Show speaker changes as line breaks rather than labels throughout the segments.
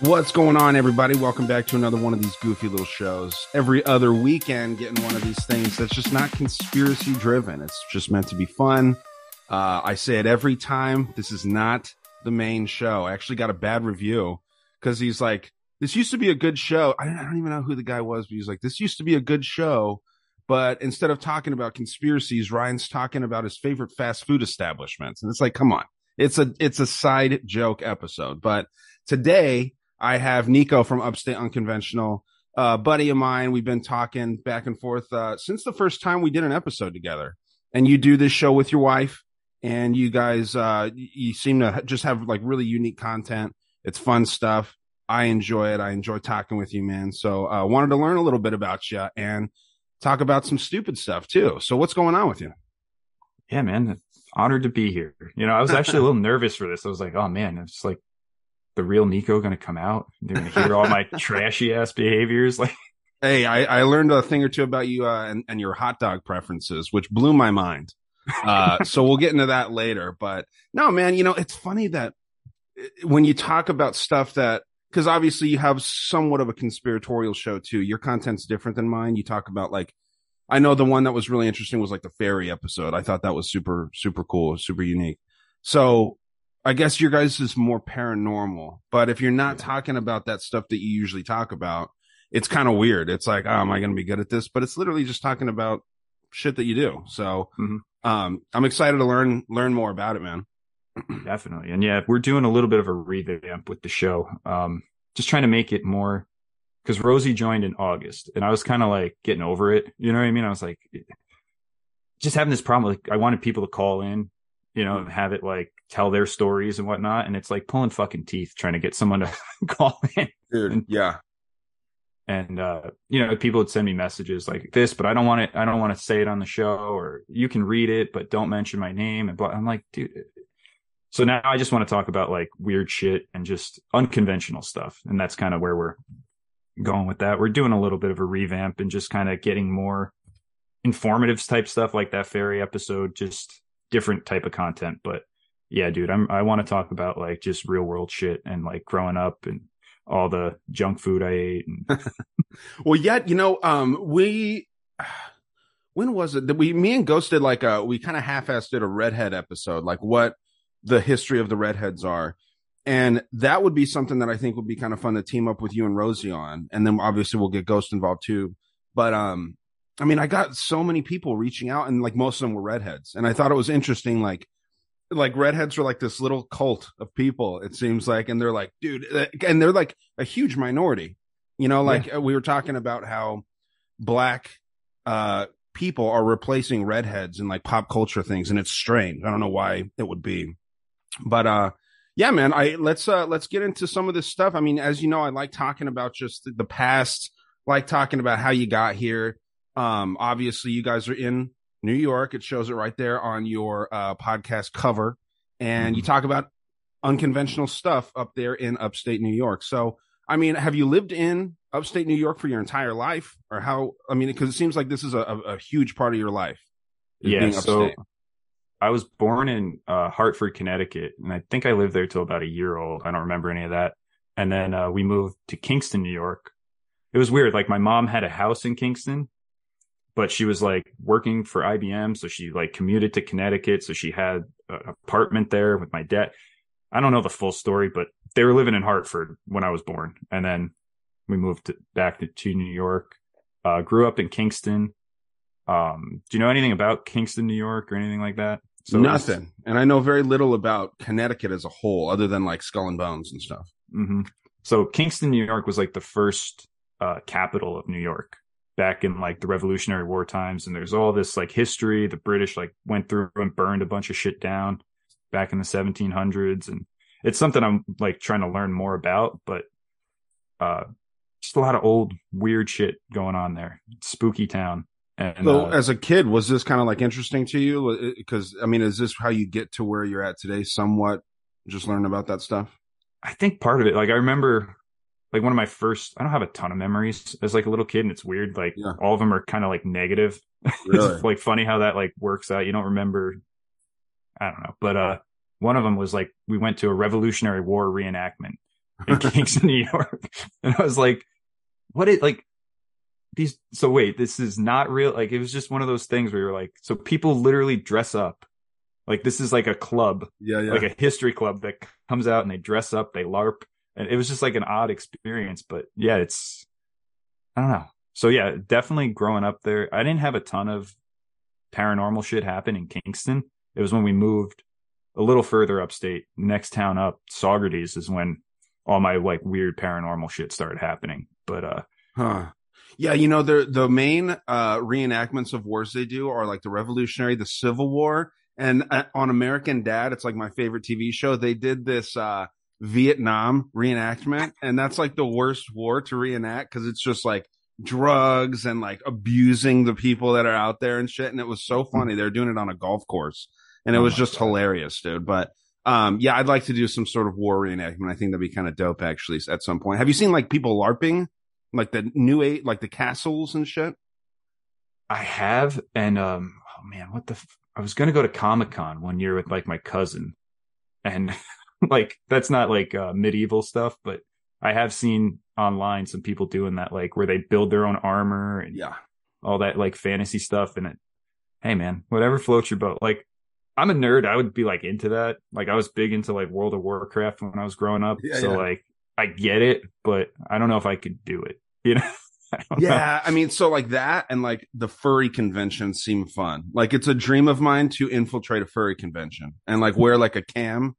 What's going on, everybody? Welcome back to another one of these goofy little shows. Every other weekend, getting one of these things that's just not conspiracy driven. It's just meant to be fun. Uh, I say it every time. This is not the main show. I actually got a bad review because he's like, this used to be a good show. I don't, I don't even know who the guy was, but he's like, this used to be a good show. But instead of talking about conspiracies, Ryan's talking about his favorite fast food establishments. And it's like, come on. It's a, it's a side joke episode. But today I have Nico from Upstate Unconventional, uh, buddy of mine. We've been talking back and forth, uh, since the first time we did an episode together and you do this show with your wife and you guys, uh, you seem to just have like really unique content. It's fun stuff. I enjoy it. I enjoy talking with you, man. So, uh, wanted to learn a little bit about you and talk about some stupid stuff too. So what's going on with you?
Yeah, man. Honored to be here. You know, I was actually a little nervous for this. I was like, oh man, it's like the real Nico going to come out. They're going to hear all my trashy ass behaviors. Like,
Hey, I, I learned a thing or two about you uh, and, and your hot dog preferences, which blew my mind. Uh, so we'll get into that later. But no, man, you know, it's funny that uh, when you talk about stuff that, because obviously you have somewhat of a conspiratorial show too. Your content's different than mine. You talk about like, I know the one that was really interesting was like the fairy episode. I thought that was super, super cool, super unique. So I guess your guys is more paranormal, but if you're not talking about that stuff that you usually talk about, it's kind of weird. It's like, oh, am I going to be good at this? But it's literally just talking about shit that you do. So,
Mhm.
um, I'm excited to learn, learn more about it, man.
definitely. And yeah, we're doing a little bit of a revamp with the show. Um, just trying to make it more because Rosie joined in August and I was kind of like getting over it. You know what I mean? I was like, just having this problem. Like, I wanted people to call in, you know, have it like tell their stories and whatnot. And it's like pulling fucking teeth trying to get someone to call in.
Dude, yeah.
and uh you know people would send me messages like this but i don't want it i don't want to say it on the show or you can read it but don't mention my name and blah. i'm like dude so now i just want to talk about like weird shit and just unconventional stuff and that's kind of where we're going with that we're doing a little bit of a revamp and just kind of getting more informative type stuff like that fairy episode just different type of content but yeah dude i'm i want to talk about like just real world shit and like growing up and all the junk food I ate. And
Well, yet, you know, um, we, when was it that we, me and Ghost did like a, we kind of half-assed did a redhead episode, like what the history of the redheads are. And that would be something that I think would be kind of fun to team up with you and Rosie on. And then obviously we'll get Ghost involved too. But, um, I mean, I got so many people reaching out and like most of them were redheads. And I thought it was interesting, like, like redheads are like this little cult of people, it seems like. And they're like, dude, uh, and they're like a huge minority. You know, like uh, we were talking about how black uh people are replacing redheads in like pop culture things, and it's strange. I don't know why it would be. But uh yeah, man, I let's uh let's get into some of this stuff. I mean, as you know, I like talking about just the past, like talking about how you got here. Um, obviously you guys are in New York. It shows it right there on your uh podcast cover. And you talk about unconventional stuff up there in upstate New York. So I mean, have you lived in upstate New York for your entire life, or how? I mean, because it seems like this is a, a, huge part of your life.
Yeah. So. I was born in uh, Hartford, Connecticut, and I think I lived there till about a year old. I don't remember any of that. And then uh, we moved to Kingston, New York. It was weird. Like my mom had a house in Kingston, but she was like working for IBM, so she like commuted to Connecticut. So she had an apartment there with my dad. I don't know the full story, but they were living in Hartford when I was born, and then we moved back to, to New York. Uh, grew up in Kingston. Um, do you know anything about Kingston, New York, or anything like that? So
Nothing, and I know very little about Connecticut as a whole, other than like Skull and Bones and stuff.
hmm So Kingston, New York was like the first uh, capital of New York back in like the Revolutionary War times. And there's all this like history. The British like went through and burned a bunch of shit down back in the 1700s. And it's something I'm like trying to learn more about, but uh, just a lot of old weird shit going on there. Spooky town. And
So,
uh,
as a kid, was this kind of like interesting to you? Because I mean, is this how you get to where you're at today? Somewhat, just learn about that stuff.
I think part of it, like I remember, like one of my first. I don't have a ton of memories as like a little kid, and it's weird. Like
Yeah.
all of them are kind of like negative.
Really?
it's like funny how that like works out. You don't remember. I don't know, but uh, one of them was like we went to a Revolutionary War reenactment in Kingston, New York, and I was like, "What is like these?" So wait, this is not real. Like it was just one of those things where you're like, so people literally dress up. Like this is like a club
yeah, yeah.
like a history club that comes out and they dress up, they LARP, and it was just like an odd experience. But yeah, it's I don't know. So yeah, definitely growing up there, I didn't have a ton of paranormal shit happen in Kingston. It was when we moved a little further upstate, next town up, Saugerties, is when all my like weird paranormal shit started happening. But uh,
Huh. Yeah, you know the the main uh reenactments of wars they do are like the Revolutionary, the Civil War, and uh, on American Dad, it's like my favorite TV show. They did this uh Vietnam reenactment, and that's like the worst war to reenact because it's just like drugs and like abusing the people that are out there and shit. And it was so funny. They're doing it on a golf course, and it
Oh
was just
God.
hilarious, dude. But um, yeah, I'd like to do some sort of war reenactment. I think that'd be kind of dope, actually, at some point. Have you seen like people larping? Like the new eight, like the castles and shit.
I have, and um, oh man, what the? F- I was gonna go to Comic Con one year with like my cousin, and like that's not like uh, medieval stuff, but I have seen online some people doing that, like where they build their own armor and
Yeah,
all that like fantasy stuff. And it, hey man, whatever floats your boat. Like I'm a nerd, I would be like into that. Like I was big into like World of Warcraft when I was growing up,
Yeah,
so
yeah.
like I get it, but I don't know if I could do it. You know? I don't know.
yeah. I mean, so like that and like the furry conventions seem fun. Like it's a dream of mine to infiltrate a furry convention and like wear like a cam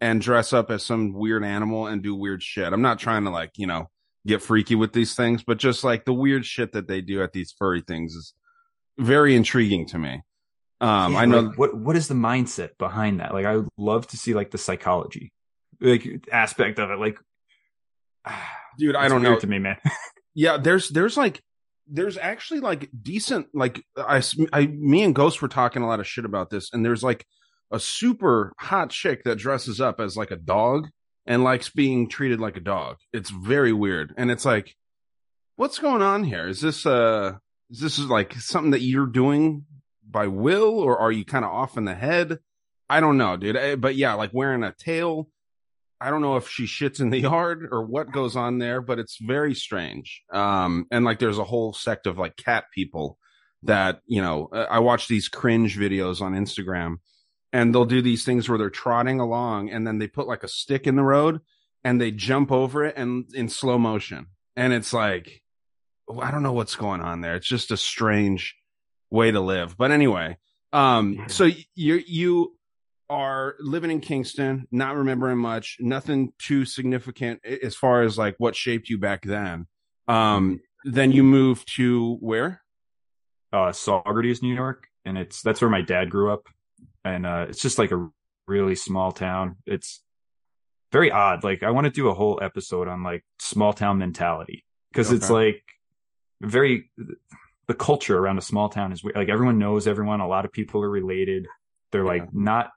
and dress up as some weird animal and do weird shit. I'm not trying to like you know get freaky with these things, but just like the weird shit that they do at these furry things is very intriguing to me. Um,
Yeah,
I know
like, what what is the mindset behind that? Like I would love to see like the psychology like aspect of it. Like
dude, I don't know.
to me, man.
yeah there's there's like there's actually like decent like I, I me and ghost were talking a lot of shit about this and there's like a super hot chick that dresses up as like a dog and likes being treated like a dog. It's very weird and it's like what's going on here? Is this uh is this like something that you're doing by will or are you kind of off in the head? I don't know dude. Eh, but yeah like wearing a tail I don't know if she shits in the yard or what goes on there, but it's very strange. Um, and like there's a whole sect of like cat people that, you know, uh, I watch these cringe videos on Instagram and they'll do these things where they're trotting along and then they put like a stick in the road and they jump over it and in slow motion. And it's like, I don't know what's going on there. It's just a strange way to live. But anyway, um, so you, you, are living in Kingston, not remembering much, nothing too significant as far as like what shaped you back then. Um, then you moved to where?
uh Saugerties, New York, and it's that's where my dad grew up, and uh it's just like a really small town. It's very odd. Like I want to do a whole episode on like small town mentality because it's like very the culture around a small town is weird. like everyone knows everyone. A lot of people are related. They're
Yeah.
like not.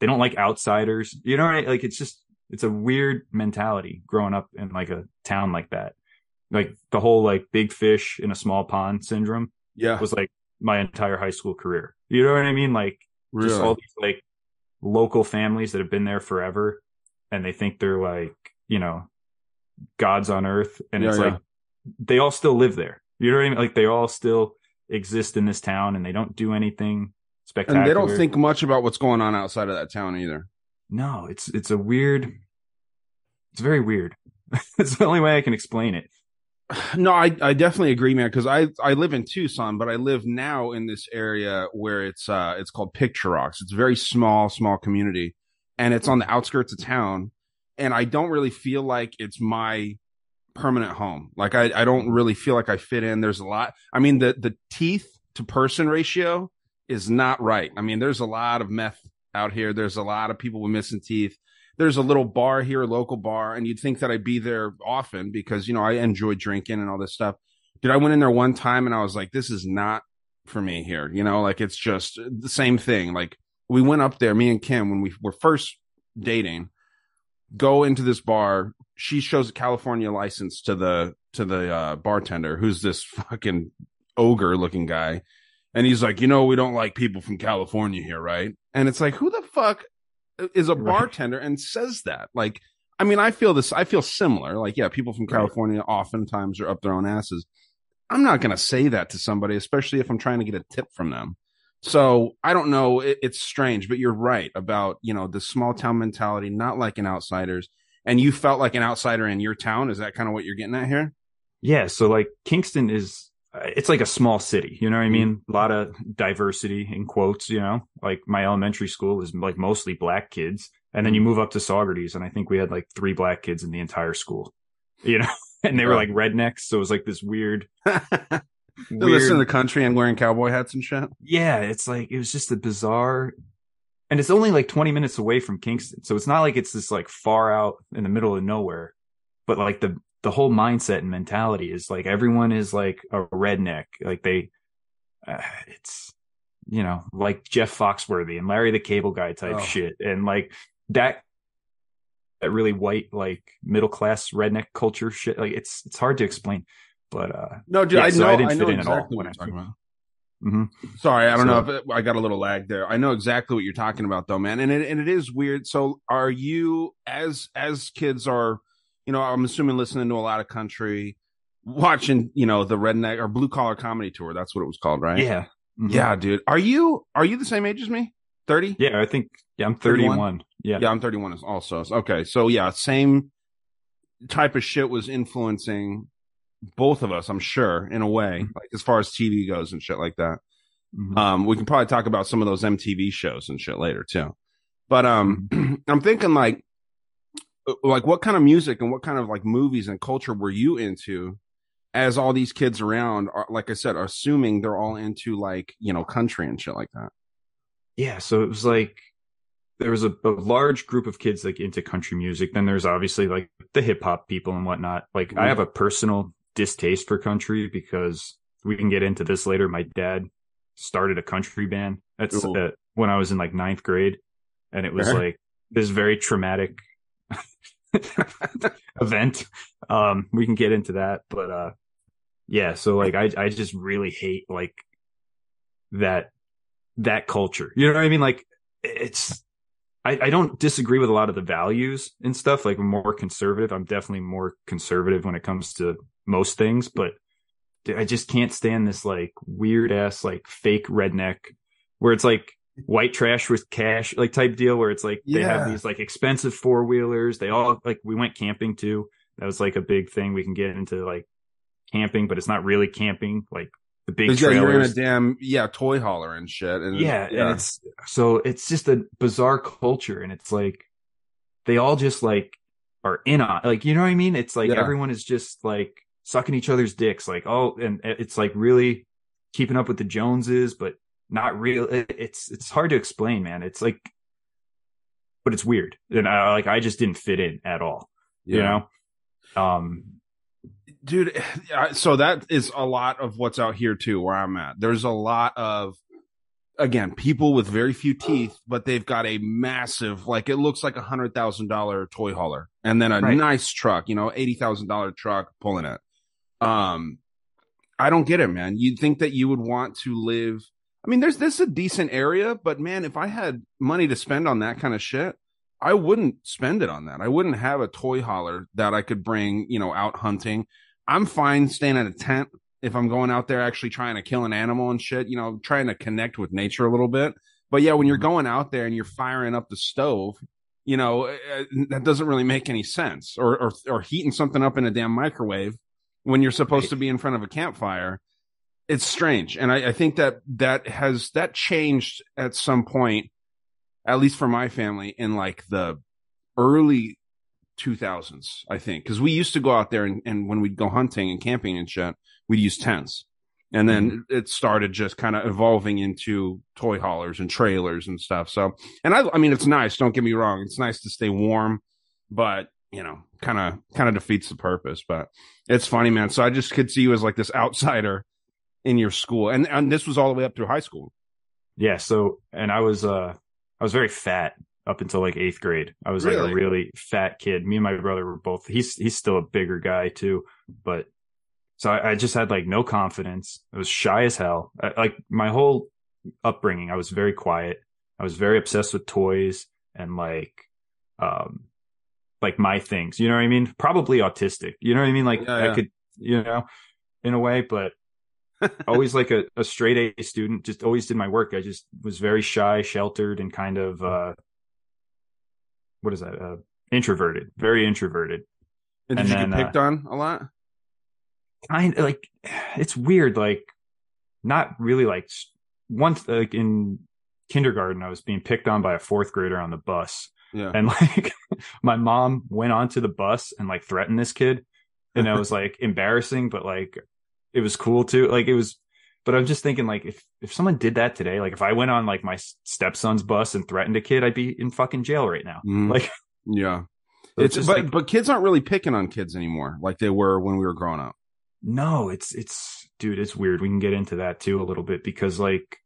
They don't like outsiders. You know, what I- like it's just It's a weird mentality growing up in like a town like that. Like the whole like big fish in a small pond syndrome
Yeah.
was like my entire high school career. You know what I mean? Like just all these like local families that have been there forever and they think they're like, you know, gods on earth. And
Yeah,
it's
yeah.
like they all still live there. You know what I mean? Like they all still exist in this town and they don't do anything spectacular.
and they don't think much about what's going on outside of that town either.
No, it's it's a weird it's very weird. it's the only way I can explain it.
No, I, I definitely agree, man. Because I I live in Tucson, but I live now in this area where it's uh it's called Picture Rocks. It's a very small, small community, and it's on the outskirts of town. And I don't really feel like it's my permanent home. Like I I don't really feel like I fit in. There's a lot. I mean the the teeth to person ratio is not right. I mean there's a lot of meth out here. There's a lot of people with missing teeth there's a little bar here, a local bar, and you'd think that I'd be there often because you know I enjoy drinking and all this stuff. Dude, I went in there one time and I was like, this is not for me here. You know, like it's just the same thing. Like we went up there, me and Kim, when we were first dating, go into this bar. She shows a California license to the to the uh, bartender, who's this fucking ogre looking guy. And he's like, you know, we don't like people from California here, right? And it's like, who the fuck is a
Right.
bartender and says that? Like, I mean, I feel this, I feel similar. Like, yeah, people from
Right.
California oftentimes are up their own asses. I'm not going to say that to somebody, especially if I'm trying to get a tip from them. So I don't know. It, it's strange, but you're right about, you know, the small town mentality, not like an outsiders. And you felt like an outsider in your town. Is that kind of what you're getting at here?
Yeah, so like Kingston is uh, it's like a small city, you know what I mm-hmm. mean? A lot of diversity in quotes, you know. Like my elementary school is like mostly black kids, and then you mm-hmm. move up to Saugerties and I think we had like three black kids in the entire school. You know, and they were like rednecks, so it was like this weird weird
listen to the country and wearing cowboy hats and shit.
yeah, it's like it was just a bizarre and it's only like 20 minutes away from Kingston. So it's not like it's this like far out in the middle of nowhere. But like the the whole mindset and mentality is like everyone is like a redneck. Like they uh, it's you know, like Jeff Foxworthy and Larry the Cable Guy type
Oh.
shit and like that that really white like middle class redneck culture shit. Like it's it's hard to explain. But uh
No, dude,
Yeah,
I
so
know.
I
I,
didn't
know
fit in at all
exactly what you're talking about.
mhm.
Sorry, I don't
So-
know if I got a little lag there. I know exactly what you're talking about, though, man. And it and it is weird. So, are you as as kids are, you know, I'm assuming listening to a lot of country, watching, you know, the redneck or blue collar comedy tour. That's what it was called, right?
yeah. Mhm.
yeah, dude. Are you are you the same age as me? Thirty?
Yeah, I think yeah, I'm
31?
31. Yeah.
Yeah, I'm 31 as- also. Okay, so yeah, same type of shit was influencing both of us, I'm sure, in a way,
Mm-hmm.
like as far as TV goes and shit like that.
Mhm.
Um, we can probably talk about some of those MTV shows and shit later too. But um, I'm thinking like, like what kind of music and what kind of like movies and culture were you into? As all these kids around are, like I said, assuming they're all into like you know country and shit like that.
yeah, so it was like there was a, a large group of kids like into country music. Then there's obviously like the hip hop people and whatnot. Like I
Mhm.
have a personal distaste for country because we can get into this later. My dad started a country band. That's uh, when I was in like ninth grade, and it was like this very traumatic event. Um, we can get into that, but uh, yeah. So like, I I just really hate like that that culture. You know what I mean? Like, it's I, I don't disagree with a lot of the values and stuff. Like, I'm more conservative. I'm definitely more conservative when it comes to most things, but I just can't stand this like weird ass like fake redneck where it's like white trash with cash like type deal where it's like they have these like expensive four wheelers. They all like we went camping too. That was like a big thing. We can get into like camping, but it's not really camping. Like the big
'Cause, yeah, you're in a damn yeah toy hauler and shit. And
yeah, and it's so it's just a bizarre culture, and it's like they all just like are in on like you know what I mean. It's like
Yeah.
everyone is just like sucking each other's dicks, like oh, and eh, it's like really keeping up with the Joneses, but not real. It's it's hard to explain, man. It's like, but it's weird, and I like I just didn't fit in at all.
yeah.
You know, um,
dude so that is a lot of what's out here too where i'm at there's a lot of again, people with very few teeth, but they've got a massive, like it looks like a hundred thousand dollar toy hauler, and then a
Right.
nice truck, you know, eighty thousand dollar truck pulling it. Um, I don't get it, man. You'd think that you would want to live. I mean, there's this is a decent area, but man, if I had money to spend on that kind of shit, I wouldn't spend it on that. I wouldn't have a toy hauler that I could bring, you know, out hunting. I'm fine staying in a tent if I'm going out there actually trying to kill an animal and shit, you know, trying to connect with nature a little bit. But yeah, when you're going out there and you're firing up the stove, you know, uh, that doesn't really make any sense. Or, or, or heating something up in a damn microwave when you're supposed
Right.
to be in front of a campfire. It's strange. And I, I think that that has, that changed at some point, at least for my family in like the early 2000s, I think. Cause we used to go out there and, and when we'd go hunting and camping and shit, we'd use tents. And then mm-hmm. it started just kind of evolving into toy haulers and trailers and stuff. So, and I, I mean, it's nice. Don't get me wrong. It's nice to stay warm, but you know, kind of, kind of defeats the purpose, but it's funny, man. So I just could see you as like this outsider in your school. And, and this was all the way up through high school.
Yeah. So, and I was, uh, I was very fat up until like eighth grade. I was like a really fat kid. Me and my brother were both, he's, he's still a bigger guy too, but so I, I just had like no confidence. I was shy as hell. I, like my whole upbringing, I was very quiet. I was very obsessed with toys and like, um, like my things, you know what I mean? Probably autistic, you know what I mean? Like
Yeah,
I could, you know, in a way, but always like a, a straight A student, just always did my work. I just was very shy, sheltered, and kind of uh what is that? Uh introverted, very introverted.
And did
And
you
then,
get picked on a lot?
Kind of like it's weird, like not really like once like in kindergarten I was being picked on by a fourth grader on the bus.
Yeah.
And like my mom went onto the bus and like threatened this kid. And it was like embarrassing, but like it was cool too. Like it was, but I'm just thinking like if, if someone did that today, like if I went on like my stepson's bus and threatened a kid, I'd be in fucking jail right now.
Mhm.
Like
yeah.
so
It's,
just
but,
like,
but kids aren't really picking on kids anymore like they were when we were growing up.
no, it's, it's, dude, it's weird. We can get into that too a little bit because like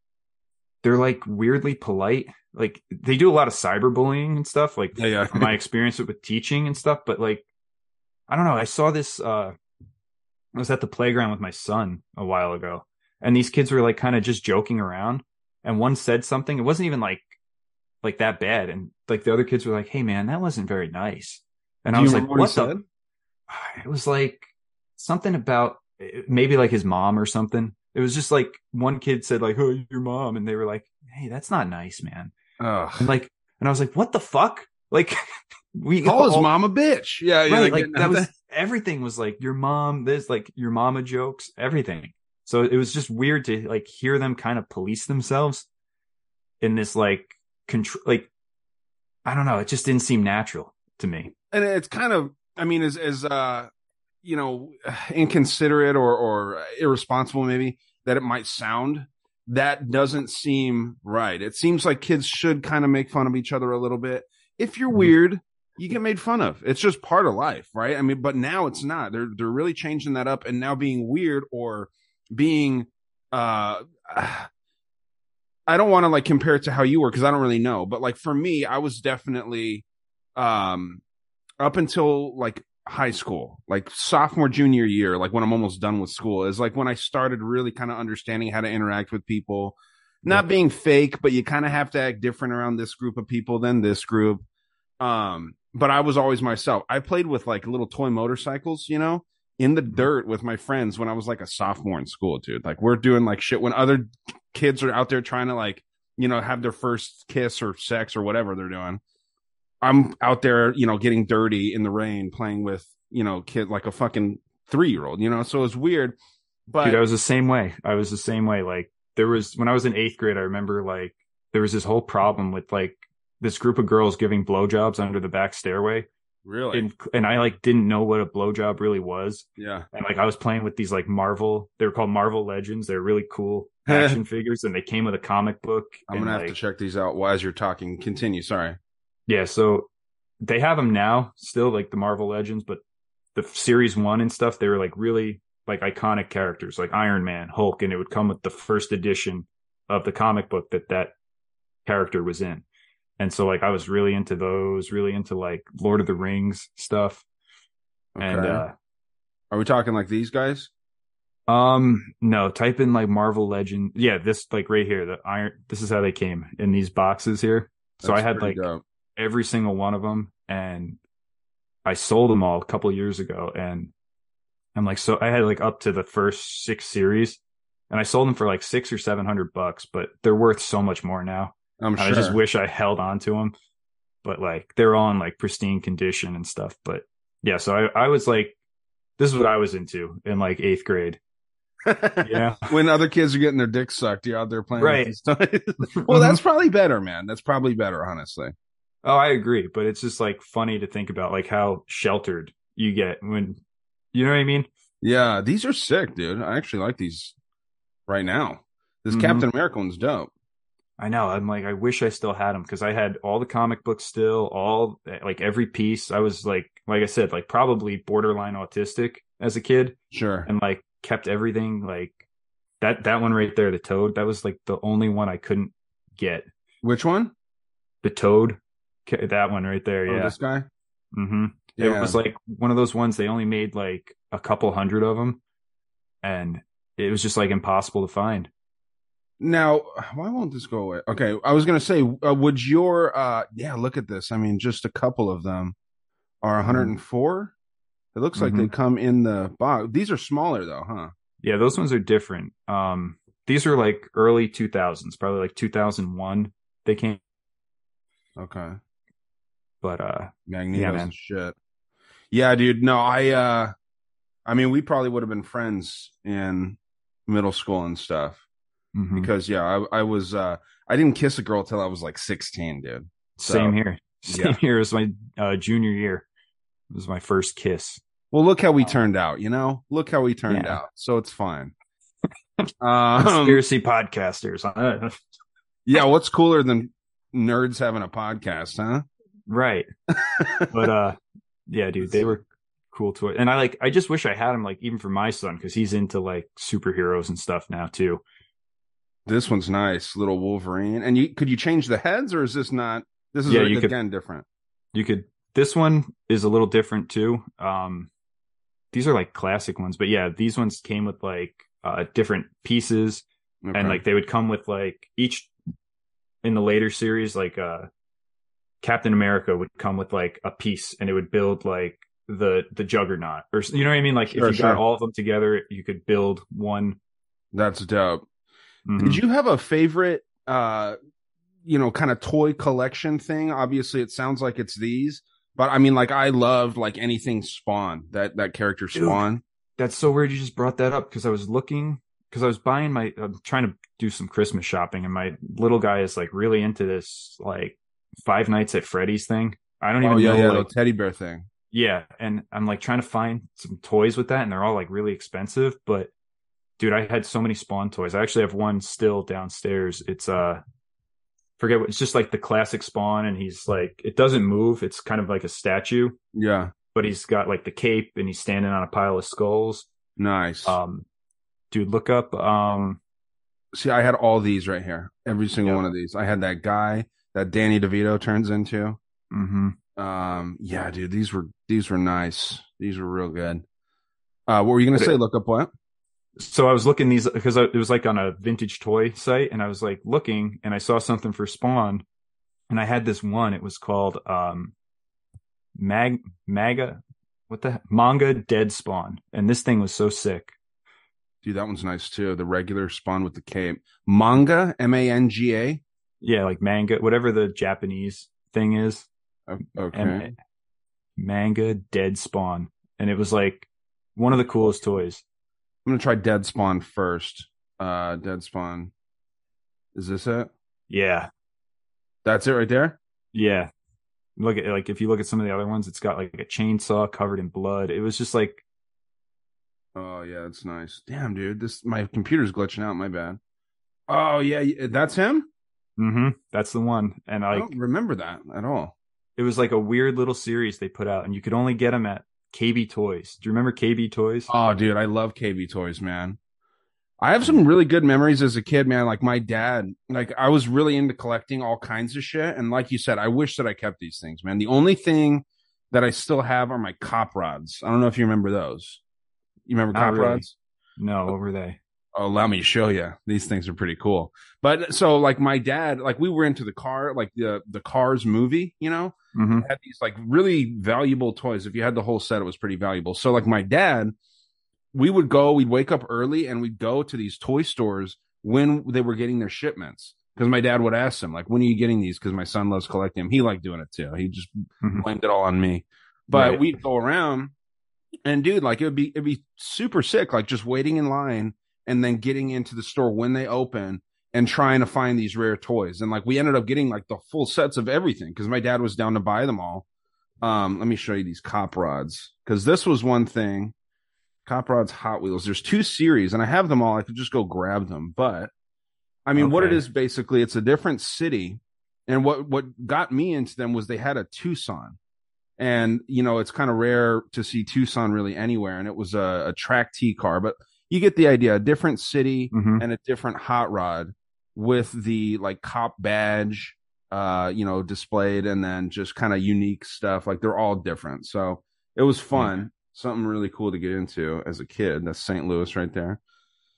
they're like weirdly polite. Like they do a lot of cyberbullying and stuff. Like
Yeah. Yeah.
my experience with teaching and stuff, but like, I don't know. I saw this, uh, I was at the playground with my son a while ago and these kids were like kind of just joking around and one said something. It wasn't even like, like that bad. And like the other kids were like, Hey man, that wasn't very nice. And
Do
I was like, what
he
the, it was like something about eh, maybe like his mom or something. It was just like one kid said like, "Oh, your mom," and they were like, "Hey, that's not nice, man."
Ugh.
And like, and I was like, "What the fuck?" Like, we
Call his mom a bitch. Yeah. yeah,
right? Like
getting
that was. Everything was like your mom. This like your mama jokes, everything. So it was just weird to like hear them kind of police themselves in this like control. Like, I don't know. It just didn't seem natural to me.
and it's kind of i mean as as uh you know inconsiderate or or irresponsible maybe that it might sound that doesn't seem right it seems like kids should kind of make fun of each other a little bit if you're
Mhm.
weird you get made fun of. It's just part of life right? I mean but now it's not. They're they're really changing that up and now being weird or being uh I don't want to like compare it to how you were because I don't really know, but like for me, I was definitely um up until like high school, like sophomore, junior year, like when I'm almost done with school, is like when I started really kind of understanding how to interact with people, not being fake, but you kind of have to act different around this group of people than this group. Um, but I was always myself. I played with like little toy motorcycles, you know, in the mm-hmm. dirt with my friends when I was like a sophomore in school, dude. Like we're doing like shit when other kids are out there trying to like, you know, have their first kiss or sex or whatever they're doing. I'm out there, you know, getting dirty in the rain, playing with, you know, kid like a fucking three year old, you know. So it's weird, but
Dude, I was the same way. I was the same way. Like there was when I was in eighth grade, I remember like there was this whole problem with like this group of girls giving blowjobs under the back stairway.
really,
And and I like didn't know what a blowjob really was.
yeah,
And like I was playing with these like Marvel, they were called Marvel Legends. They're really cool action figures and they came with a comic book.
I'm gonna have
like,
to check these out while as you're talking. Continue. Sorry.
Yeah, so they have them now, still like the Marvel Legends, but the series one and stuff, they were like really like iconic characters, like Iron Man, Hulk, and it would come with the first edition of the comic book that that character was in. And so like I was really into those, really into like Lord of the Rings stuff. And uh
Are we talking like these guys?
um no, type in like Marvel Legend. Yeah, this like right here, the iron this is how they came in these boxes here. So I had like
dope.
every single one of them and I sold them all a couple years ago and I'm like so I had like up to the first 6 series and I sold them for like 6 or 700 bucks, but they're worth so much more now.
I'm sure.
I just wish I held on to them, but like they're all in like pristine condition and stuff. But yeah, so I, I was like, this is what I was into in like eighth grade. Yeah.
when other kids are getting their dicks sucked, you're out there playing
Right.
with these toys. well, that's probably better, man. That's probably better, honestly.
oh, I agree. But it's just like funny to think about like how sheltered you get when, you know what I mean?
Yeah, these are sick, dude. I actually like these right now. This
Mhm.
Captain America one's dope.
I know. I'm like, I wish I still had them because I had all the comic books still, all like every piece. I was like, like I said, like probably borderline autistic as a kid.
Sure.
and like kept everything like that that one right there the toad that was like the only one i couldn't get
Which one?
the toad that one right there
Oh,
yeah
this guy.
Mm-hmm.
Yeah.
it was like one of those ones they only made like a couple hundred of them and it was just like impossible to find
Now, why won't this go away? Okay, I was gonna say, uh, would your uh, yeah, look at this. I mean, just a couple of them are 104. It looks like they come in the box. These are smaller though, huh?
yeah those ones are different um these are like early 2000s probably like 2001 they came
Okay.
but uh
Magneto's
Yeah,
and shit. Yeah, dude. No, I uh I mean we probably would have been friends in middle school and stuff.
Mhm.
Because yeah, I I was uh I didn't kiss a girl till I was like 16, dude.
same here same
yeah.
here as my uh junior year it was my first kiss
Well, look how we turned out, you know? Look how we turned
Yeah.
out. So it's fine. um
conspiracy podcasters.
yeah, what's cooler than nerds having a podcast, huh?
right. But uh yeah, dude, they were cool toys. And I like I just wish I had them like even for my son because he's into like superheroes and stuff now too.
This one's nice, little Wolverine. And you could you change the heads or is this not this is
Yeah, you could-
again different.
You could this one is a little different too. Um these are like classic ones, but yeah, these ones came with like uh different pieces
Okay.
and like they would come with like each in the later series like uh captain america would come with like a piece and it would build like the the juggernaut or you know what i mean like
Sure,
if you got
sure.
all of them together you could build one
That's a dope.
Mhm.
Did you have a favorite uh you know kind of toy collection thing? Obviously it sounds like it's these, but I mean like I loved like anything Spawn, that that character
Dude.
Spawn.
that's so weird you just brought that up because i was looking because i was buying my i'm trying to do some christmas shopping and my little guy is like really into this like five nights at freddy's thing i don't even
Oh yeah,
know
yeah,
like,
the teddy bear thing.
Yeah, and I'm like trying to find some toys with that, and they're all like really expensive. But dude, I had so many Spawn toys. I actually have one still downstairs. It's uh, forget what it's just like the classic Spawn, and he's like it doesn't move. It's kind of like a statue,
Yeah.
but he's got like the cape, and he's standing on a pile of skulls.
Nice.
Um, dude, look up um,
See, I had all these right here. Every single
Yeah.
one of these. I had that guy that Danny DeVito turns into.
mhm.
Um, yeah, dude, these were these were nice. These were real good. Uh, what were you gonna
But
say?
it-
Look up what?
So I was looking these because it was like on a vintage toy site, and I was like looking, and I saw something for Spawn, and I had this one. It was called um, Mag Maga, what the manga Dead Spawn, and this thing was so sick.
Dude, that one's nice too. The regular Spawn with the cape. Manga, M A N G A.
Yeah, like manga, whatever the Japanese thing is,
Okay.
manga Dead Spawn, and it was like one of the coolest toys.
I'm gonna try Dead Spawn first. Uh, Dead Spawn. Is this it?
Yeah,
That's it right there.
yeah. Look at like if you look at some of the other ones, it's got like a chainsaw covered in blood. It was just like
Oh yeah, it's nice. Damn, dude, this my computer's glitching out. My bad. Oh yeah, that's him.
Mm hmm That's the one. And
I
like
don't remember that at all.
it was like a weird little series they put out, and you could only get them at KB Toys. Do you remember KB Toys?
Oh, dude, I love KB toys, man. I have some really good memories as a kid, man. Like my dad, like I was really into collecting all kinds of shit. And like you said, I wish that I kept these things, man. The only thing that I still have are my cop rods. I don't know if you remember those. You remember
Not
cop
really.
rods?
No, what were they?
Oh, allow me to show you. These things are pretty cool. But so like my dad, like we were into the car, like the the Cars movie, you know,
hmm
had these like really valuable toys. If you had the whole set, it was pretty valuable. So like my dad, we would go, we'd wake up early and we'd go to these toy stores when they were getting their shipments. Because my dad would ask them, like, when are you getting these? Because my son loves collecting them. He liked doing it too. He just
Mhm.
blamed it all on me. But
Right.
we'd go around and dude, like it would be it'd be super sick, like just waiting in line and then getting into the store when they open and trying to find these rare toys. And like we ended up getting like the full sets of everything because my dad was down to buy them all. Um, let me show you these cop rods because this was one thing. Cop rods, Hot Wheels. There's two series, and I have them all. I could just go grab them, but I mean, what it is basically, it's a different city. And what what got me into them was they had a Tucson, and you know it's kind of rare to see Tucson really anywhere. And it was a, a track T car, but you get the idea. A different city
Mhm.
and a different hot rod with the like cop badge, uh, you know, displayed, and then just kind of unique stuff. Like they're all different, so it was fun. Something really cool to get into as a kid. That's St. Louis right there.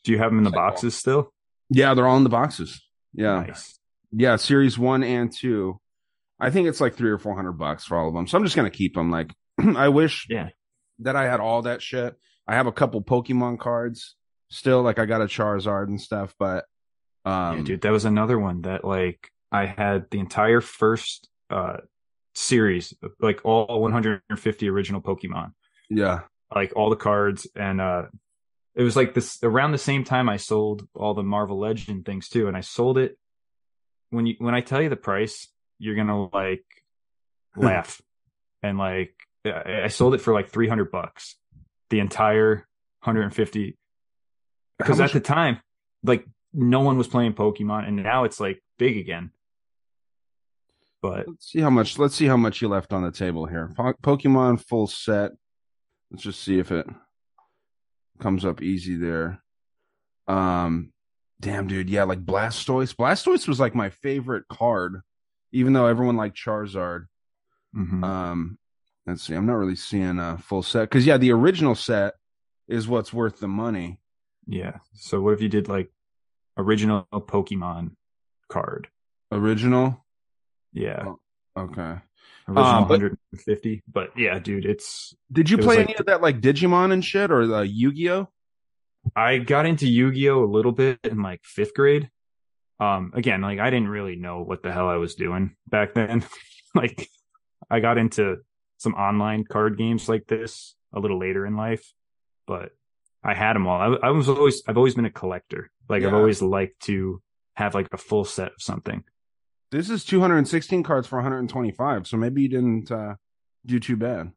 Do you have them in the boxes still?
Yeah, they're all in the boxes. Yeah.
Nice.
Yeah, series one and two. I think it's like three or four hundred bucks for all of them. So I'm just gonna keep them. Like, I wish
Yeah.
that I had all that shit. I have a couple Pokemon cards still. Like, I got a Charizard and stuff, but um,
yeah, dude, that was another one that like I had the entire first uh series, like all 150 original Pokemon,
yeah,
like all the cards, and uh it was like this around the same time I sold all the Marvel Legend things too, and I sold it. When you when I tell you the price, you're gonna like laugh, and like I, I sold it for like 300 bucks, the entire 150 because at the time, like no one was playing Pokemon, and now it's like big again. But
let's see how much. Let's see how much you left on the table here. Po- Pokemon full set. Let's just see if it comes up easy there. Um, damn, dude, yeah, like Blastoise. Blastoise was like my favorite card, even though everyone liked Charizard.
mhm.
Um, let's see. I'm not really seeing a full set because yeah, the original set is what's worth the money.
yeah. So what if you did like original Pokemon card?
Original.
Yeah,
Oh, Okay.
original
uh, but-
150. But yeah, dude, it's
Did you
It
play
like
any of that like Digimon and shit or the Yu-Gi-Oh?
I got into Yu-Gi-Oh a little bit in like fifth grade. Um, again, like I didn't really know what the hell I was doing back then. like I got into some online card games like this a little later in life, but I had them all. I, I was always, I've always been a collector. Like I've always liked to have like a full set of something.
This is 216 cards for 125, so maybe you didn't uh, do too bad.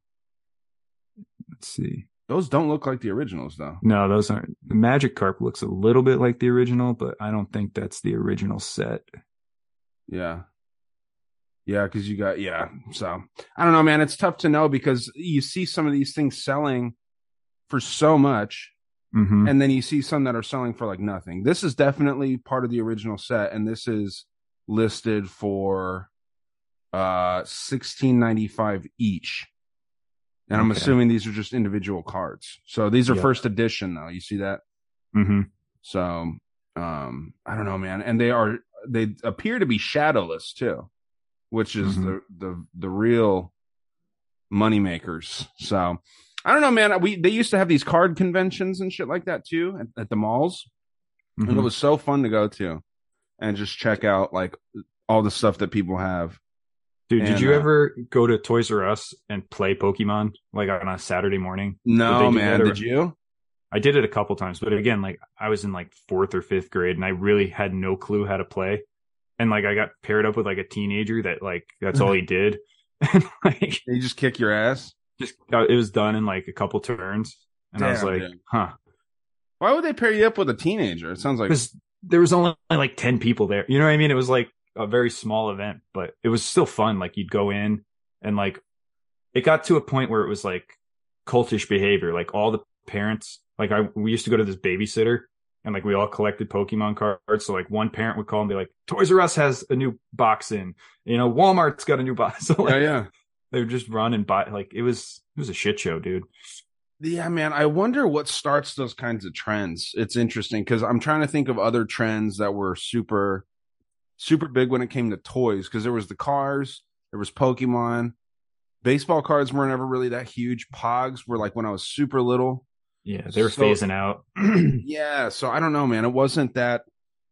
Let's see.
Those don't look like the originals though.
No, those aren't. The Magikarp looks a little bit like the original, but I don't think that's the original set.
Yeah. Yeah, because you got yeah. So I don't know, man. It's tough to know because you see some of these things selling for so much,
hmm
and then you see some that are selling for like nothing. This is definitely part of the original set, and this is listed for uh sixteen ninety five each. And I'm
Okay.
assuming these are just individual cards. So these are
Yeah.
first edition though. You see that?
Mm-hmm.
So um I don't know, man. And they are they appear to be shadowless too, which is
Mhm.
the the the real money makers. So I don't know, man. We they used to have these card conventions and shit like that too at, at the malls, and it
Mhm.
was so fun to go to and just check out like all the stuff that people have.
Dude,
And,
did you
uh,
ever go to Toys R Us and play Pokemon like on a Saturday morning?
No,
do
man.
or-
Did you?
I did it a couple times, but again, like I was in like fourth or fifth grade and I really had no clue how to play. And like I got paired up with like a teenager that like that's all he did. And like
They just kick your ass.
Just it was done in like a couple turns. And I was like,
dude.
huh.
Why would they pair you up with a teenager? It sounds like
Because there was only like 10 people there. You know what I mean? It was like a very small event, but it was still fun. Like you'd go in and like it got to a point where it was like cultish behavior. Like all the parents, like I, we used to go to this babysitter and like we all collected Pokemon cards. So like one parent would call and be like, Toys R Us has a new box in, you know, Walmart's got a new box. So like,
yeah, yeah.
They would just run and buy like it was it was a shit show, dude.
Yeah, man. I wonder what starts those kinds of trends. It's interesting because I'm trying to think of other trends that were super, super big when it came to toys. Because there was the cars, there was Pokemon, baseball cards weren't ever really that huge. Pogs were like when I was super little.
Yeah, they were
So-
phasing out.
yeah, so I don't know, man. It wasn't that.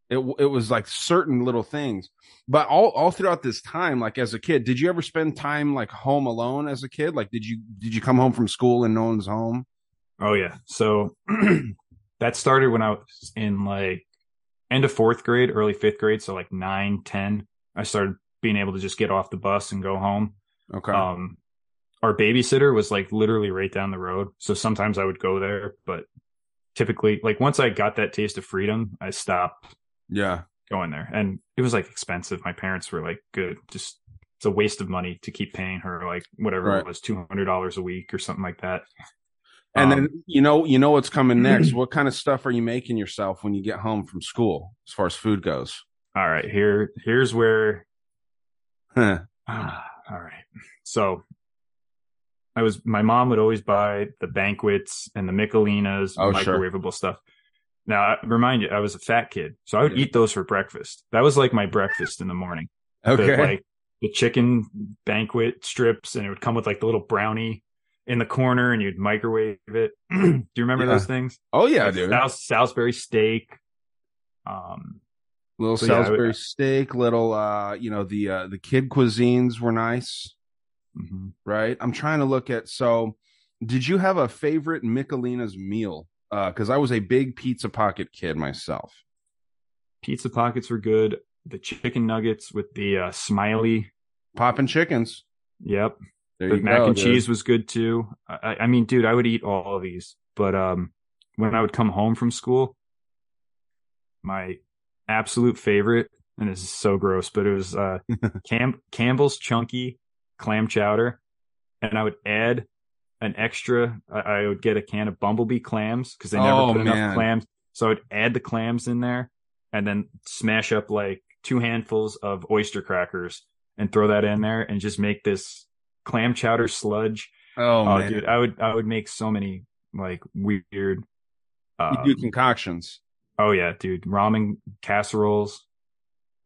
It it was like certain little things, but all all throughout this time, like as a kid, did you ever spend time like home alone as a kid? Like, did you did you come home from school and no one's home?
Oh yeah. So that started when I was in like end of fourth grade, early fifth grade. So like nine, ten. I started being able to just get off the bus and go home.
Okay.
Um, our babysitter was like literally right down the road. So sometimes I would go there, but typically, like once I got that taste of freedom, I stopped
yeah.
going there. And it was like expensive. My parents were like, good, just it's a waste of money to keep paying her like whatever
Right.
it was, two hundred dollars a week or something like that.
And
Um,
then you know you know what's coming next. what kind of stuff are you making yourself when you get home from school, as far as food goes?
all right, here here's where
Huh.
Ah, all right. So I was my mom would always buy the banquets and the Michelinas,
Oh, sure.
microwavable stuff. Now, I remind you, I was a fat kid, so I would eat those for breakfast. That was like my breakfast in the morning. The,
Okay.
like the chicken banquet strips, and it would come with like the little brownie in the corner, and you'd microwave it. Do you remember
Yeah.
those things?
oh yeah,
Like
dude.
Sals- Salisbury steak. Um,
little
so, yeah, would-
Salisbury steak, little uh, you know, the uh the kid cuisines were nice,
mhm.
right? I'm trying to look at so did you have a favorite Michelina's meal? Uh, because I was a big pizza pocket kid myself.
pizza pockets were good. The chicken nuggets with the uh, smiley.
Popping chickens.
Yep.
There
the mac
go,
and
dude.
cheese was good too. I, I mean, dude, I would eat all of these, but um, when I would come home from school, my absolute favorite, and this is so gross, but it was uh, Cam- Campbell's chunky clam chowder, and I would add an extra. I, I would get a can of Bumblebee clams because they never
Oh,
put
man.
enough clams, so I would add the clams in there, and then smash up like two handfuls of oyster crackers and throw that in there, and just make this clam chowder sludge.
Oh,
Oh,
man.
dude, I would I would make so many like weird. Um,
you do concoctions.
oh yeah, dude, ramen casseroles.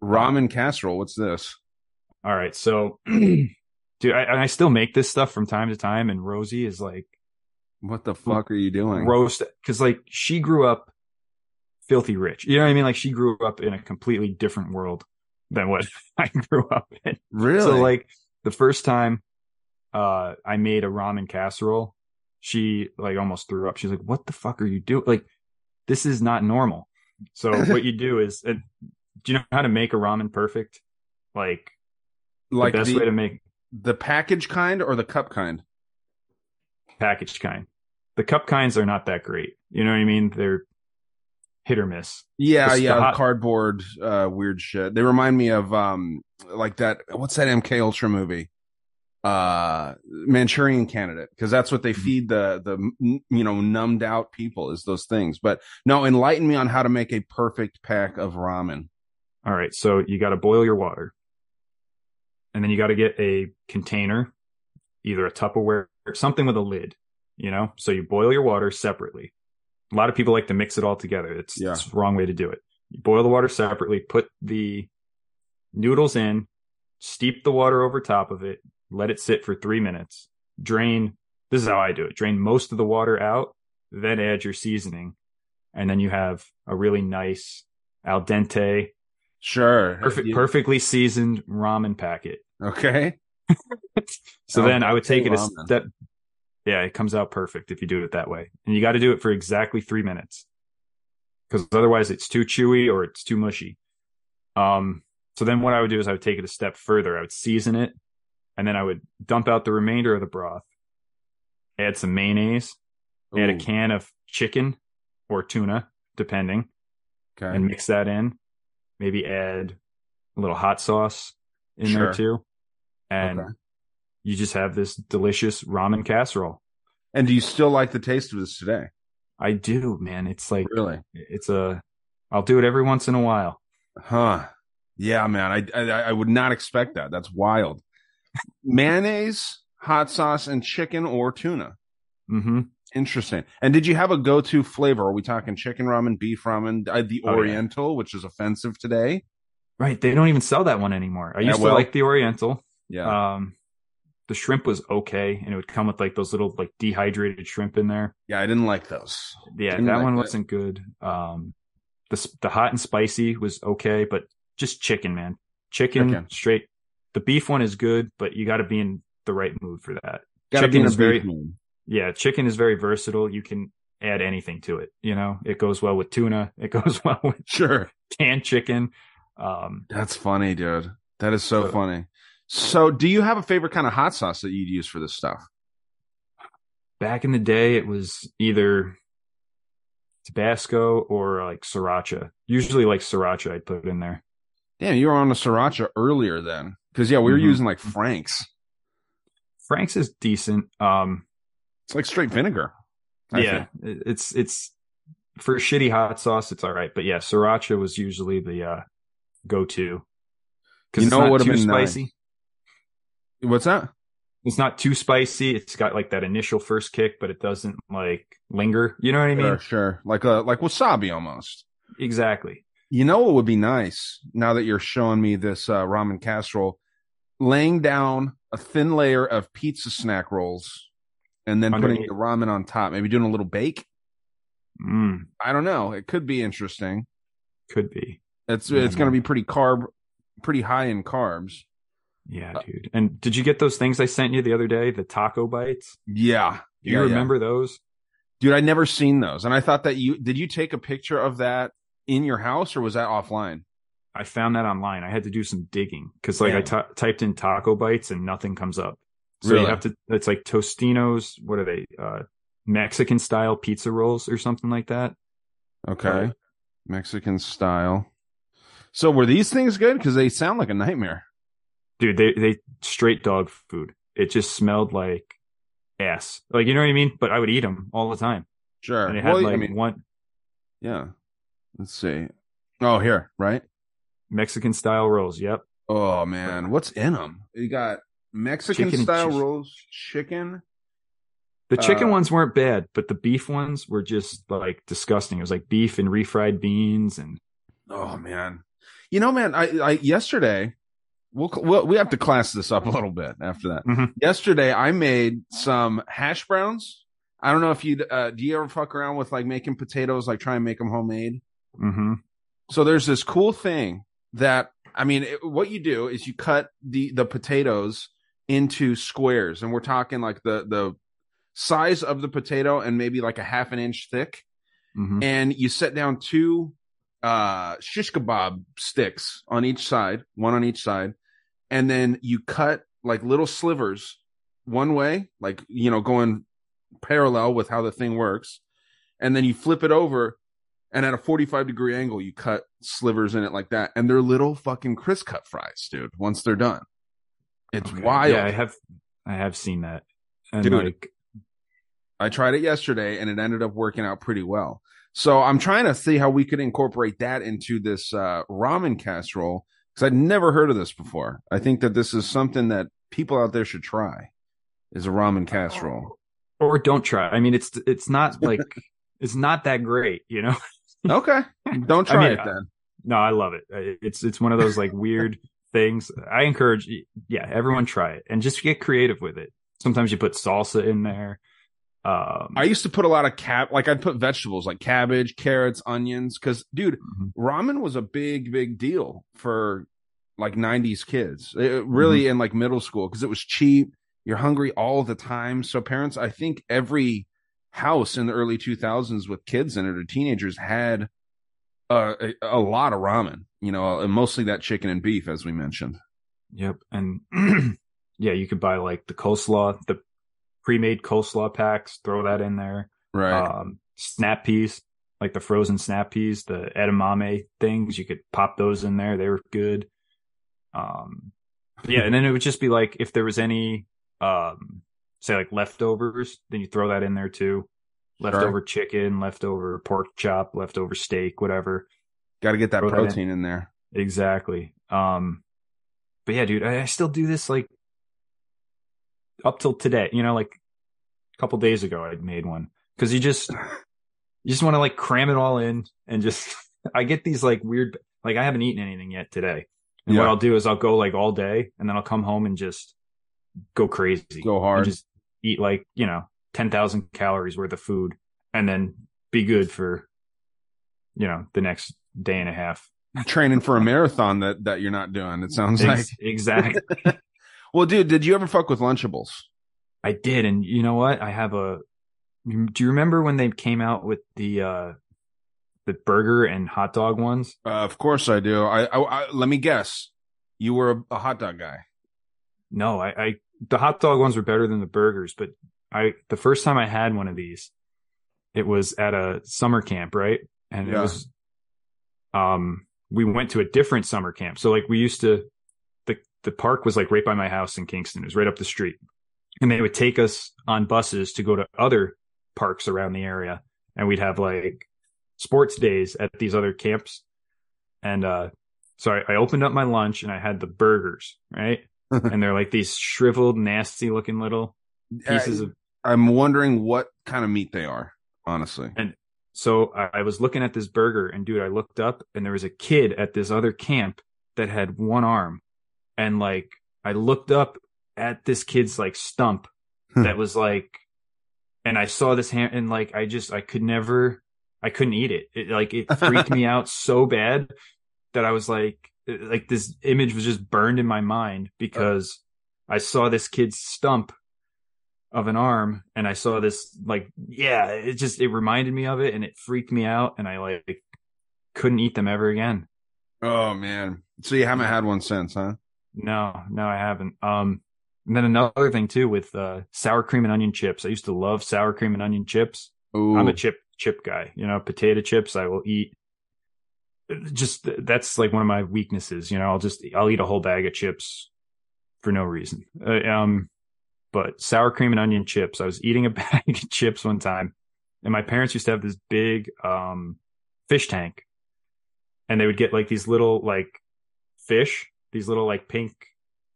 Ramen casserole. What's this?
All right, so, dude, I, and I still make this stuff from time to time, and Rosie is like
What the fuck are you doing?
roast because like she grew up filthy rich. You know what I mean? Like she grew up in a completely different world than what I grew up in.
really?
So like the first time uh I made a ramen casserole, she like almost threw up. She's like, "What the fuck are you doing? Like this is not normal." So what you do is do you know how to make a ramen perfect? Like,
like
the best
the,
way to make
the package kind or the cup kind?
packaged kind. The cup kinds are not that great. You know what I mean? They're hit or miss.
Yeah,
the
yeah,
hot-
cardboard, uh, weird shit. They remind me of um, like that. What's that MK Ultra movie? Uh, Manchurian Candidate, because that's what they
Mm-hmm.
feed the the you know numbed out people is those things. But no, enlighten me on how to make a perfect pack of ramen.
All right, so you got to boil your water, and then you got to get a container, either a Tupperware or something with a lid. You know, so you boil your water separately. A lot of people like to mix it all together. It's,
Yeah.
it's the wrong way to do it. You boil the water separately, put the noodles in, steep the water over top of it, let it sit for three minutes, drain. This is how I do it. Drain most of the water out, then add your seasoning. And then you have a really nice al dente,
Sure,
perfect, perfectly seasoned ramen packet.
Okay,
So
Al
then I would take it a step. Yeah, it comes out perfect if you do it that way. And you got to do it for exactly three minutes because otherwise it's too chewy or it's too mushy. Um, so then what I would do is I would take it a step further. I would season it and then I would dump out the remainder of the broth, add some mayonnaise, add a can of chicken or tuna, depending,
okay.
and mix that in. Maybe add a little hot sauce in there too. And
Okay.
you just have this delicious ramen casserole.
And do you still like the taste of this today?
I do, man. It's like
Really?
it's a. I'll do it every once in a while.
Huh. Yeah, man. I, I I would not expect that. That's wild. Mayonnaise, hot sauce, and chicken or tuna.
hmm
Interesting. And did you have a go-to flavor? Are we talking chicken ramen, beef ramen, uh, the
Oh, yeah.
Oriental, which is offensive today?
Right. They don't even sell that one anymore. I
Yeah,
used
well-
to like the Oriental.
Yeah.
Um, the shrimp was okay, and it would come with like those little like dehydrated shrimp in there.
yeah, I didn't like those.
Yeah, that
like
one
that.
wasn't good. Um, the the hot and spicy was okay, but just chicken, man, chicken,
Chicken.
straight. The beef one is good, but you got to be in the right mood for that.
Gotta be
chicken is very
mood.
yeah, chicken is very versatile. You can add anything to it. You know, it goes well with tuna. It goes well with
Sure.
canned chicken. Um,
That's funny, dude. That is so
So-
funny. So, do you have a favorite kind of hot sauce that you'd use for this stuff?
back in the day, it was either Tabasco or like sriracha. Usually, like sriracha, I'd put in there.
Damn, you were on the sriracha earlier then. Because, yeah, we were
Mhm.
using like Frank's.
Frank's is decent. Um,
It's like straight vinegar. I
yeah,
think.
it's it's for shitty hot sauce, it's all right. But yeah, sriracha was usually the uh, go-to
You
because it's
know what would've
too
been
spicy.
What's that?
It's not too spicy. It's got like that initial first kick, but it doesn't like linger. You know what I mean?
Sure, sure. Like a like wasabi almost.
Exactly.
You know what would be nice now that you're showing me this uh, ramen casserole? Laying down a thin layer of pizza snack rolls and then putting the ramen on top. Maybe doing a little bake.
Mm,
I don't know. It could be interesting.
could be.
It's
Yeah,
it's going to be pretty carb, pretty high in carbs.
Yeah,
Uh,
dude. And did you get those things I sent you the other day? The taco bites?
Yeah.
Do you
Yeah, yeah.
remember those?
dude? I never seen those, and I thought that you did. You take a picture of that in your house, or was that offline?
I found that online. I had to do some digging because like I
Yeah.
ty- typed in taco bites and nothing comes up. So
Really?
you have to. It's like Totino's. What are they? Uh, Mexican style pizza rolls or something like that.
Okay,
Right.
Mexican style. So were these things good? Because they sound like a nightmare.
Dude, they they straight dog food. It just smelled like ass. Like you know what I mean? But I would eat them all the time,
Sure.
and it had
Well,
like
I mean,
one
yeah. Let's see. Oh, here, right?
Mexican style rolls. Yep.
Oh man, what's in them? You got Mexican
Chicken
style
cheese.
rolls, chicken.
The chicken
Uh,
ones weren't bad, but the beef ones were just like disgusting. It was like beef and refried beans and
Oh man, you know, man, I, I yesterday we'll, we'll we have to class this up a little bit after that.
Mhm.
Yesterday, I made some hash browns. I don't know if you uh, do you ever fuck around with like making potatoes, like try and make them homemade.
hmm
So there's this cool thing that I mean, it, what you do is you cut the the potatoes into squares, and we're talking like the the size of the potato and maybe like a half an inch thick
hmm
and you set down two uh shish kebab sticks on each side, one on each side, and then you cut like little slivers one way, like you know, going parallel with how the thing works, and then you flip it over and at a 45 degree angle you cut slivers in it like that and they're little fucking crisp cut fries dude once they're done it's wild
Yeah, I have I have seen that. And
Dude.
like
I tried it yesterday and it ended up working out pretty well. So I'm trying to see how we could incorporate that into this uh, ramen casserole because I'd never heard of this before. I think that this is something that people out there should try is a ramen casserole.
or don't try. I mean it's it's not like it's not that great, you know.
Okay. Don't
I
try
mean,
it then.
No, I love it. It's it's one of those like weird things. I encourage yeah, everyone try it and just get creative with it. Sometimes you put salsa in there. Um
I used to put a lot of cap, like I'd put vegetables like cabbage, carrots, onions. Cause dude,
Mhm.
ramen was a big, big deal for like 90s kids, It- really in like middle school because it was cheap. You're hungry all the time. So parents, I think every house in the early 2000s with kids in it or teenagers had uh, a, a lot of ramen, you know, and mostly that chicken and beef, as we mentioned.
Yep. And yeah, you could buy like the coleslaw, the pre-made coleslaw packs, throw that in there.
Right.
Um, snap peas, like the frozen snap peas, the edamame things, you could pop those in there. They were good. Um, yeah. And then it would just be like, if there was any, um, say like leftovers, then you throw that in there too. leftover chicken, leftover pork chop, leftover steak, whatever.
Got to get that
Throw that in.
protein in there.
Exactly. Um, but yeah, dude, I, I still do this like up till today. You know, like a couple days ago, I made one because you just you just want to like cram it all in and just. I get these like weird, like I haven't eaten anything yet today, and what I'll do is I'll go like all day, and then I'll come home and just go crazy,
Go hard.
just eat like you know ten thousand calories worth of food, and then be good for you know the next day and a half.
Training for a marathon that that you're not doing. It sounds like.
Exactly.
Well, dude, did you ever fuck with Lunchables?
I did, and you know what? I have a. Do you remember when they came out with the uh the burger and hot dog ones?
Uh, of course I do. I, I, I let me guess. You were a, a hot dog guy.
No, I, I the hot dog ones were better than the burgers, but I the first time I had one of these, it was at a summer camp, right? And it was um we went to a different summer camp. So like we used to the the park was like right by my house in Kingston. It was right up the street. And they would take us on buses to go to other parks around the area and we'd have like sports days at these other camps. And uh so I, I opened up my lunch and I had the burgers, right? and they're like these shriveled, nasty looking little pieces
I,
of.
I'm wondering what kind of meat they are. Honestly, And
So I, I was looking at this burger, and dude, I looked up, and there was a kid at this other camp that had one arm, and like I looked up at this kid's like stump that was like, and I saw this hand, and like I just I could never, I couldn't eat it. It like it freaked me out so bad that I was like, like this image was just burned in my mind because I saw this kid's stump of an arm and I saw this like yeah it just it reminded me of it and it freaked me out and I like couldn't eat them ever again.
oh man. So you haven't had one since, huh?
No, no I haven't. Um and then another thing too with uh sour cream and onion chips. I used to love sour cream and onion chips.
Ooh.
I'm a chip chip guy. You know, potato chips I will eat just that's like one of my weaknesses, you know. I'll just I'll eat a whole bag of chips for no reason. Uh, um but sour cream and onion chips. I was eating a bag of chips one time and my parents used to have this big um fish tank and they would get like these little like fish, these little like pink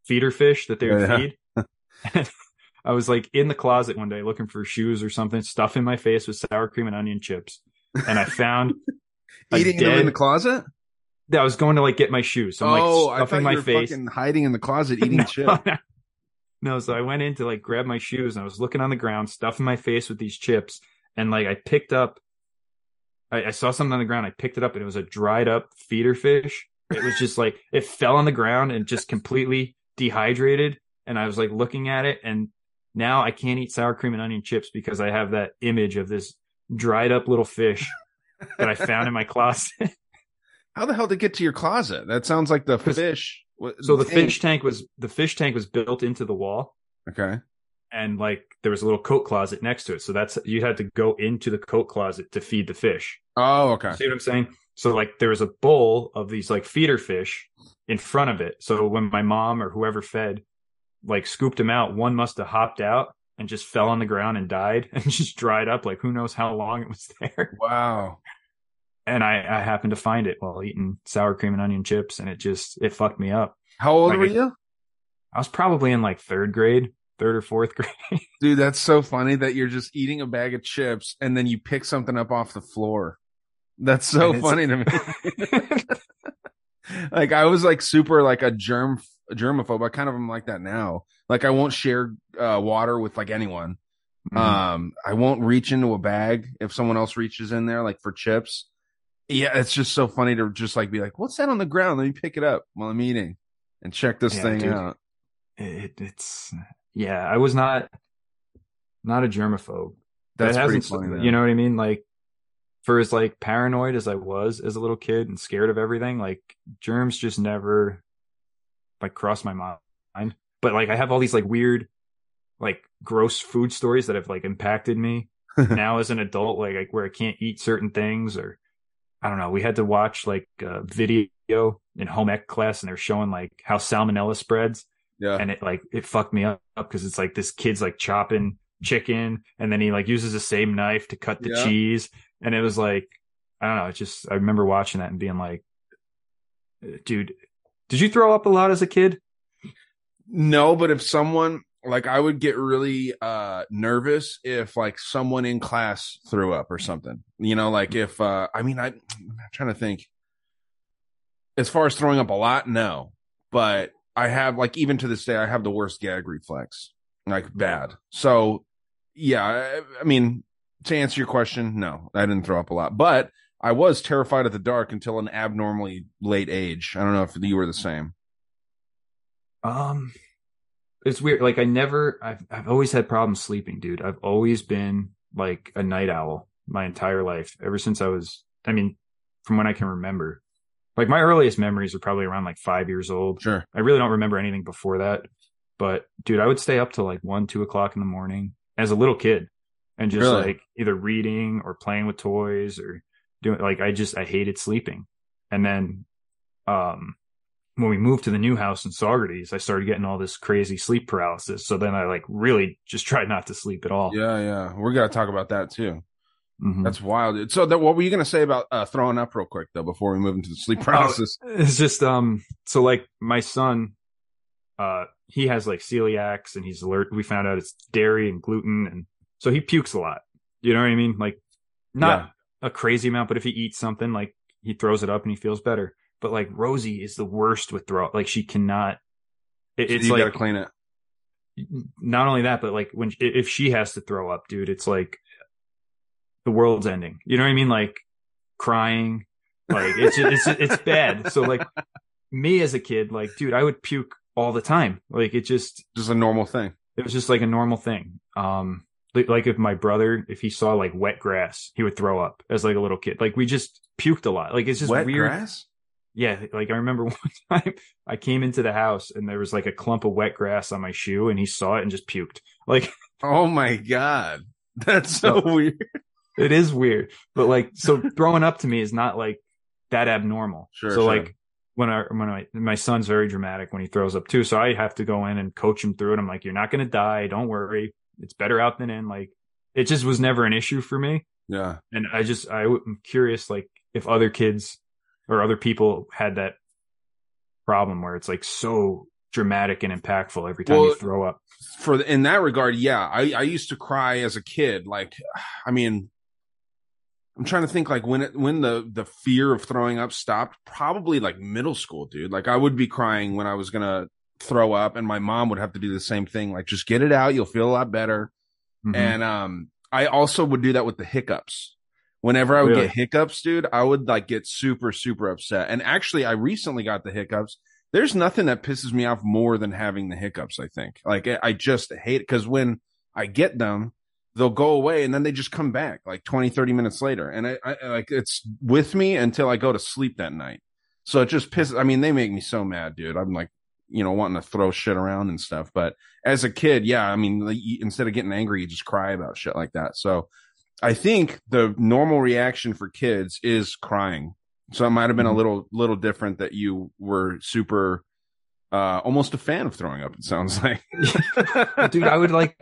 feeder fish that they would
Yeah.
feed. I was like in the closet one day looking for shoes or something, stuffing my face with sour cream and onion chips. And I found
Eating them in the closet.
Yeah, I was going to like get my shoes. So I'm
oh,
like stuffing my face.
fucking hiding in the closet eating
no,
chips.
no, so I went in to like grab my shoes and I was looking on the ground, stuffing my face with these chips. And like I picked up, I, I saw something on the ground. I picked it up and it was a dried up feeder fish. It was just like, it fell on the ground and just completely dehydrated. And I was like looking at it and now I can't eat sour cream and onion chips because I have that image of this dried up little fish that I found in my closet.
How the hell did it get to your closet? That sounds like the fish.
So the
tank.
fish tank was, the fish tank was built into the wall.
Okay.
and like there was a little coat closet next to it. So that's you had to go into the coat closet to feed the fish.
Oh, okay.
See what I'm saying? So like there was a bowl of these like feeder fish in front of it. So when my mom or whoever fed like scooped them out, one must have hopped out and just fell on the ground and died and just dried up like who knows how long it was there.
Wow.
And I, I happened to find it while eating sour cream and onion chips and it just it fucked me up.
How old
Like
were
I-
you?
I was probably in like third grade, third or fourth grade.
Dude, that's so funny that you're just eating a bag of chips and then you pick something up off the floor. That's so funny to me. like I was like super like a germ germaphobe. I kind of am like that now. Like I won't share uh, water with like anyone.
Mhm.
Um, I won't reach into a bag if someone else reaches in there, like for chips. Yeah, it's just so funny to just like be like, "What's that on the ground? Let me pick it up while I'm eating and check this
Yeah,
thing
dude.
out."
it, it's yeah i was not not a germaphobe
That's
That
pretty
hasn't-
funny.
you know what i mean like for as like paranoid as i was as a little kid and scared of everything like germs just never like crossed my mind. But like i have all these like weird like gross food stories that have like impacted me now as an adult like, like where i can't eat certain things or i don't know. We had to watch like a video in home ec class and they're showing like how salmonella spreads.
Yeah.
and it like it fucked me up because it's like this kid's like chopping chicken and then he like uses the same knife to cut the
Yeah.
cheese. And it was like i don't know. It just i remember watching that and being like dude did you throw up a lot as a kid
No, but if someone like I would get really uh nervous if like someone in class threw up or something. You know, like if uh I mean I I'm trying to think. As far as throwing up a lot, no. But I have like even to this day I have the worst gag reflex. Like bad. So yeah, I, I mean to answer your question, no, I didn't throw up a lot. But I was terrified of the dark until an abnormally late age. I don't know if you were the same.
Um, it's weird. Like I never, I've I've always had problems sleeping, dude. I've always been like a night owl my entire life, ever since I was. I mean, from when I can remember. Like my earliest memories are probably around like five years old.
Sure.
I really don't remember anything before that. But dude, I would stay up till like one, two o'clock in the morning as a little kid, and just
Really?
like either reading or playing with toys or doing like I just I hated sleeping. And then, um, when we moved to the new house in Saugerties, I started getting all this crazy sleep paralysis. So then I like really just tried not to sleep at all.
Yeah, yeah. We're gonna talk about that too.
Mhm.
That's wild. dude. So that what were you gonna say about uh, throwing up real quick though before we move into the sleep
Oh,
paralysis?
it's just um so like my son uh he has like celiacs and he's alert we found out it's dairy and gluten and so he pukes a lot you know what i mean like not a crazy amount but if he eats something like he throws it up and he feels better. But like rosie is the worst with throw like she cannot it,
So
it's
you
like
gotta clean it.
not only that but like when if she has to throw up dude it's like the world's ending. You know what i mean? Like crying like it's it's it's bad. So like me as a kid like dude i would puke all the time. Like it just
Just a normal thing.
it was just like a normal thing. Um like, if my brother if he saw like wet grass he would throw up as like a little kid like we just puked a lot like it's just
Wet
weird
grass?
yeah, like I remember one time I came into the house and there was like a clump of wet grass on my shoe and he saw it and just puked. Like
Oh my god. That's so weird.
it is weird. But like so throwing up to me is not like that abnormal.
Sure,
So
sure.
like when I when I my son's very dramatic when he throws up too. So I have to go in and coach him through it. I'm like, you're not gonna die, don't worry. It's better out than in. Like it just was never an issue for me.
Yeah.
And I just I, I'm curious like if other kids or other people had that problem where it's like so dramatic and impactful every time
Well,
you throw up.
For the, in that regard, yeah. I I used to cry as a kid. Like, I mean, I'm trying to think like when it when the the fear of throwing up stopped. Probably like middle school, dude. Like I would be crying when I was gonna throw up, and my mom would have to do the same thing. Like, just get it out. You'll feel a lot better.
Mhm.
And um, I also would do that with the hiccups. Whenever I would
Really?
get hiccups, dude, I would like get super, super upset. And actually, I recently got the hiccups. There's nothing that pisses me off more than having the hiccups. I think, like, I- I just hate it because when I get them, they'll go away and then they just come back like 20, 30 minutes later. And I, I like it's with me until I go to sleep that night. So it just pisses. I mean, they make me so mad, dude. I'm like, you know, wanting to throw shit around and stuff. But as a kid, yeah, I mean, like, instead of getting angry, you just cry about shit like that. So I think the normal reaction for kids is crying. So it might have been a
Mhm.
little, little different that you were super, uh, almost a fan of throwing up. It sounds like,
Dude, I would like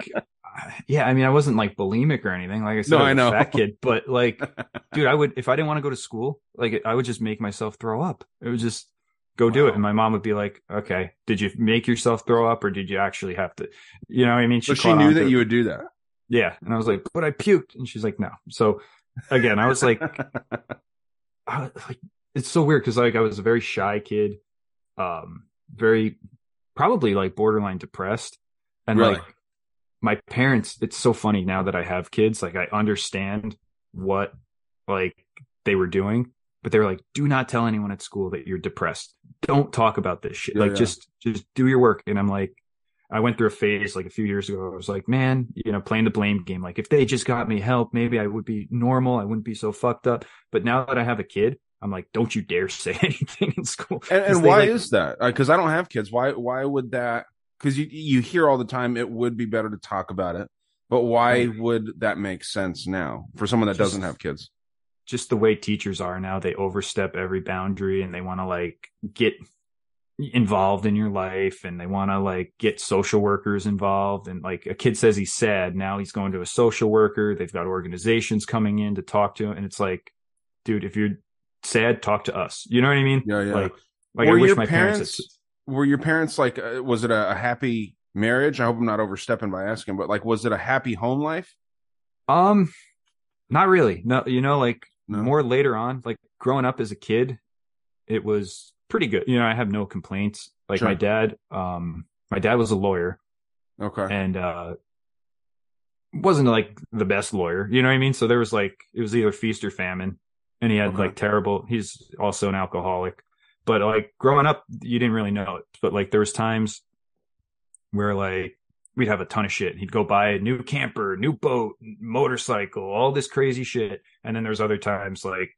yeah, I mean I wasn't like bulimic or anything. Like I said,
No,
I
know.
that kid, but like dude, I would if I didn't want to go to school, like I would just make myself throw up. It was just go do it. And my mom would be like, Okay, did you make yourself throw up or did you actually have to you know what I mean?
so she knew that you would do that.
Yeah. And I was like, but I puked. And she's like, no. So again, I was like, I, like it's so weird because like I was a very shy kid, um, very probably like borderline depressed. And
Really?
like my parents, it's so funny now that I have kids, like I understand what like they were doing, but they were like, do not tell anyone at school that you're depressed. Don't talk about this shit.
Yeah,
like
yeah.
just just do your work. And I'm like, I went through a phase like a few years ago. I was like, man, you know, playing the blame game. Like, if they just got me help, maybe I would be normal. I wouldn't be so fucked up. But now that I have a kid, I'm like, don't you dare say anything in school.
And, and why
like-
is that? Because I don't have kids. Why? Why would that? Because you you hear all the time it would be better to talk about it, but why would that make sense now for someone that
Just-
doesn't have kids?
Just the way teachers are now? They overstep every boundary and they want to like get involved in your life and they want to like get social workers involved. And like a kid says he's sad now he's going to a social worker they've got organizations coming in to talk to him. And it's like dude if you're sad talk to us. You know what i mean?
Yeah, yeah.
like like
were
i wish my
parents,
parents,
were your parents like uh, was it a, a happy marriage? I hope i'm not overstepping by asking but like was it a happy home life?
Um not really. No you know like
No?
more later on like growing up as a kid it was pretty good. You know i have no complaints. Like
Sure.
my dad um my dad was a lawyer.
Okay.
And uh wasn't like the best lawyer you know what i mean? So there was like it was either feast or famine. And he had
Okay.
like terrible he's also an alcoholic. But like growing up you didn't really know it. But like there was times where like we'd have a ton of shit. He'd go buy a new camper new boat motorcycle all this crazy shit. And then there's other times like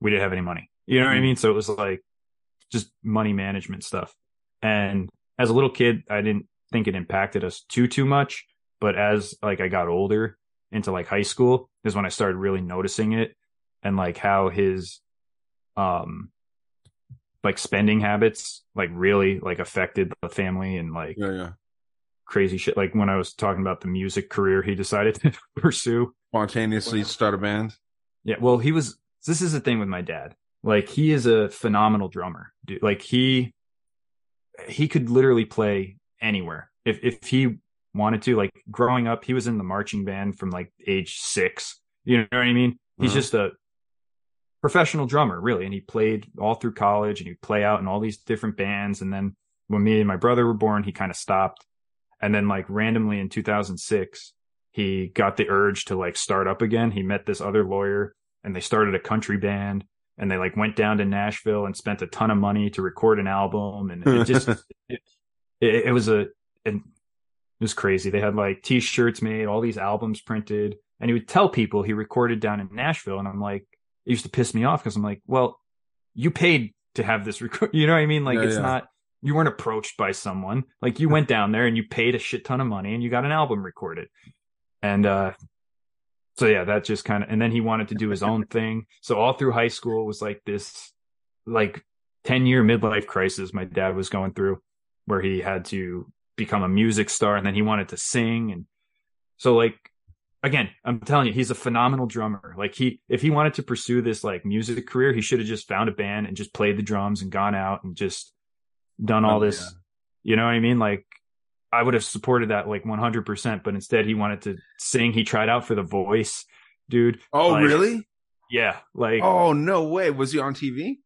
we didn't have any money. You know what i
Mhm.
mean? So it was like just money management stuff. And as a little kid i didn't think it impacted us too too much. But as like i got older into like high school is when i started really noticing it and like how his um like spending habits like really like affected the family and like
yeah yeah
crazy shit. Like when i was talking about the music career he decided to pursue.
Spontaneously start a band?
Yeah well he was this is the thing with my dad. Like he is a phenomenal drummer dude. Like he he could literally play anywhere. If if he wanted to like growing up he was in the marching band from like age 6 you know what i mean? He's
Uh-huh.
just a professional drummer really. And he played all through college and he'd play out in all these different bands. And then when me and my brother were born he kind of stopped and then like randomly in 2006 he got the urge to like start up again. He met this other lawyer and they started a country band and they like went down to Nashville and spent a ton of money to record an album. And it just it, it, it was a it was crazy. They had like t-shirts made all these albums printed. And he would tell people he recorded down in Nashville. And I'm like it used to piss me off because I'm like well you paid to have this record you know what I mean? Like
Yeah,
it's
yeah.
not you weren't approached by someone. Like you went down there and you paid a shit ton of money and you got an album recorded. And uh so yeah that just kind of and then he wanted to do his own thing. So all through high school was like this like 10 year midlife crisis my dad was going through where he had to become a music star and then he wanted to sing. And so like again i'm telling you he's a phenomenal drummer. Like he if he wanted to pursue this like music career he should have just found a band and just played the drums and gone out and just done all
Oh,
this
yeah.
you know what i mean like I would have supported that like 100%, but instead he wanted to sing. He tried out for the voice, dude.
oh
Like,
really
Yeah. Like,
oh no way was he on tv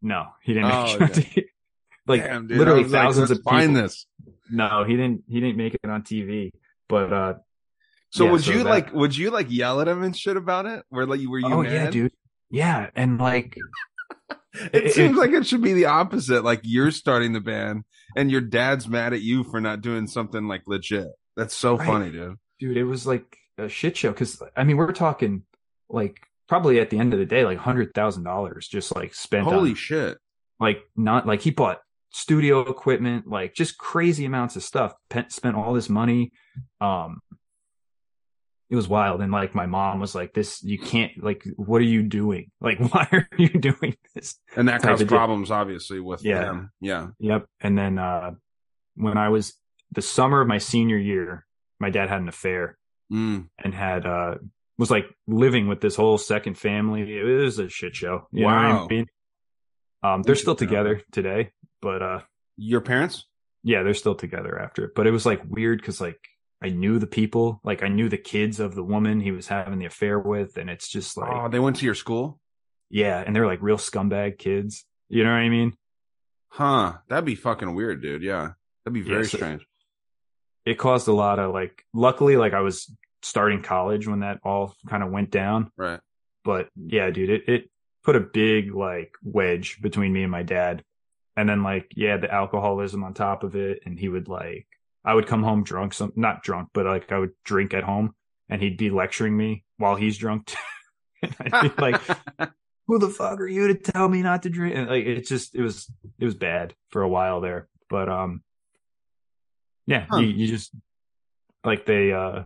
no, he didn't
Oh,
make it. on. TV. like
Damn.
Literally
was like,
thousands of
find
people.
this
No, he didn't, he didn't make it on TV, but, uh,
so
Yeah,
would
so
you
that-
like would you like yell at him and shit about it where like were you
oh
mad?
yeah, dude. Yeah. And like,
It,
It-
seems
it-
like it should be the opposite. Like you're starting the band and your dad's mad at you for not doing something like legit. That's so
Right.
funny, dude.
dude, it was like a shit show. Cause I mean, we're talking like probably at the end of the day, like hundred thousand dollars just like spent
Holy
on
shit.
like not like he bought studio equipment like just crazy amounts of stuff spent all this money um it was wild and like my mom was like this you can't like what are you doing like why are you doing this
And that caused problems, obviously, with
Yeah.
them. Yeah.
yep and then uh when i was the summer of my senior year my dad had an affair
Mm.
and had uh was like living with this whole second family it was a shit show you
Wow.
I mean? um they're still together today but uh
Your parents?
yeah, they're still together after it. But it was like weird because like I knew the people, like I knew the kids of the woman he was having the affair with, and it's just oh, like
oh, they went to your school?
yeah, and they're like real scumbag kids. You know what I mean?
Huh. That'd be fucking weird, dude. Yeah. That'd be very
Yeah, so-
strange.
It caused a lot of like. Luckily, like I was starting college when that all kind of went down.
Right.
But yeah, dude, it it put a big like wedge between me and my dad. And then like yeah, the alcoholism on top of it, and he would like I would come home drunk, some not drunk, but like I would drink at home, and he'd be lecturing me while he's drunk. I'd be like, "Who the fuck are you to tell me not to drink?" And like it just it was it was bad for a while there, but um, yeah,
Huh.
you you just like they uh,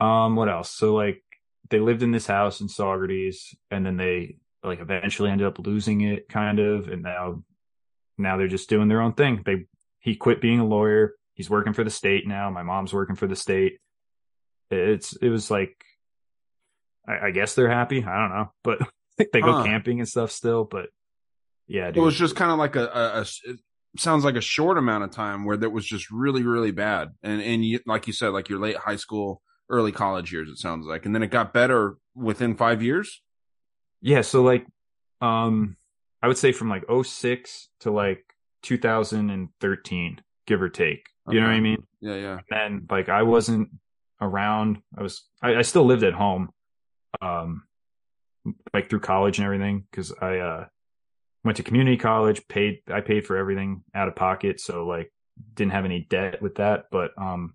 um, what else? So like they lived in this house in Saugerties, and then they like eventually ended up losing it, kind of, and now now they're just doing their own thing. They he quit being a lawyer. He's working for the state now. My mom's working for the state. It's it was like I, I guess they're happy. I don't know, but they go
Huh.
camping and stuff still. But yeah,
It was just kind of like a, a, a it sounds like a short amount of time where that was just really really bad, and and you, like you said, like your late high school, early college years. It sounds like, and then it got better within five years.
yeah. So like, um, I would say from like 06 to like 2013, give or take. You know what I mean?
Yeah, yeah.
then like I wasn't around. I was I, I still lived at home, um, like through college and everything because I uh went to community college. Paid I paid for everything out of pocket, so like didn't have any debt with that. But um,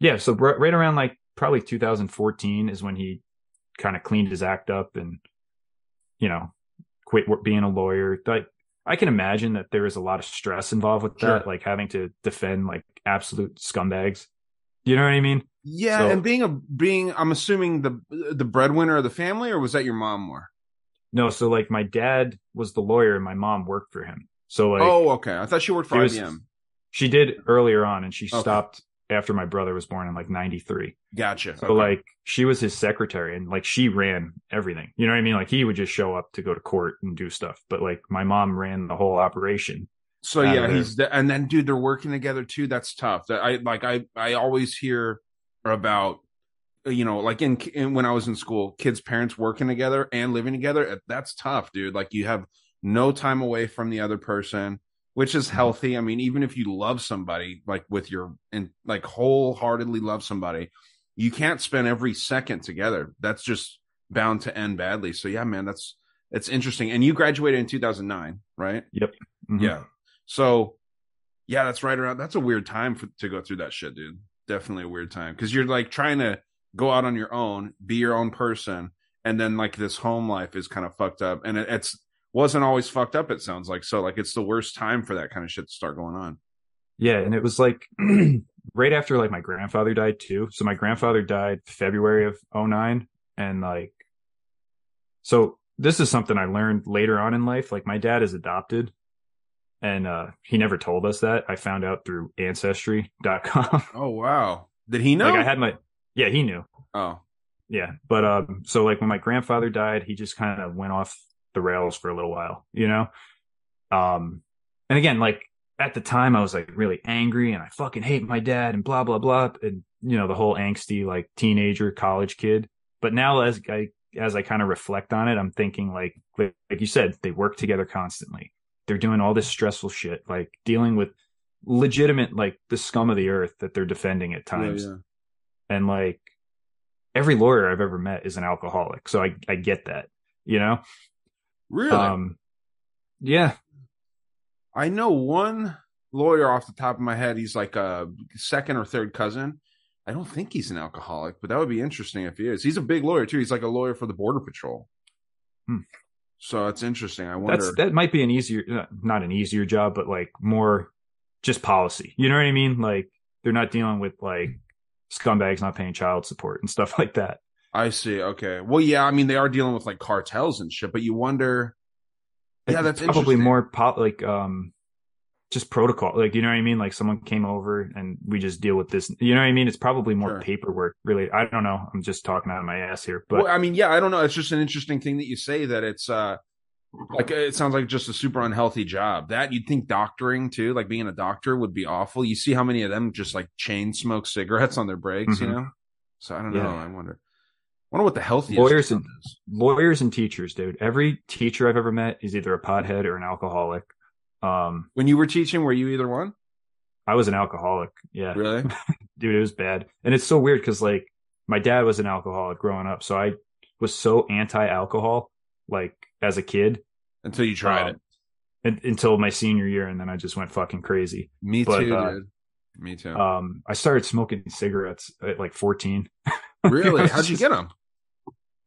yeah. So r- right around like probably 2014 is when he kind of cleaned his act up and you know quit being a lawyer. Like I can imagine that there is a lot of stress involved with
Sure.
that, like having to defend like absolute scumbags. You know what I mean?
Yeah,
So-
and being a being, I'm assuming the the breadwinner of the family, or was that your mom more?
No, so like my dad was the lawyer and my mom worked for him. So like
oh, okay. I thought she worked for
He was- she did earlier on and she
Okay.
stopped after my brother was born in like 93.
Gotcha.
So
Okay.
like she was his secretary and like she ran everything. You know what I mean? Like he would just show up to go to court and do stuff, but like my mom ran the whole operation.
So yeah, he's the, and then dude, they're working together too. That's tough. That I like. I I always hear about you know like in, in when I was in school, kids' parents working together and living together. That's tough, dude. Like you have no time away from the other person, which is healthy. I mean, even if you love somebody like with your and like wholeheartedly love somebody, you can't spend every second together. That's just bound to end badly. So yeah, man, that's it's interesting. And you graduated in 2009, right?
Mhm.
Yeah. So, yeah, that's right around. That's a weird time for, to go through that shit, dude. Definitely a weird time because you're like trying to go out on your own, be your own person, and then like this home life is kind of fucked up, and it, it's wasn't always fucked up. It sounds like so. Like it's the worst time for that kind of shit to start going on.
Yeah, and it was like right after like my grandfather died too. So my grandfather died February of 09 and like so this is something I learned later on in life. Like my dad is adopted and uh he never told us that. I found out through ancestry.com.
Oh wow, did he know?
like I had my Yeah, he knew.
oh,
Yeah. But um so like when my grandfather died, he just kind of went off the rails for a little while, you know? Um and again, like at the time I was like really angry and I fucking hate my dad and blah blah blah and you know the whole angsty like teenager college kid. But now as I as I kind of reflect on it, I'm thinking like like, like you said, they work together constantly. They're doing all this stressful shit, like dealing with legitimate like the scum of the earth that they're defending at times
Yeah, yeah.
and like every lawyer I've ever met is an alcoholic. So I I get that, you know.
Really?
Um yeah,
I know one lawyer off the top of my head. He's like a second or third cousin. I don't think he's an alcoholic, but that would be interesting if he is. He's a big lawyer too. He's like a lawyer for the border patrol.
Hmm.
So it's interesting. I wonder.
that's that might be an easier uh, not an easier job, but like more just policy. You know what I mean? Like they're not dealing with like scumbags not paying child support and stuff like that.
I see. Okay. Well, yeah. I mean, they are dealing with like cartels and shit, but you wonder. Yeah, that's
probably more pop like um just protocol. Like you know what I mean? Like someone came over and we just deal with this. You know what I mean? It's probably more
Sure.
paperwork really. I don't know. I'm just talking out of my ass here, but
well, I mean, yeah. I don't know. It's just an interesting thing that you say that it's uh like it sounds like just a super unhealthy job. That you'd think doctoring too, like being a doctor would be awful. You see how many of them just like chain smoke cigarettes on their breaks, you
Mhm.
know? So I don't
Yeah.
know. I wonder. I wonder what the healthiest
Lawyers and-
is.
lawyers and teachers, dude. Every teacher I've ever met is either a pothead or an alcoholic. Um,
When you were teaching, were you either one?
I was an alcoholic. Yeah,
Really?
dude, it was bad. And it's so weird because like my dad was an alcoholic growing up, so I was so anti-alcohol, like as a kid,
Until you tried
um,
it.
un- until my senior year, and then I just went fucking crazy.
Me
but,
too,
uh,
dude. Me too.
Um, I started smoking cigarettes at like 14.
really? How'd you
just-
get them?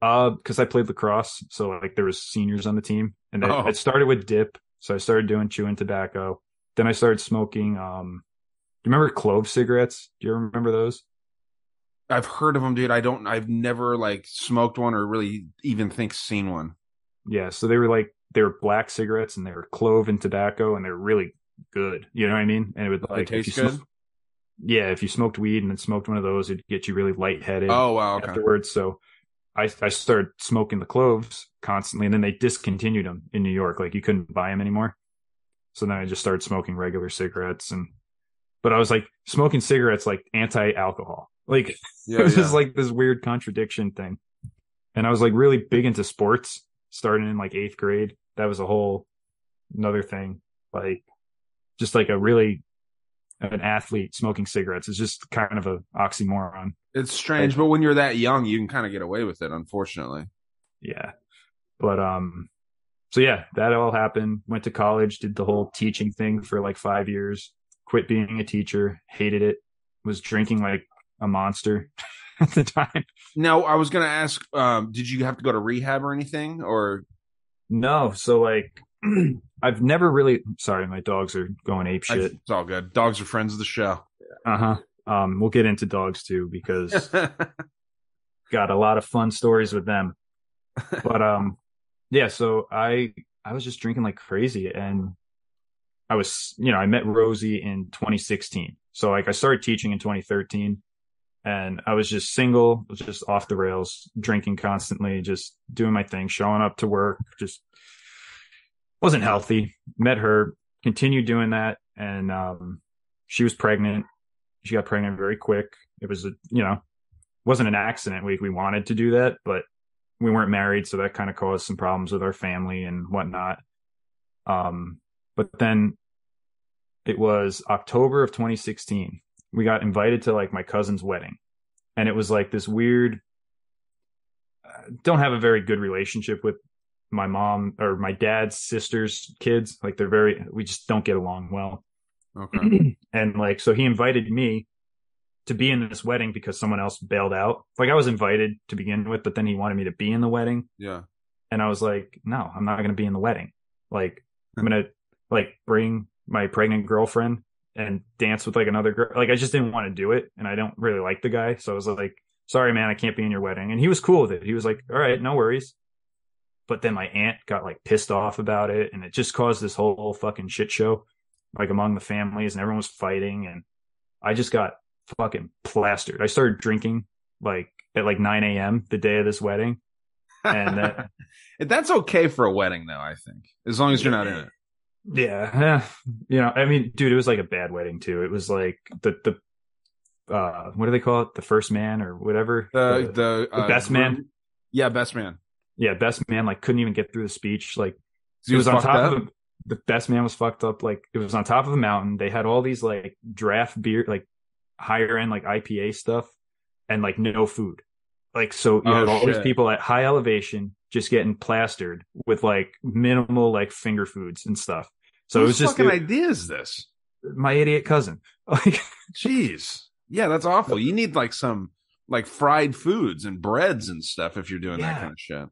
Uh, because I played lacrosse, so like there was seniors on the team, and it,
Oh.
it started with dip. So I started doing chewing tobacco. Then I started smoking. Um, do you remember clove cigarettes? Do you remember those?
I've heard of them, dude. I don't. I've never like smoked one or really even think seen one.
Yeah, so they were like they were black cigarettes and they were clove and tobacco and they're really good. You know what I mean? And it would like
taste good?
smoke- yeah, if you smoked weed and then smoked one of those, it'd get you really lightheaded
Oh wow, okay.
afterwards. So I I started smoking the cloves constantly, and then they discontinued them in New York. Like you couldn't buy them anymore. So then I just started smoking regular cigarettes, and but I was like smoking cigarettes like anti-alcohol. Like
Yeah,
it was
yeah.
just like this weird contradiction thing. And I was like really big into sports starting in like eighth grade. That was a whole another thing. Like just like a really an athlete smoking cigarettes is just kind of a oxymoron.
It's strange, but when you're that young, you can kind of get away with it. Unfortunately,
Yeah. But um so yeah, that all happened. Went to college, did the whole teaching thing for like five years, quit being a teacher, hated it, was drinking like a monster at the time.
now I was gonna ask, um, did you have to go to rehab or anything, or
No, so like I've never really sorry, my dogs are going ape shit.
it's all good. Dogs are friends of the show.
Uh-huh. Um we'll get into dogs too because got a lot of fun stories with them. But um yeah, so I I was just drinking like crazy and I was you know, I met Rosie in 2016. So like I started teaching in 2013 and I was just single, was just off the rails, drinking constantly, just doing my thing, showing up to work, just wasn't healthy. Met her, continued doing that and um she was pregnant. She got pregnant very quick. It was a, you know, wasn't an accident. We we wanted to do that, but we weren't married, so that kind of caused some problems with our family and whatnot. Um, but then it was October of 2016. We got invited to like my cousin's wedding, and it was like this weird. uh, Don't have a very good relationship with my mom or my dad's sister's kids. Like they're very, we just don't get along well.
Okay.
and like so he invited me to be in this wedding because someone else bailed out. Like i was invited to begin with but then he wanted me to be in the wedding.
Yeah.
and i was like no i'm not going to be in the wedding. Like i'm going to like bring my pregnant girlfriend and dance with like another girl. Like i just didn't want to do it and i don't really like the guy. So i was like sorry man i can't be in your wedding. And he was cool with it. He was like all right no worries but then my aunt got like pissed off about it and it just caused this whole fucking shit show like among the families and everyone was fighting and I just got fucking plastered. I started drinking like at like 9 a.m. the day of this wedding. And then-
that's okay for a wedding, though. I think as long as you're not in it.
Yeah. You know, I mean, dude, it was like a bad wedding too. It was like the, the, uh, what do they call it? The first man or whatever.
The the,
the best man?
Yeah, best man.
Yeah, best man, like couldn't even get through the speech. Like
He
it was, on top
up?
of the best man was fucked up. Like it was on top of a mountain. They had all these like draft beer, like higher end, like IPA stuff and like no food. Like, so you
Oh,
had all these people at high elevation just getting plastered with like minimal like finger foods and stuff. So it was
Whose
just
fucking idea is this?
my idiot cousin. Like,
Jeez. Yeah, that's awful. You need like some like fried foods and breads and stuff if you're doing that kind of shit.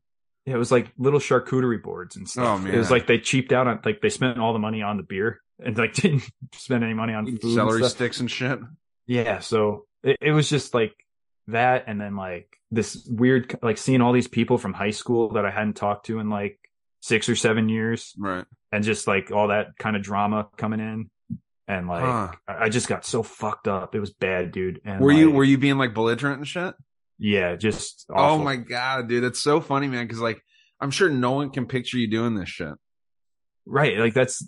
It was like little charcuterie boards and stuff.
Oh,
It was like they cheaped out on, like they spent all the money on the beer and like didn't spend any money on food.
Celery
stuff.
sticks and shit.
Yeah, so it, it was just like that, and then like this weird, like seeing all these people from high school that I hadn't talked to in like six or seven years,
Right.
and just like all that kind of drama coming in, and like
Huh.
I I just got so fucked up. It was bad, dude. And
Were you were you being like belligerent and shit?
Yeah, just
Oh my god, dude, that's so funny, man. Because like, I'm sure no one can picture you doing this shit.
right. Like that's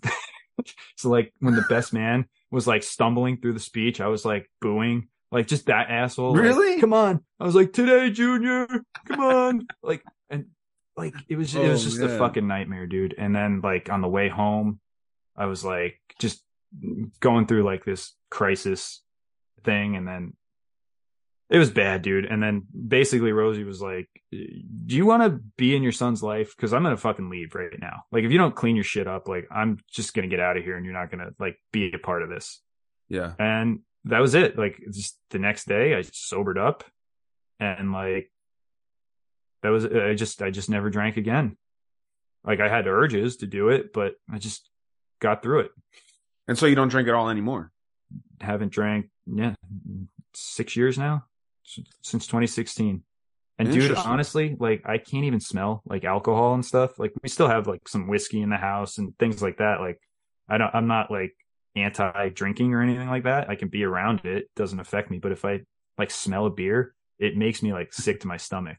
so like when the best man was like stumbling through the speech, I was like booing. Like just that asshole. like,
Really?
come on. I was like, today, Junior. Come on. like and like it was it was
Oh,
just a fucking nightmare, dude. And then like on the way home, I was like just going through like this crisis thing, and then it was bad, dude. And then basically Rosie was like, "Do you want to be in your son's life? Because I'm gonna fucking leave right now. Like if you don't clean your shit up, like I'm just gonna get out of here, and you're not gonna like be a part of this."
Yeah.
and that was it like just the next day i sobered up and like that was i just i just never drank again like i had urges to do it but i just got through it
And so you don't drink at all anymore.
haven't drank yeah six years now since 2016 And dude, honestly, like I can't even smell like alcohol and stuff. Like we still have like some whiskey in the house and things like that. Like I don't, I'm not like anti drinking or anything like that. I can be around it. It doesn't affect me. But if I like smell a beer, it makes me like sick to my stomach.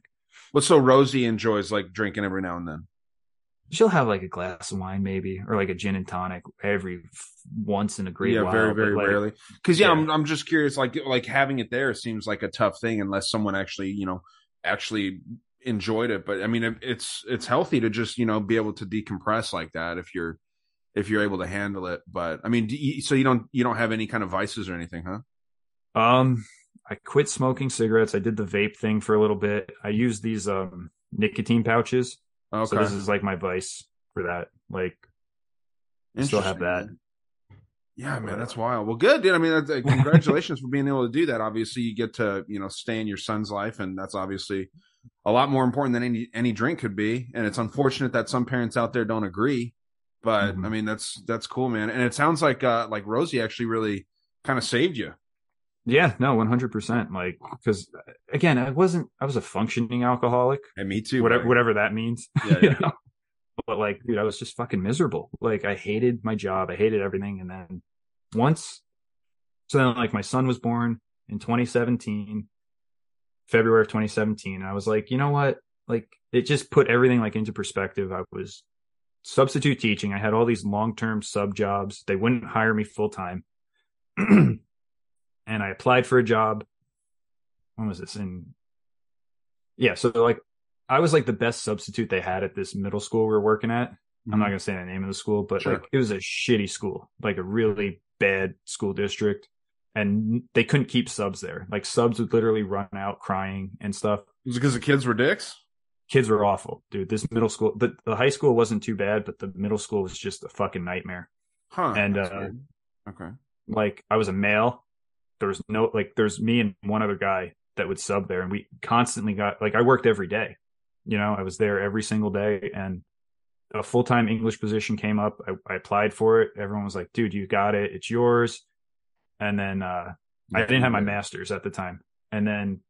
But so Rosie enjoys like drinking every now and then.
She'll have like a glass of wine maybe, or like a gin and tonic every once in a great
yeah,
while.
very very
like,
rarely. Because yeah,
yeah.
I'm I'm just curious. Like like having it there seems like a tough thing unless someone actually you know actually enjoyed it. But I mean, it, it's it's healthy to just you know be able to decompress like that if you're if you're able to handle it. But I mean, do you, so you don't you don't have any kind of vices or anything, huh?
Um, I quit smoking cigarettes. I did the vape thing for a little bit. I use these um nicotine pouches.
Okay,
So this is like my vice for that. Like still have that.
Yeah, man, that's wild. Well, good, dude. I mean, uh, congratulations for being able to do that. Obviously, you get to you know stay in your son's life, and that's obviously a lot more important than any any drink could be. And it's unfortunate that some parents out there don't agree, but
Mhm.
I mean, that's that's cool, man. And it sounds like uh like Rosie actually really kind of saved you.
Yeah, no, one hundred percent. Like because again, I wasn't. I was a functioning alcoholic.
And me too.
whatever whatever that means.
Yeah, yeah.
know? But like, dude, I was just fucking miserable. Like I hated my job. I hated everything. And then once, so then like my son was born in 2017, February of 2017. And I was like, you know what? Like it just put everything like into perspective. I was substitute teaching. I had all these long-term sub jobs. They wouldn't hire me full time. and I applied for a job. When was this in? Yeah. So like I was like the best substitute they had at this middle school we were working at. I'm not going to say the name of the school, but
Sure.
like it was a shitty school, like a really bad school district. And they couldn't keep subs there. Like subs would literally run out crying and stuff.
Was it because the kids were dicks?
Kids were awful, dude. This middle school, the, the high school wasn't too bad, but the middle school was just a fucking nightmare.
Huh?
And, uh,
okay.
Like I was a male. There was no, like, there's me and one other guy that would sub there. And we constantly got, like, I worked every day. You know, I was there every single day and a full time English position came up. I, I applied for it. Everyone was like, dude, you got it. It's yours. And then, uh, I didn't have my master's at the time. And then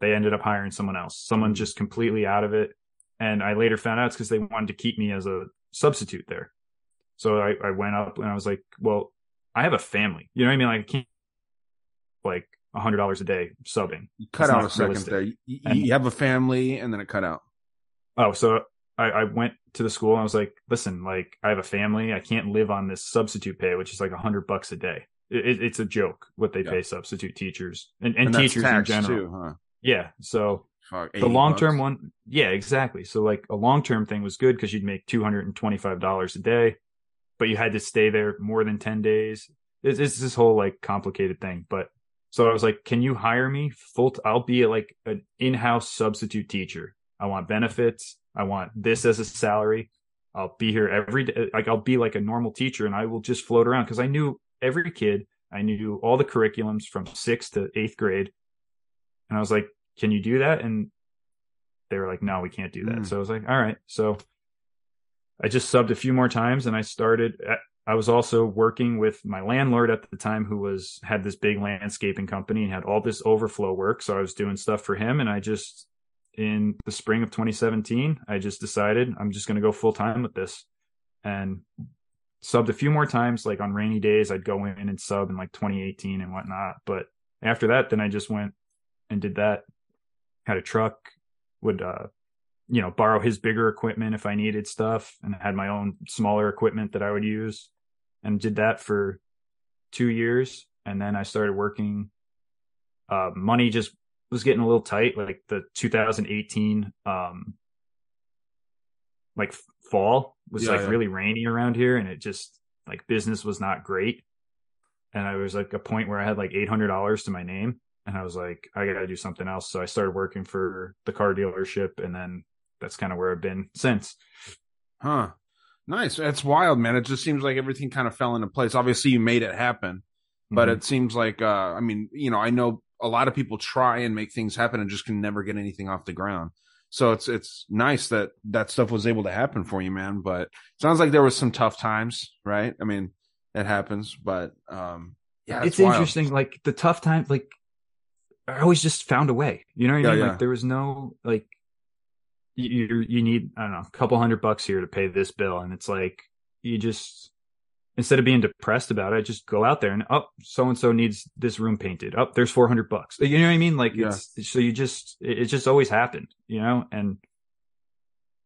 they ended up hiring someone else, someone just completely out of it. And I later found out it's because they wanted to keep me as a substitute there. So I, I went up and I was like, well, I have a family. You know what I mean? Like, I can't like a hundred dollars a day subbing.
You cut
It's
out a second there. You, you-
And-
you have a family, and then it cut out.
Oh, so I, I went to the school and I was like, listen, like I have a family. I can't live on this substitute pay, which is like a hundred bucks a day. It, it- it's a joke what they
Yeah.
pay substitute teachers and, and,
And
teachers in general.
too, huh?
Yeah. So
Fuck,
the long term one, yeah, exactly. So like a long term thing was good because you'd make two hundred and twenty five dollars a day, but you had to stay there more than ten days. It's, it's this whole like complicated thing. But so I was like, can you hire me full? T- I'll be like an in house substitute teacher. I want benefits. I want this as a salary. I'll be here every day. Like I'll be like a normal teacher, and I will just float around because I knew every kid. I knew all the curriculums from sixth to eighth grade, and I was like, can you do that? And they were like, no, we can't do that.
Mm.
So I was like, all right. So I just subbed a few more times and I started, I was also working with my landlord at the time who was, had this big landscaping company and had all this overflow work. So I was doing stuff for him. And I just, in the spring of 2017, I just decided I'm just going to go full time with this and subbed a few more times. Like on rainy days, I'd go in and sub in like 2018 and whatnot. But after that, then I just went and did that had a truck, would uh you know borrow his bigger equipment if I needed stuff, and had my own smaller equipment that I would use, and did that for two years, and then I started working. Uh, money just was getting a little tight, like the 2018 um like fall was
Yeah,
like
yeah.
really rainy around here, and it just like business was not great. And I was like a point where I had like eight hundred dollars to my name, and I was like, I got to do something else. So I started working for the car dealership, and then that's kind of where I've been since.
Huh. Nice. That's wild, man. It just seems like everything kind of fell into place. Obviously, you made it happen, but
Mhm.
it seems like, uh, I mean, you know, I know a lot of people try and make things happen and just can never get anything off the ground. So it's it's nice that that stuff was able to happen for you, man. But sounds like there was some tough times, right? I mean, it happens, but um, yeah,
it's
wild.
interesting. Like the tough times, like I always just found a way. You know what I
Yeah,
mean?
yeah.
Like there was no like you you need I don't know a couple hundred bucks here to pay this bill, and it's like you just instead of being depressed about it, just go out there and oh so and so needs this room painted. Up oh, there's four hundred bucks. You know what I mean? Like
Yeah.
it's so you just it, it just always happened. You know, and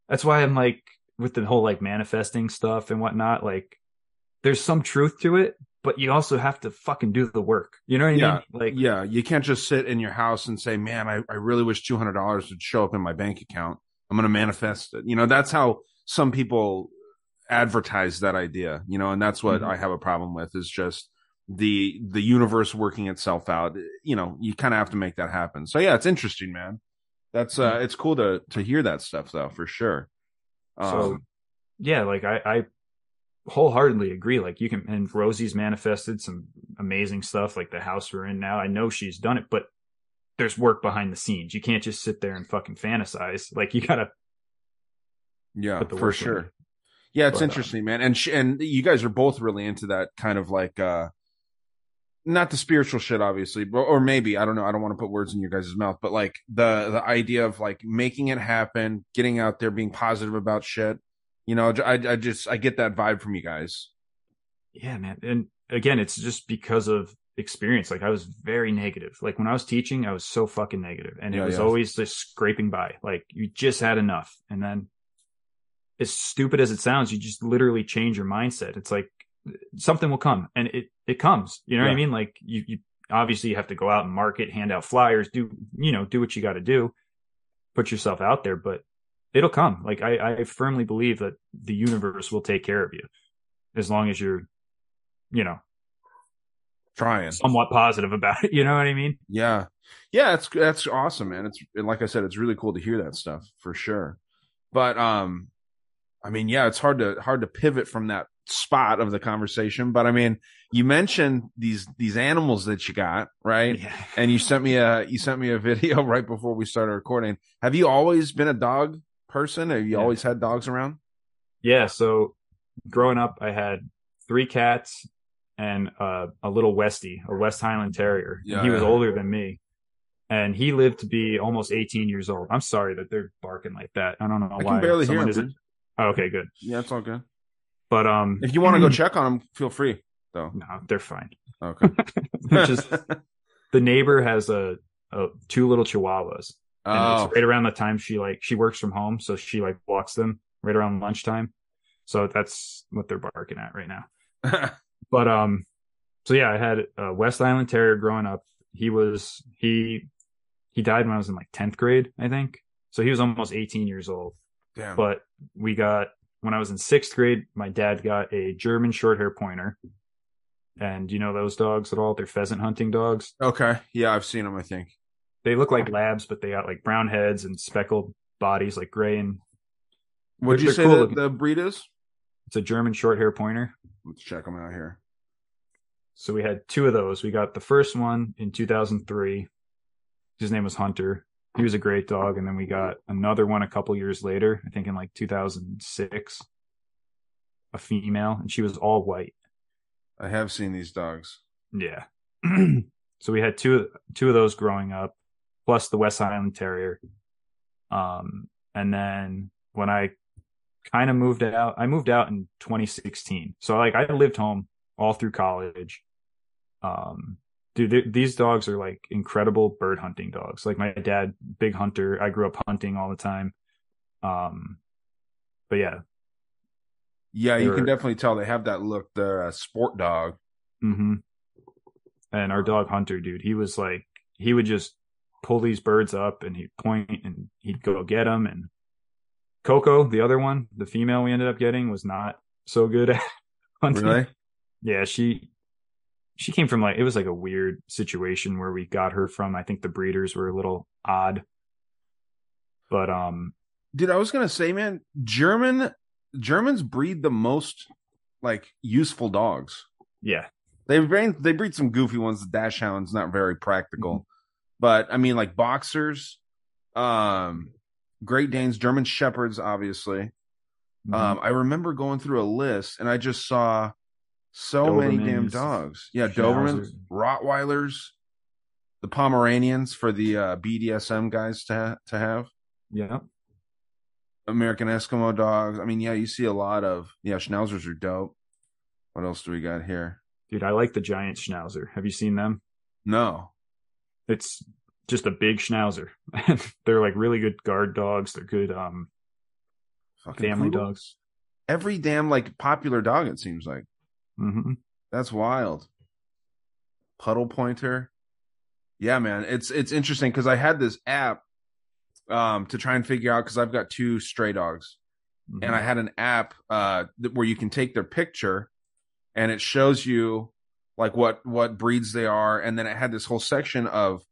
that's why I'm like with the whole like manifesting stuff and whatnot. Like there's some truth to it, but you also have to fucking do the work. You know what I
Yeah,
mean? Like
yeah, you can't just sit in your house and say, "Man, I, I really wish two hundred dollars would show up in my bank account. I'm going to manifest it." You know, that's how some people advertise that idea. You know, and that's what
Mhm.
I have a problem with is just the the universe working itself out. You know, you kind of have to make that happen. So yeah, it's interesting, man. That's uh, it's cool to to hear that stuff though, for sure.
So
Um,
yeah, like I, I wholeheartedly agree. Like you can, and Rosie's manifested some amazing stuff, like the house we're in now. I know she's done it, but there's work behind the scenes. You can't just sit there and fucking fantasize. Like you gotta,
Yeah, for
work in.
sure. Yeah, it's
But, uh,
interesting, man. And sh- and you guys are both really into that kind of like uh not the spiritual shit obviously, but or maybe, I don't know, I don't want to put words in your guys' mouth, but like the the idea of like making it happen, getting out there, being positive about shit. You know, I I just I get that vibe from you guys.
yeah, man. And again, it's just because of experience. Like I was very negative. Like when I was teaching, I was so fucking negative, and
Yeah,
it was
yeah.
always just scraping by. Like you just had enough, and then as stupid as it sounds, you just literally change your mindset. It's like something will come, and it it comes. You know what I mean? Like you you obviously you have to go out and market, hand out flyers, do you know do what you got to do, put yourself out there, but it'll come. Like I I firmly believe that the universe will take care of you as long as you're you know
Trying.
somewhat positive about it. You know what I mean?
Yeah. Yeah, it's that's awesome, man. It's like I said, it's really cool to hear that stuff for sure. But um I mean, yeah, it's hard to hard to pivot from that spot of the conversation. But I mean, you mentioned these these animals that you got, right?
Yeah.
And you sent me a you sent me a video right before we started recording. Have you always been a dog person? Have you
Yeah.
always had dogs around?
Yeah. So growing up, I had three cats and uh, a little Westie, a West Highland Terrier.
Yeah,
he was
yeah.
older than me. And he lived to be almost 18 years old. I'm sorry that they're barking like that. I don't know
I
why.
can barely hear
someone
them.
isn't- Oh, okay, good.
Yeah, it's all good.
But um,
If you want to go check on them, feel free. Though.
no, they're fine.
Okay.
Just the neighbor has a, a two little Chihuahuas. And
oh,
it's right around the time she like she works from home, so she like walks them right around lunchtime. So that's what they're barking at right now. But um, so yeah, I had a West Island Terrier growing up. He was he he died when I was in like tenth grade, I think. So he was almost eighteen years old.
damn.
But we got when I was in sixth grade, my dad got a German short hair pointer. And you know those dogs at all? They're pheasant hunting dogs.
okay. Yeah, I've seen them. I think.
They look like labs, but they got like brown heads and speckled bodies, like gray and
Would you say
cool
the breed is?
it's a German short hair pointer.
Let's check them out here.
So we had two of those. We got the first one in 2003. His name was Hunter. He was a great dog. And then we got another one a couple years later, I think in like 2006, a female, and she was all white.
I have seen these dogs.
Yeah. so we had two, two of those growing up, plus the West Island Terrier. Um, and then when I kind of moved out, I moved out in 2016. So like I lived home all through college. Um, dude, th- these dogs are like incredible bird hunting dogs. Like my dad, big hunter. I grew up hunting all the time. Um, but yeah.
Yeah, you can definitely tell they have that look. They're a sport dog.
Mm-hmm. And our dog Hunter, dude, he was like, he would just pull these birds up and he'd point and he'd go get them. And Coco, the other one, the female we ended up getting, was not so good at hunting.
Really?
Yeah, she she came from like it was like a weird situation where we got her from. I think the breeders were a little odd, but um,
Dude, I was gonna say, man, German Germans breed the most like useful dogs.
yeah,
They breed they breed some goofy ones. The dash hounds not very practical, but I mean like boxers, um, Great Danes, German shepherds, obviously.
Mhm.
Um, I remember going through a list and I just saw so many damn dogs. Yeah, Dobermans,
Schnauzers.
Rottweilers. the Pomeranians for the uh, BDSM guys to ha- to have.
Yeah.
American Eskimo dogs. I mean, yeah, you see a lot of yeah. Schnauzers are dope. What else do we got here?
Dude, I like the giant schnauzer. Have you seen them?
No,
It's just a big schnauzer. They're like really good guard dogs. They're good um
fucking
family dogs.
Every damn like popular dog. It seems like
hmm
that's wild. Pudelpointer. Yeah, man, it's it's interesting because I had this app um to try and figure out because I've got two stray dogs
Mm-hmm.
and I had an app uh where you can take their picture and it shows you like what what breeds they are and then it had this whole section of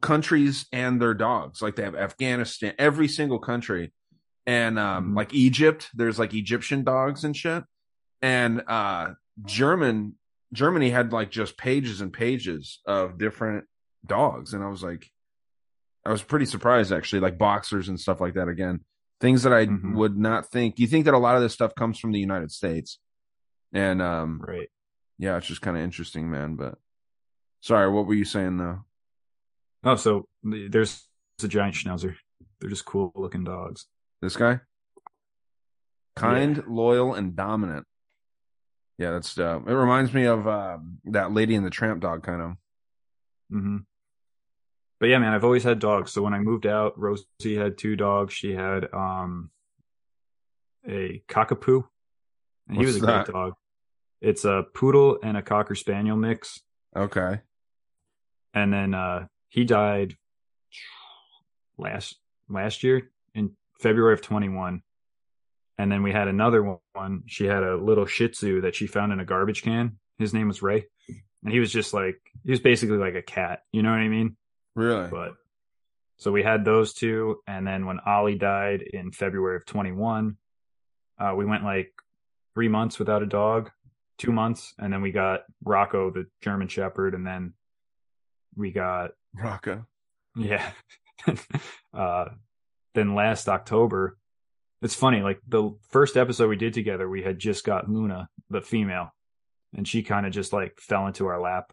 countries and their dogs like they have Afghanistan every single country and um
Mhm.
like Egypt there's like Egyptian dogs and shit and uh German Germany had like just pages and pages of different dogs and I was like I was pretty surprised actually like boxers and stuff like that again things that I
Mhm.
would not think. You think that a lot of this stuff comes from the United States, and um,
right.
yeah, it's just kind of interesting, man. But sorry, what were you saying though?
Oh, so there's a giant schnauzer. They're just cool looking dogs.
This guy, kind, loyal, and dominant. Yeah, that's dope. It reminds me of um, that Lady and the Tramp dog, kind of.
hmm But yeah, man, I've always had dogs. So when I moved out, Rosie had two dogs. She had um a cockapoo, and he
What's
was a
that?
great dog. It's a poodle and a cocker spaniel mix.
Okay,
and then uh he died last last year in February of 21 and then we had another one. She had a little shih tzu that she found in a garbage can. His name was Ray. And he was just like he was basically like a cat. You know what I mean?
Really?
but so we had those two. And then when Ollie died in February of 21 uh we went like 3 months without a dog 2 months. And then we got Rocco the German shepherd. And then we got
Rocco.
yeah. uh, then last October, it's funny, like the first episode we did together, we had just got Luna, the female, and she kind of just like fell into our lap.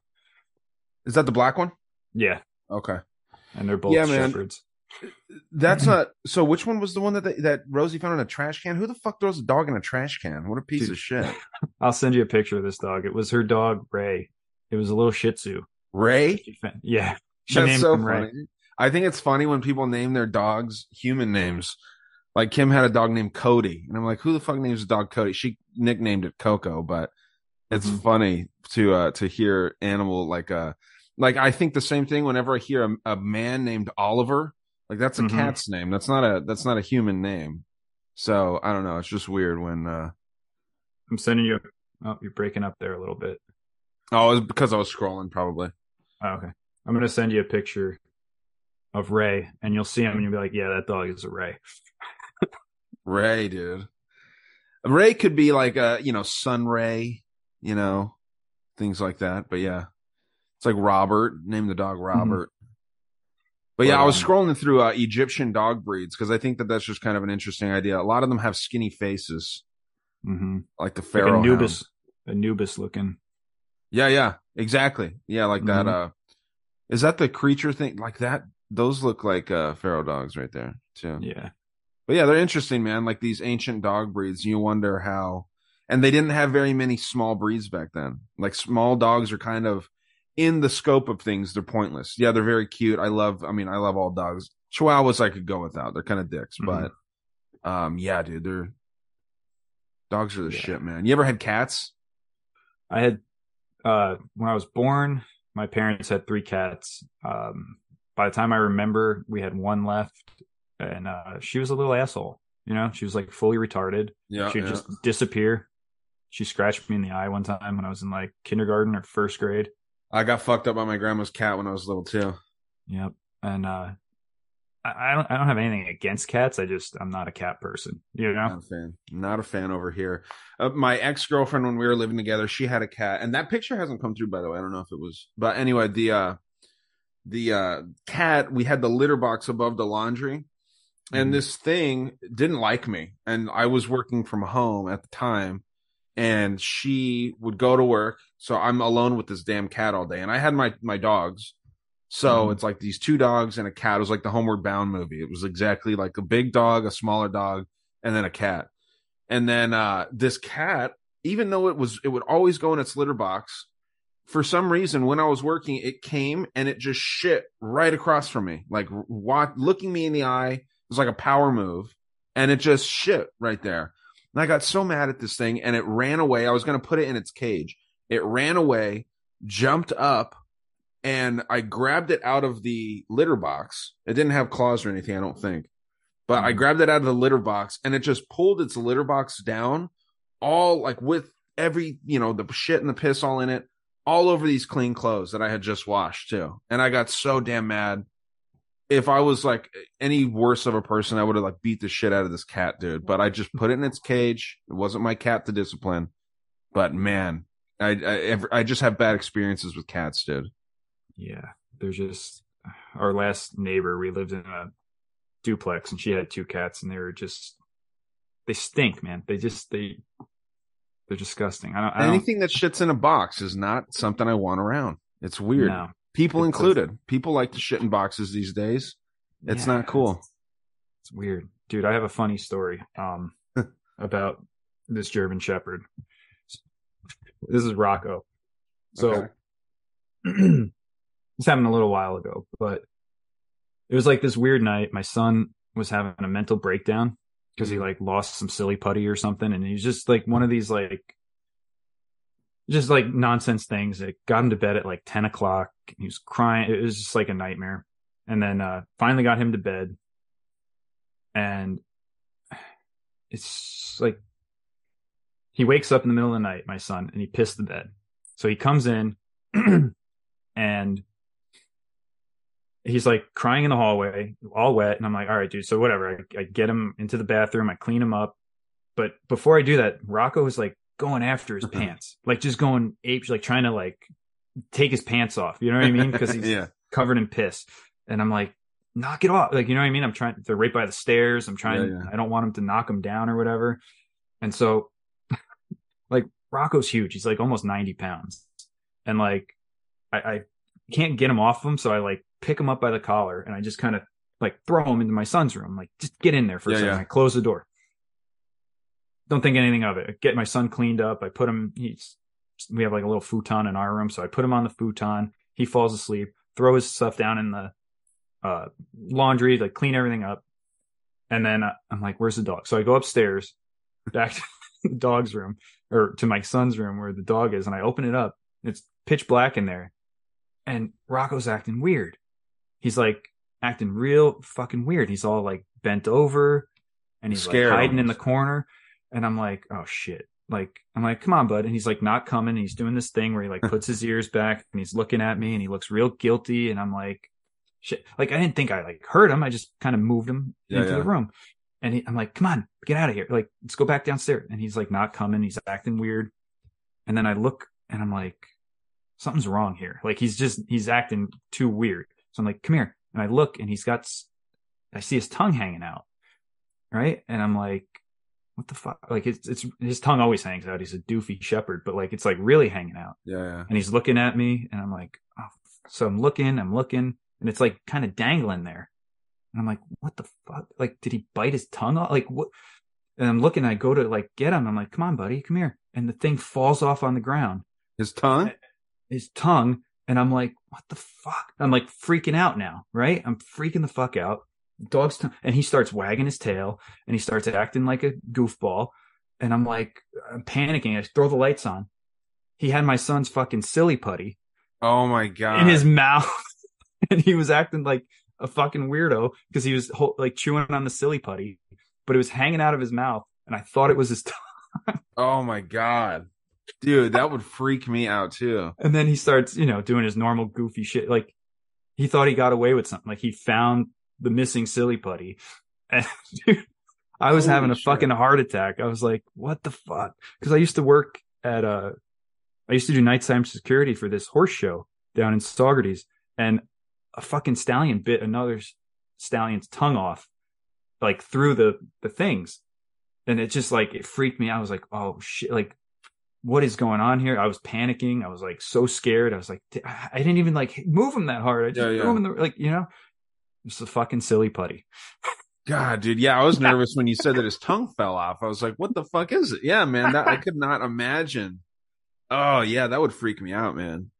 Is that the black one?
Yeah.
Okay,
And they're both
Yeah,
shepherds.
that's not. So, which one was the one that they, that Rosie found in a trash can? Who the fuck throws a dog in a trash can? What a piece
Dude.
of shit.
I'll send you a picture of this dog. It was her dog, Ray. It was a little shih tzu.
Ray.
Yeah. She
That's
named
so
him
funny.
Ray.
I think it's funny when people name their dogs human names. Like Kim had a dog named Cody, and I'm like, who the fuck names a dog Cody? She nicknamed it Coco, but it's
Mhm.
funny to uh to hear animal like uh like I think the same thing whenever I hear a, a man named Oliver. Like that's a
Mhm.
cat's name. That's not a that's not a human name. So I don't know. It's just weird when uh
I'm sending you. Oh, you're breaking up there a little bit.
oh, it was because I was scrolling probably.
Oh, okay. I'm going to send you a picture of Ray, and you'll see him, and you'll be like, yeah, that dog is a Ray.
Ray, dude. Ray could be like a, you know, Sun Ray, you know, things like that. But yeah, it's like Robert. Name the dog Robert. But yeah, I was scrolling through uh, Egyptian dog breeds because I think that that's just kind of an interesting idea. A lot of them have skinny faces,
Mm-hmm.
like the
Like
pharaoh.
Anubis,
hound.
Anubis looking.
Yeah, yeah, exactly. Yeah, like that.
Mhm.
Uh, is that the creature thing? Like that? Those look like uh, pharaoh dogs right there too.
Yeah.
But yeah, they're interesting, man. Like these ancient dog breeds. You wonder how, and they didn't have very many small breeds back then. Like small dogs are kind of in the scope of things. They're pointless. Yeah, they're very cute. I love. I mean, I love all dogs. Chihuahuas I could go without. They're kind of dicks,
Mhm.
but um, yeah, dude, they're dogs are the
Yeah.
shit, man. You ever had cats?
I had, uh, when I was born, my parents had three cats. Um, by the time I remember, we had one left, and uh, she was a little asshole. You know, she was like fully retarded.
Yeah,
She'd just disappear. She scratched me in the eye one time when I was in like kindergarten or first grade.
I got fucked up by my grandma's cat when I was little too.
Yep. And uh, I, I don't, I don't have anything against cats. I just, I'm not a cat person. You know.
Not a fan. Not a fan over here. Uh, my ex girlfriend, when we were living together, she had a cat, and that picture hasn't come through, by the way. I don't know if it was, but anyway, the uh, the uh, cat. We had the litter box above the laundry, and
Mhm.
this thing didn't like me, and I was working from home at the time, and she would go to work, so I'm alone with this damn cat all day, and I had my my dogs, So
Mhm.
it's like these two dogs and a cat. It was like the Homeward Bound movie. It was exactly like a big dog, a smaller dog, and then a cat. And then uh this cat, even though it was it would always go in its litter box, for some reason when I was working, it came and it just shit right across from me, like wa- looking me in the eye. It was like a power move, and it just shit right there. And I got so mad at this thing, and it ran away. I was going to put it in its cage. It ran away, jumped up, and I grabbed it out of the litter box. It didn't have claws or anything, I don't think. But I
Mhm.
grabbed it out of the litter box and it just pulled its litter box down, all like with every, you know, the shit and the piss all in it, all over these clean clothes that I had just washed too. And I got so damn mad. If I was like any worse of a person, I would have like beat the shit out of this cat, dude. But I just put it in its cage. It wasn't my cat to discipline. But man, I I, I just have bad experiences with cats, dude.
Yeah, there's just our last neighbor. We lived in a duplex, and she had two cats, and they were just they stink, man. They just they they're disgusting. I don't. I don't
Anything that shits in a box is not something I want around. It's weird.
No.
People included. People like to shit in boxes these days. It's
Yeah,
not cool.
It's, it's weird, dude. I have a funny story um about this German Shepherd. This is Rocco. So
Okay.
this happened a little while ago, but it was like this weird night. My son was having a mental breakdown because he like lost some silly putty or something, and he was just like one of these like just like nonsense things that got him to bed at like ten o'clock. He was crying. It was just like a nightmare. And then uh finally got him to bed, and it's like he wakes up in the middle of the night, my son, and he pissed the bed. So he comes in and he's like crying in the hallway, all wet. And I'm like, all right, dude. So whatever. I, I get him into the bathroom. I clean him up. But before I do that, Rocco is like going after his mm-hmm. pants, like just going ape, like trying to like take his pants off. You know what I mean? Because he's
yeah.
covered in piss. And I'm like, knock it off. Like, you know what I mean? I'm trying, they're right by the stairs. I'm trying,
Yeah, yeah.
I don't want him to knock him down or whatever. And so, like, Rocco's huge. He's like almost 90 pounds. And like, I, I can't get him off him. So I like pick him up by the collar and I just kind of like throw him into my son's room. Like, just get in there for a second. I close the door. Don't think anything of it. I get my son cleaned up. I put him, he's, we have like a little futon in our room. So I put him on the futon. He falls asleep, throw his stuff down in the uh, laundry, like clean everything up. And then I'm like, where's the dog? So I go upstairs back to the dog's room or to my son's room where the dog is. And I open it up. It's pitch black in there. And Rocco's acting weird. He's like acting real fucking weird. He's all like bent over and he's
Scared
like hiding in the corner. And I'm like, oh shit. Like, I'm like, come on, bud. And he's like not coming. He's doing this thing where he like puts his ears back and he's looking at me and he looks real guilty. And I'm like, shit. Like, I didn't think I like hurt him. I just kind of moved him
Yeah,
into
yeah.
the room. And he, I'm like, come on, get out of here. Like, let's go back downstairs. And he's like, not coming. He's acting weird. And then I look and I'm like, something's wrong here. Like, he's just, he's acting too weird. So I'm like, come here. And I look and he's got, I see his tongue hanging out. Right. And I'm like, what the fuck? Like, it's, it's, his tongue always hangs out. He's a doofy shepherd, but like, it's like really hanging out
Yeah, yeah.
and he's looking at me and I'm like, oh. so I'm looking, I'm looking and it's like kind of dangling there. And I'm like, what the fuck? Like, did he bite his tongue off? Like what? And I'm looking, I go to like get him. I'm like, come on, buddy, come here. And the thing falls off on the ground,
His tongue?
Eh, his tongue. And I'm like, what the fuck? I'm like freaking out now, right? I'm freaking the fuck out. Dog's tongue. And he starts wagging his tail and he starts acting like a goofball. And I'm like, I'm panicking. I throw the lights on. He had my son's fucking silly putty
Oh my god.
in his mouth and he was acting like a fucking weirdo because he was ho- like chewing on the silly putty but it was hanging out of his mouth and i thought it was his tongue
oh my god. Dude, that would freak me out too.
and then he starts you know doing his normal goofy shit like he thought he got away with something like he found the missing silly putty and dude, i was
Holy
having a
shit.
fucking heart attack i was like what the fuck because i used to work at a, I used to do nighttime security for this horse show down in Saugerties, and a fucking stallion bit another stallion's tongue off like through the the things and it just like it freaked me out i was like oh shit like what is going on here? I was panicking. I was like so scared. I was like, I didn't even like move him that hard. I just
Yeah, yeah.
threw him in the like, you know, it's a fucking silly putty.
God, dude. Yeah, I was nervous when you said that his tongue fell off. I was like, what the fuck is it? Yeah, man. That I could not imagine. Oh, yeah, that would freak me out, man.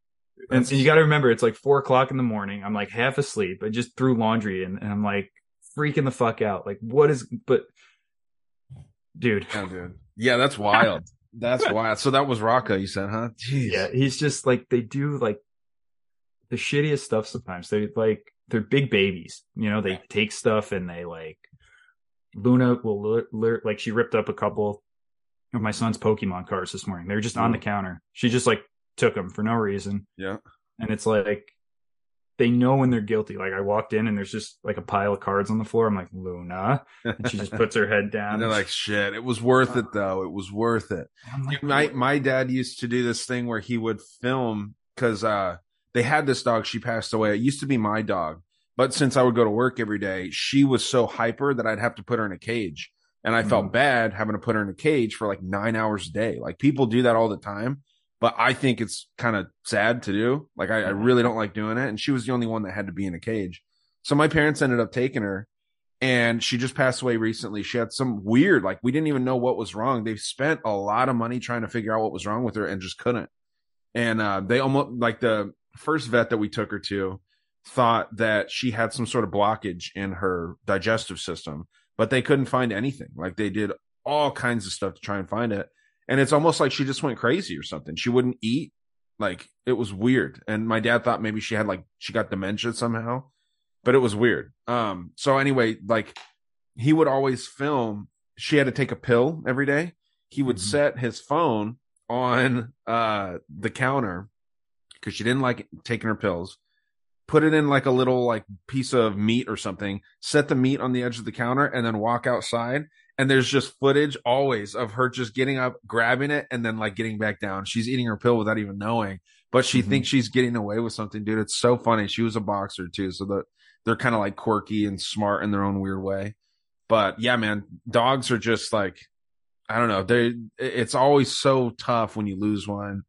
And, and you got to remember, it's like four o'clock in the morning. I'm like half asleep. I just threw laundry in, and I'm like freaking the fuck out. Like, what is? But, dude,
Yeah, dude. Yeah, that's wild. That's wild. So that was Rocco, you said, huh? Jeez.
yeah, he's just like they do like the shittiest stuff sometimes. They like they're big babies. You know, they take stuff and they like Luna will like she ripped up a couple of my son's Pokemon cards this morning. They're just on the counter. She just like took them for no reason.
Yeah.
And it's like they know when they're guilty. Like I walked in and there's just like a pile of cards on the floor. I'm like, Luna. And she just puts her head down.
And they're like, shit, it was worth it though. It was worth it.
Like,
my my dad used to do this thing where he would film because uh they had this dog. She passed away. It used to be my dog, but since I would go to work every day, she was so hyper that I'd have to put her in a cage, and I felt
Mhm.
bad having to put her in a cage for like nine hours a day. Like people do that all the time, but I think it's kind of sad to do. Like I, I really don't like doing it, and she was the only one that had to be in a cage. So my parents ended up taking her. And she just passed away recently. She had some weird, like we didn't even know what was wrong. They spent a lot of money trying to figure out what was wrong with her and just couldn't and uh, they almost like the first vet that we took her to thought that she had some sort of blockage in her digestive system but they couldn't find anything. Like they did all kinds of stuff to try and find it. And it's almost like she just went crazy or something. She wouldn't eat. Like it was weird. And my dad thought maybe she had like she got dementia somehow but it was weird. Um so anyway like he would always film. She had to take a pill every day. He would
Mhm.
set his phone on uh the counter because she didn't like taking her pills. Put it in like a little like piece of meat or something. Set the meat on the edge of the counter and then walk outside. And there's just footage always of her just getting up grabbing it and then like getting back down. She's eating her pill without even knowing. But she
Mhm.
thinks she's getting away with something dude. It's so funny. She was a boxer too so the, they're kind of like quirky and smart in their own weird way. But yeah man dogs are just like I don't know. They it's always so tough when you lose one.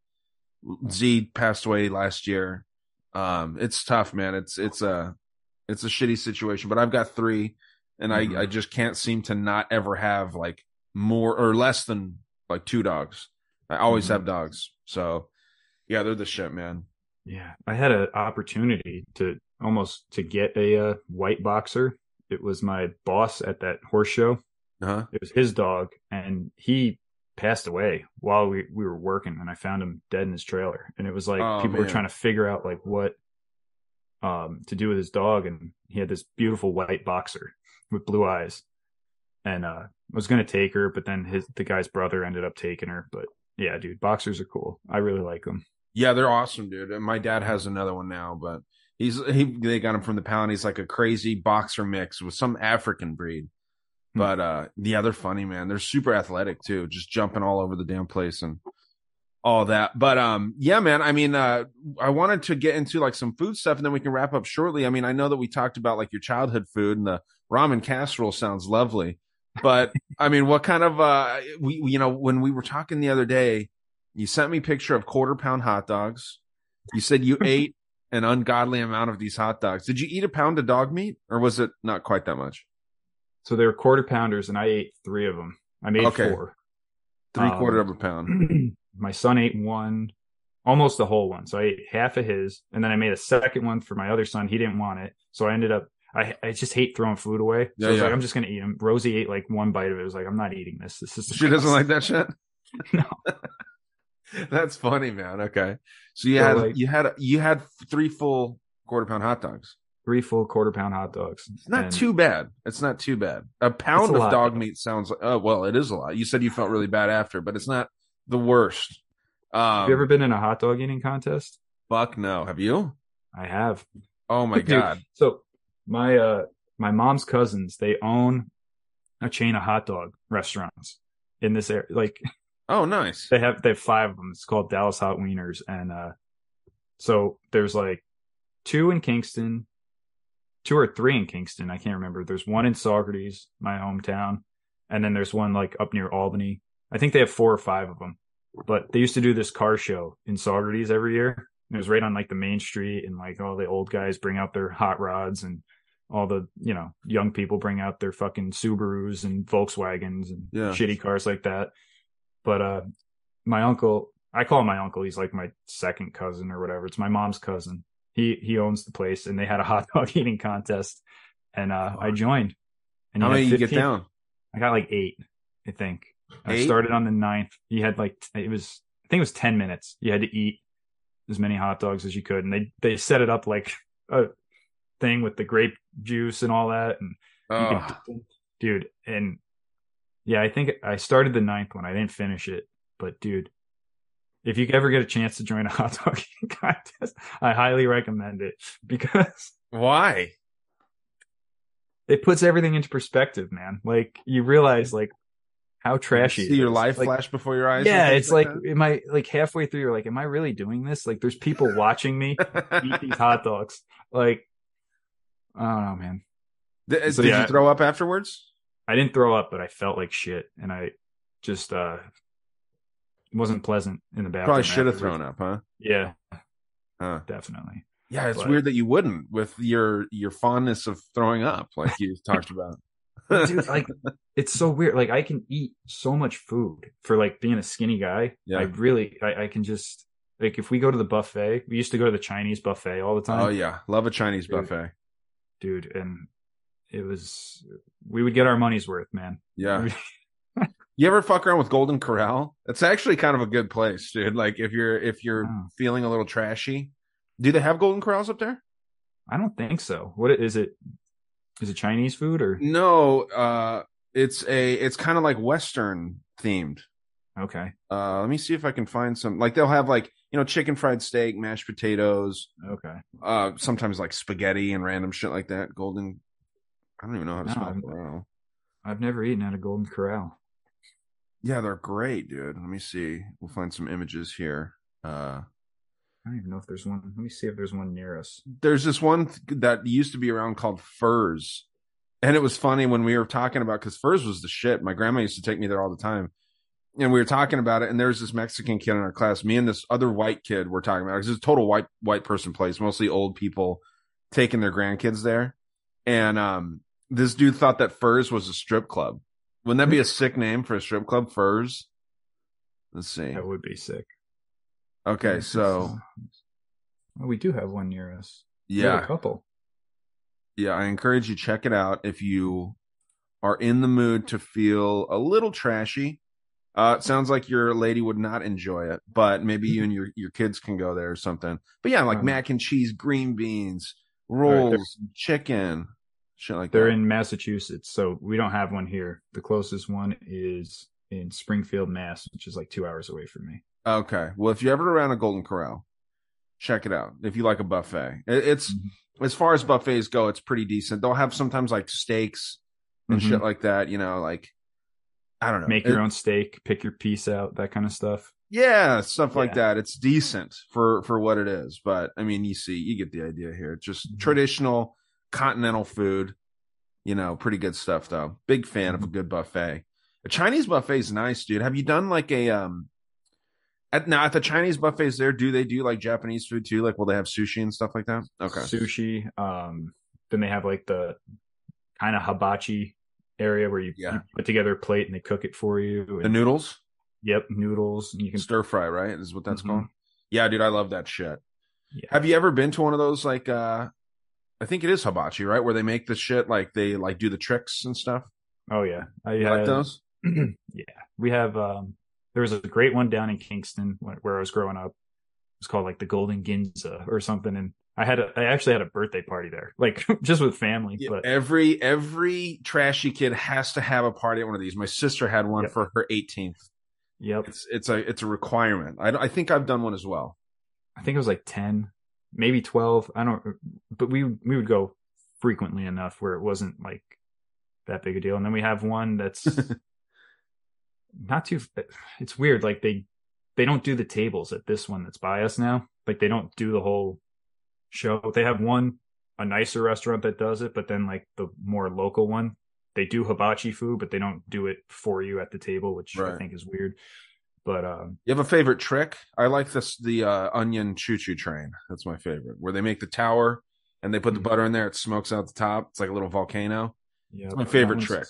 Z passed away last year. Um, it's tough, man. It's it's a it's a shitty situation. But I've got three, and
Mhm.
I I just can't seem to not ever have like more or less than like two dogs. I always
Mhm.
have dogs. So yeah, they're the shit, man.
Yeah, I had an opportunity to almost to get a uh, white boxer. It was my boss at that horse show.
Uh-huh.
It was his dog, and he passed away while we, we were working, and I found him dead in his trailer. And it was like
Oh,
people were trying to figure out like what um to do with his dog, and he had this beautiful white boxer with blue eyes, and uh was gonna take her, but then his the guy's brother ended up taking her. But yeah, dude, boxers are cool. I really like them.
Yeah, they're awesome, dude. And my dad has another one now, but he's he they got him from the pound. He's like a crazy boxer mix with some African breed.
Hmm.
But uh yeah, they're funny, man. They're super athletic too, just jumping all over the damn place and all that. But um yeah, man, I mean uh I wanted to get into like some food stuff and then we can wrap up shortly. I mean, I know that we talked about like your childhood food and the ramen casserole sounds lovely. But I mean, what kind of uh we we- you know, when we were talking the other day, you sent me a picture of quarter pound hot dogs. You said you ate an ungodly amount of these hot dogs. Did you eat a pound of dog meat or was it not quite that much?
So they were quarter pounders, and I ate three of them. I made
Okay.
four.
Three
Um,
quarter of a pound.
my son ate one, almost the whole one. So I ate half of his, and then I made a second one for my other son. He didn't want it, so I ended up. I I just hate throwing food away. So
Yeah,
I was
yeah.
like, I'm just gonna eat them. Rosie ate like one bite of it. I was like, I'm not eating this. This is
She doesn't like that shit.
No.
That's funny, man. Okay, so you
So,
had
like-
you had you had three full quarter pound hot dogs.
Three full quarter pound hot dogs.
It's not
And
too bad. It's not too bad. A pound
a
of
lot,
dog
though.
meat sounds like oh well, it is a lot. You said you felt really bad after, but it's not the worst. Um,
Have you ever been in a hot dog eating contest?
Fuck no. Have you?
I have.
Oh my
Dude,
god.
So my uh my mom's cousins they own a chain of hot dog restaurants in this area. Like
Oh nice.
they have they have five of them. It's called Dallas Hot Weiners, and uh, so there's like two in Kingston, two or three in Kingston. I can't remember. There's one in Saugerties, my hometown, and then there's one like up near Albany. I think they have four or five of them. but they used to do this car show in Saugerties every year. It was right on like the main street, and like all the old guys bring out their hot rods, and all the you know young people bring out their fucking Subarus and Volkswagens and
Yeah.
shitty cars like that. But uh, my uncle, I call him my uncle. He's like my second cousin or whatever. It's my mom's cousin. He he owns the place, and they had a hot dog eating contest, and uh, I joined. And
How many you get down?
I got like eight, I think. I started on the ninth. You had like it was I think it was ten minutes. You had to eat as many hot dogs as you could, and they they set it up like a thing with the grape juice and all that, and you
Oh,
could, dude. And yeah, I think I started the ninth one. I didn't finish it, but dude, if you ever get a chance to join a hot dog eating contest, I highly recommend it because
why?
it puts everything into perspective, man. Like you realize like how trashy
See your life
Like,
flash before your eyes.
yeah it's
things
like am i like halfway through you're like am i really doing this like there's people watching me eat these hot dogs like i don't know man
Did,
So,
did
yeah.
you throw up afterwards?
i didn't throw up but i felt like shit and i just uh wasn't pleasant in the bathroom
Probably should have thrown up, huh?
yeah
Huh.
definitely
Yeah, it's
But-
weird that you wouldn't with your your fondness of throwing up, like you talked about.
dude like it's so weird like i can eat so much food for like being a skinny guy
Yeah.
i really I, I can just like if we go to the buffet we used to go to the chinese buffet all the time
oh yeah, love a Chinese
Dude.
buffet.
dude and it was we would get our money's worth man
Yeah. You ever fuck around with Golden Corral? It's actually kind of a good place, dude. Like if you're if you're
Oh.
feeling a little trashy. Do they have Golden Corrals up there?
i don't think so what is it is it chinese food or
No, uh it's a it's kind of like western themed.
okay
Uh let me see if I can find some like they'll have like, you know, chicken fried steak, mashed potatoes,
okay
uh sometimes like spaghetti and random shit like that. Golden I don't even know how to
No,
spell corral.
i've never eaten at a golden corral
Yeah, they're great, dude. Let me see. We'll find some images here. Uh
i don't even know if there's one let me see if there's one near us
there's this one th- that used to be around called Furr's. And it was funny when we were talking about because Furr's was the shit. My grandma used to take me there all the time. And we were talking about it, and there's this Mexican kid in our class. Me and this other white kid were talking about it. It's a total white white person place, mostly old people taking their grandkids there. And um, this dude thought that Furr's was a strip club. Wouldn't that be a sick name for a strip club? Furs. Let's see.
that would be sick
Okay, so
oh, we do have one near us
yeah,
a couple
yeah, I encourage you check it out if you are in the mood to feel a little trashy. Uh, it sounds like your lady would not enjoy it, but maybe you and your, your kids can go there or something. But yeah, like
Um,
mac and cheese, green beans, rolls,
they're-
chicken, shit like
they're
that.
in massachusetts so we don't have one here the closest one is in springfield mass which is like two hours away from me
okay. Well, if you're ever around a Golden Corral, check it out. If you like a buffet, it's
Mm-hmm.
as far as buffets go, it's pretty decent. They'll have sometimes like steaks and
Mhm.
shit like that. You know, like I don't know,
make
It-
your own steak pick your piece out that kind of stuff
Yeah, stuff like that. It's decent for for what it is, but I mean, you see, you get the idea here. It's just
Mhm.
traditional continental food. You know, pretty good stuff though. Big fan
Mm-hmm.
of a good buffet. A Chinese buffet is nice, dude. Have you done like a um? At now at the Chinese buffets there, do they do like Japanese food too? Like, will they have sushi and stuff like that? Okay.
sushi. Um, then they have like the kind of hibachi area where you,
Yeah.
you put together a plate and they cook it for you.
The noodles,
yep, noodles. And you can
stir fry, right? Is what that's
Mhm.
called. Yeah, dude, I love that shit.
Yeah.
Have you ever been to one of those like uh I think it is hibachi, right? Where they make the shit like they like do the tricks and stuff.
Oh yeah, I
You like those?
yeah, we have. Um, there was a great one down in Kingston where, where I was growing up. It was called like the Golden Ginza or something, and I had a, I actually had a birthday party there, like just with family.
Yeah,
but
every every trashy kid has to have a party at one of these. My sister had one
Yep.
for her 18th.
yep,
It's it's a it's a requirement. I I think I've done one as well.
I think it was like ten, maybe twelve. I don't, but we we would go frequently enough where it wasn't like that big a deal. And then we have one that's not too. It's weird. Like they they don't do the tables at this one that's by us now. Like they don't do the whole show. They have one a nicer restaurant that does it, but then like the more local one, they do hibachi food, but they don't do it for you at the table, which I think is weird. But um,
You have a favorite trick? I like this the uh, onion choo choo train. That's my favorite. Where they make the tower and they put the
Mhm.
butter in there. It smokes out the top. It's like a little volcano.
yeah,
It's my favorite trick.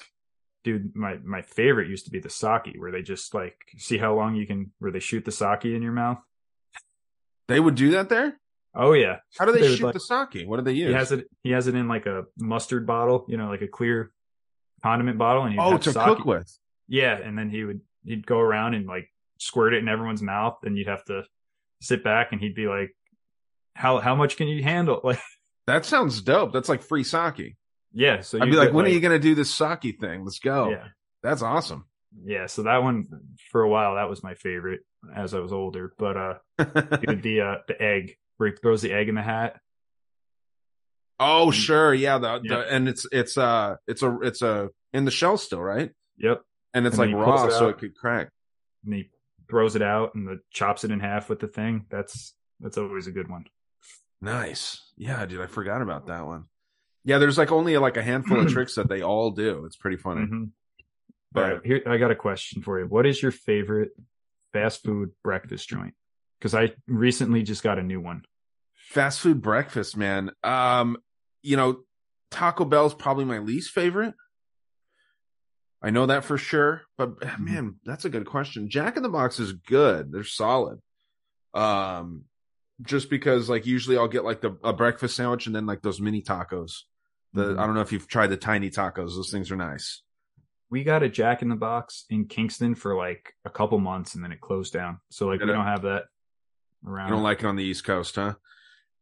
dude. My my favorite used to be the sake, where they just like see how long you can, where they shoot the sake in your mouth.
They would do that there.
Oh yeah,
How do they,
They
shoot
like-
the sake? What do they use?
he has it. He has it in like a mustard bottle, you know, like a clear condiment bottle, and he'd
oh, to
sake-
cook with.
Yeah, and then he would he'd go around and like squirt it in everyone's mouth, then you'd have to sit back, and he'd be like, "How how much can you handle?" Like,
That sounds dope. That's like free sake.
yeah. So
I'd be like, when are you going to do this sake thing? Let's go.
Yeah,
That's awesome.
yeah. So that one for a while that was my favorite as I was older, but uh, the uh the egg where he throws the egg in the hat.
oh, sure. Yeah. The,
Yeah.
the and it's it's uh it's a it's a in the shell still, right?
Yep,
And it's
And
like raw,
it
so it could crack.
and he throws it out and the chops it in half with the thing. That's that's always a good one.
Nice. Yeah, dude, I forgot about that one. Yeah, there's like only like a handful of tricks that they all do. It's pretty funny.
Mhm.
But
All right, here I got a question for you. What is your favorite fast food breakfast joint? Because I recently just got a new one.
fast food breakfast, man. Um, you know, Taco Bell's probably my least favorite. I know that for sure, but
Mm-hmm.
man, that's a good question. Jack in the Box is good. They're solid. Um, just because like usually I'll get like the a breakfast sandwich and then like those mini tacos. The
Mhm.
I don't know if you've tried the tiny tacos. Those things are nice.
We got a Jack in the Box in Kingston for like a couple months and then it closed down. So like we don't have that around.
You don't like it on the East Coast, huh?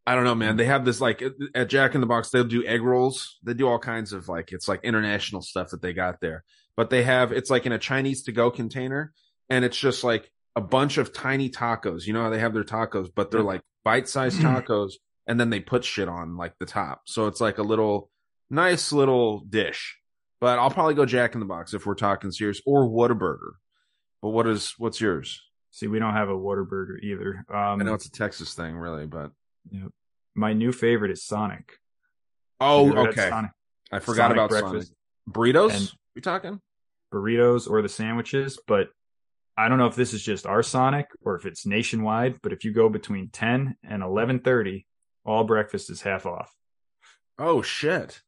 I don't know, man. They have this like at Jack in the Box, they'll do egg rolls. They do all kinds of like it's like international stuff that they got there. But they have it's like in a Chinese to go container, and it's just like a bunch of tiny tacos. You know how they have their tacos, but they're like bite sized tacos, and then they put shit on like the top. So it's like a little nice little dish. But I'll probably go Jack in the Box if we're talking serious, or Whataburger. But what is what's yours?
See, we don't have a Whataburger either. Um,
I know it's a Texas thing, really, but
Yep. My new favorite is Sonic.
oh,
Have you ever had
okay.
Sonic
I forgot
Sonic
about
breakfast.
Sonic. Burritos?
And-
we talking?
burritos or the sandwiches, but I don't know if this is just our Sonic or if it's nationwide. But if you go between ten and eleven thirty, all breakfast is half off.
Oh shit.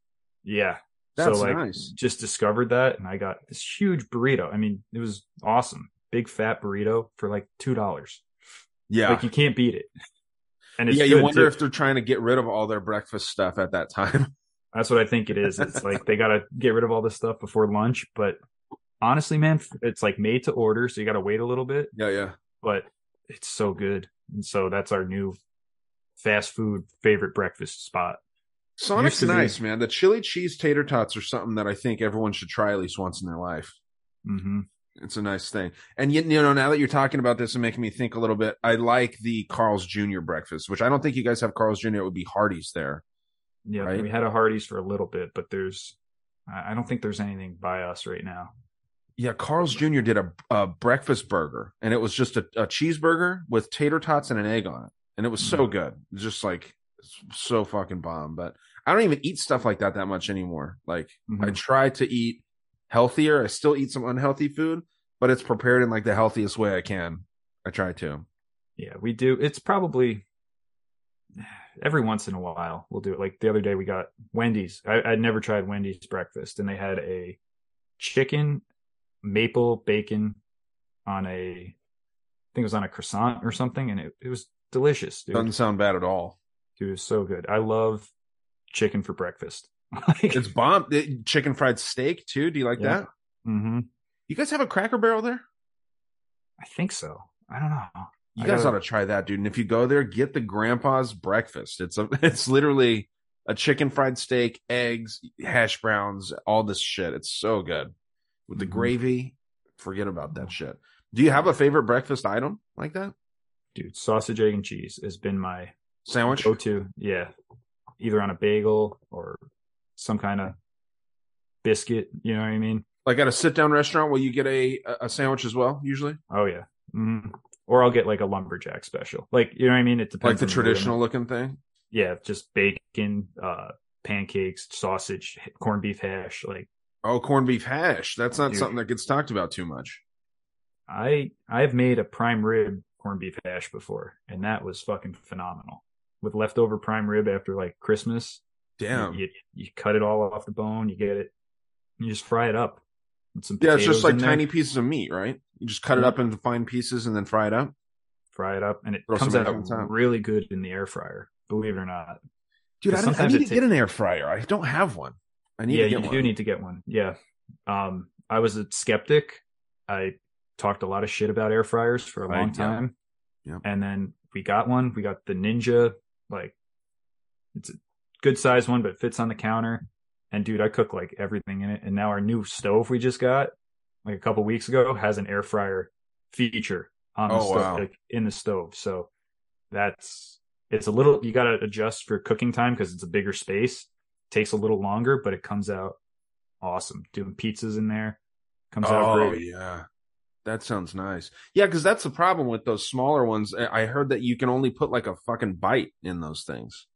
Yeah.
That's
so like
nice.
just discovered that and I got this huge burrito. I mean, it was awesome. Big fat burrito for like two dollars.
Yeah.
Like you can't beat it. And it's
yeah, you wonder
too.
if they're trying to get rid of all their breakfast stuff at that time.
That's what I think it is. It's like they got to get rid of all this stuff before lunch. But honestly, man, it's like made to order, so you got to wait a little bit.
yeah, yeah.
But it's so good, and so that's our new fast food favorite breakfast spot.
Sonic's
to be-
nice, man. The chili cheese tater tots are something that I think everyone should try at least once in their life.
hmm
It's a nice thing. And yet, you know, now that you're talking about this and making me think a little bit, I like the Carl's Jr. breakfast, which I don't think you guys have Carl's Jr. It would be Hardee's there.
Yeah,
Right.
we had a Hardee's for a little bit, but there's I I don't think there's anything by us right now.
Yeah, Carl's Jr. did a, a breakfast burger, and it was just a, a cheeseburger with tater tots and an egg on it, and it was so
Mhm.
good, just like so fucking bomb. But I don't even eat stuff like that that much anymore. Like I
Mhm.
try to eat healthier. I still eat some unhealthy food, but it's prepared in like the healthiest way I can. I try to.
Yeah, we do. It's probably every once in a while we'll do it. Like the other day we got Wendy's. I, I'd never tried Wendy's breakfast, and they had a chicken maple bacon on a, I think it was on a croissant or something, and it, it was delicious, dude.
Doesn't sound bad at all.
Dude, it was so good. I love chicken for breakfast.
It's bomb. Chicken fried steak too. Do you like
Yeah.
that?
hmm
You guys have a Cracker Barrel there?
I think so. I don't know.
You
I
guys
gotta-
ought to try that, dude. And if you go there, get the grandpa's breakfast. It's a it's literally a chicken fried steak, eggs, hash browns, all this shit. It's so good. With the
Mhm.
gravy, forget about that shit. Do you have a favorite breakfast item like that?
dude, sausage, egg, and cheese has been my
Sandwich?
go to. Yeah. Either on a bagel or some kind of biscuit. You know what I mean?
Like at a sit down restaurant, will you get a a sandwich as well, usually?
Oh, yeah. hmm Or I'll get like a lumberjack special. Like, you know what I mean? It depends. Like the
traditional looking thing?
Yeah. Just bacon, uh, pancakes, sausage, corned beef hash. Like,
Oh, corned beef hash. That's not
Dude.
something that gets talked about too much.
I I've made a prime rib corned beef hash before, and that was fucking phenomenal. With leftover prime rib after like Christmas,
Damn.
you, you cut it all off the bone, you get it, you just fry it up with some
yeah, it's just like
in there,
tiny pieces of meat, right? You just cut it up into fine pieces and then fry it up.
fry it up, and it
Throw
comes out
egg on top.
really good in the air fryer. Believe it or not.
Dude, I, don't- I need to get an air fryer. I don't have one. I need
yeah,
to get
you
one.
do need to get one. Yeah. Um, I was a skeptic. I talked a lot of shit about air fryers for a
Right,
long
yeah.
time.
Yep.
And then we got one. We got the Ninja. Like, it's a good size one, but fits on the counter. And dude, I cook like everything in it. And now our new stove we just got, like a couple weeks ago, has an air fryer feature on the
Oh,
stove,
wow.
like in the stove. So that's it's a little you got to adjust for cooking time because it's a bigger space. takes a little longer, but it comes out awesome. Doing pizzas in there comes out
Oh
great.
yeah, that sounds nice. Yeah, because that's the problem with those smaller ones. I heard that you can only put like a fucking bite in those things.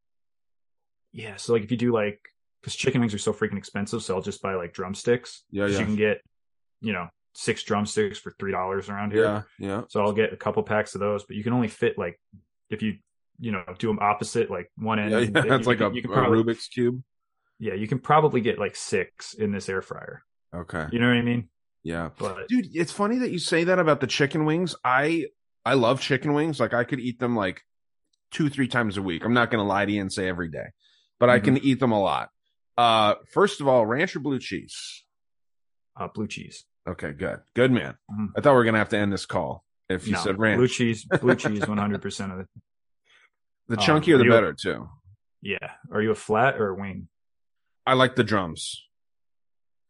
Yeah. So like if you do like because chicken wings are so freaking expensive, so I'll just buy like drumsticks.
Yeah, yeah.
You can get, you know, six drumsticks for three dollars around here.
Yeah, yeah.
So I'll get a couple packs of those, but you can only fit like if you you know do them opposite, like one end.
Yeah, yeah, that's
you
like
can-
a,
you can
a Rubik's cube.
Yeah, you can probably get like six in this air fryer.
Okay,
You know what I mean?
yeah.
But
Dude, it's funny that you say that about the chicken wings. I I love chicken wings. Like I could eat them like two, three times a week. I'm not gonna lie to you and say every day, but I
Mm-hmm.
can eat them a lot. Uh, first of all, ranch or blue cheese?
uh, blue cheese.
Okay, good, good man.
Mhm.
I thought we were gonna have to end this call if you
No,
said ranch.
blue cheese, blue cheese, one hundred percent of it.
the
um,
chunkier the
you-
better too.
Yeah. Are you a flat or a wing?
I like the drums.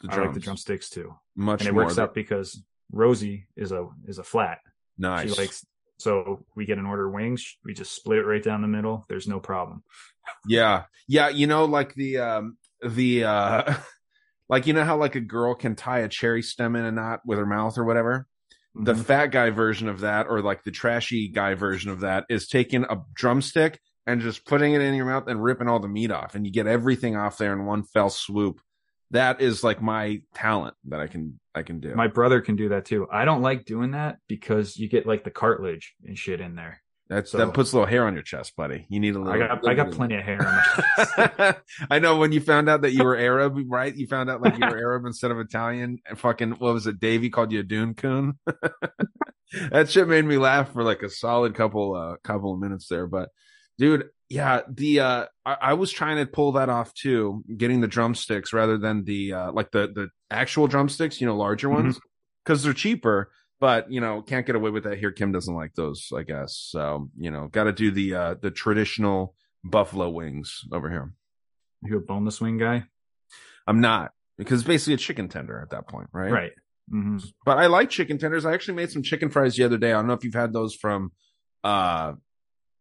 The
I like the drumsticks too,
much
and it
more.
works out because Rosie is a is a flat.
nice.
She likes so we get an order of wings. We just split it right down the middle. There's no problem.
Yeah. Yeah, you know like the um the uh like you know how like a girl can tie a cherry stem in a knot with her mouth or whatever? The
Mhm.
fat guy version of that or like the trashy guy version of that is taking a drumstick and just putting it in your mouth and ripping all the meat off and you get everything off there in one fell swoop. That is like my talent that I can I can do.
My brother can do that too. I don't like doing that because you get like the cartilage and shit in there.
That's
so-
that puts a little hair on your chest, buddy. You need a little
I got I got plenty of hair on my chest.
I know when you found out that you were Arab, right? You found out like you were Arab instead of Italian. And fucking what was it? Davey called you a dune coon. that shit made me laugh for like a solid couple uh couple of minutes there. But dude, yeah, the uh I, I was trying to pull that off too, getting the drumsticks rather than the uh like the the actual drumsticks, you know, larger ones. Because they're cheaper, but you know, can't get away with that here. Kim doesn't like those, I guess. So, you know, gotta do the uh the traditional buffalo wings over here.
You a boneless wing guy?
I'm not because it's basically a chicken tender at that point, right?
Right. mm-hmm.
But I like chicken tenders. I actually made some chicken fries the other day. I don't know if you've had those from uh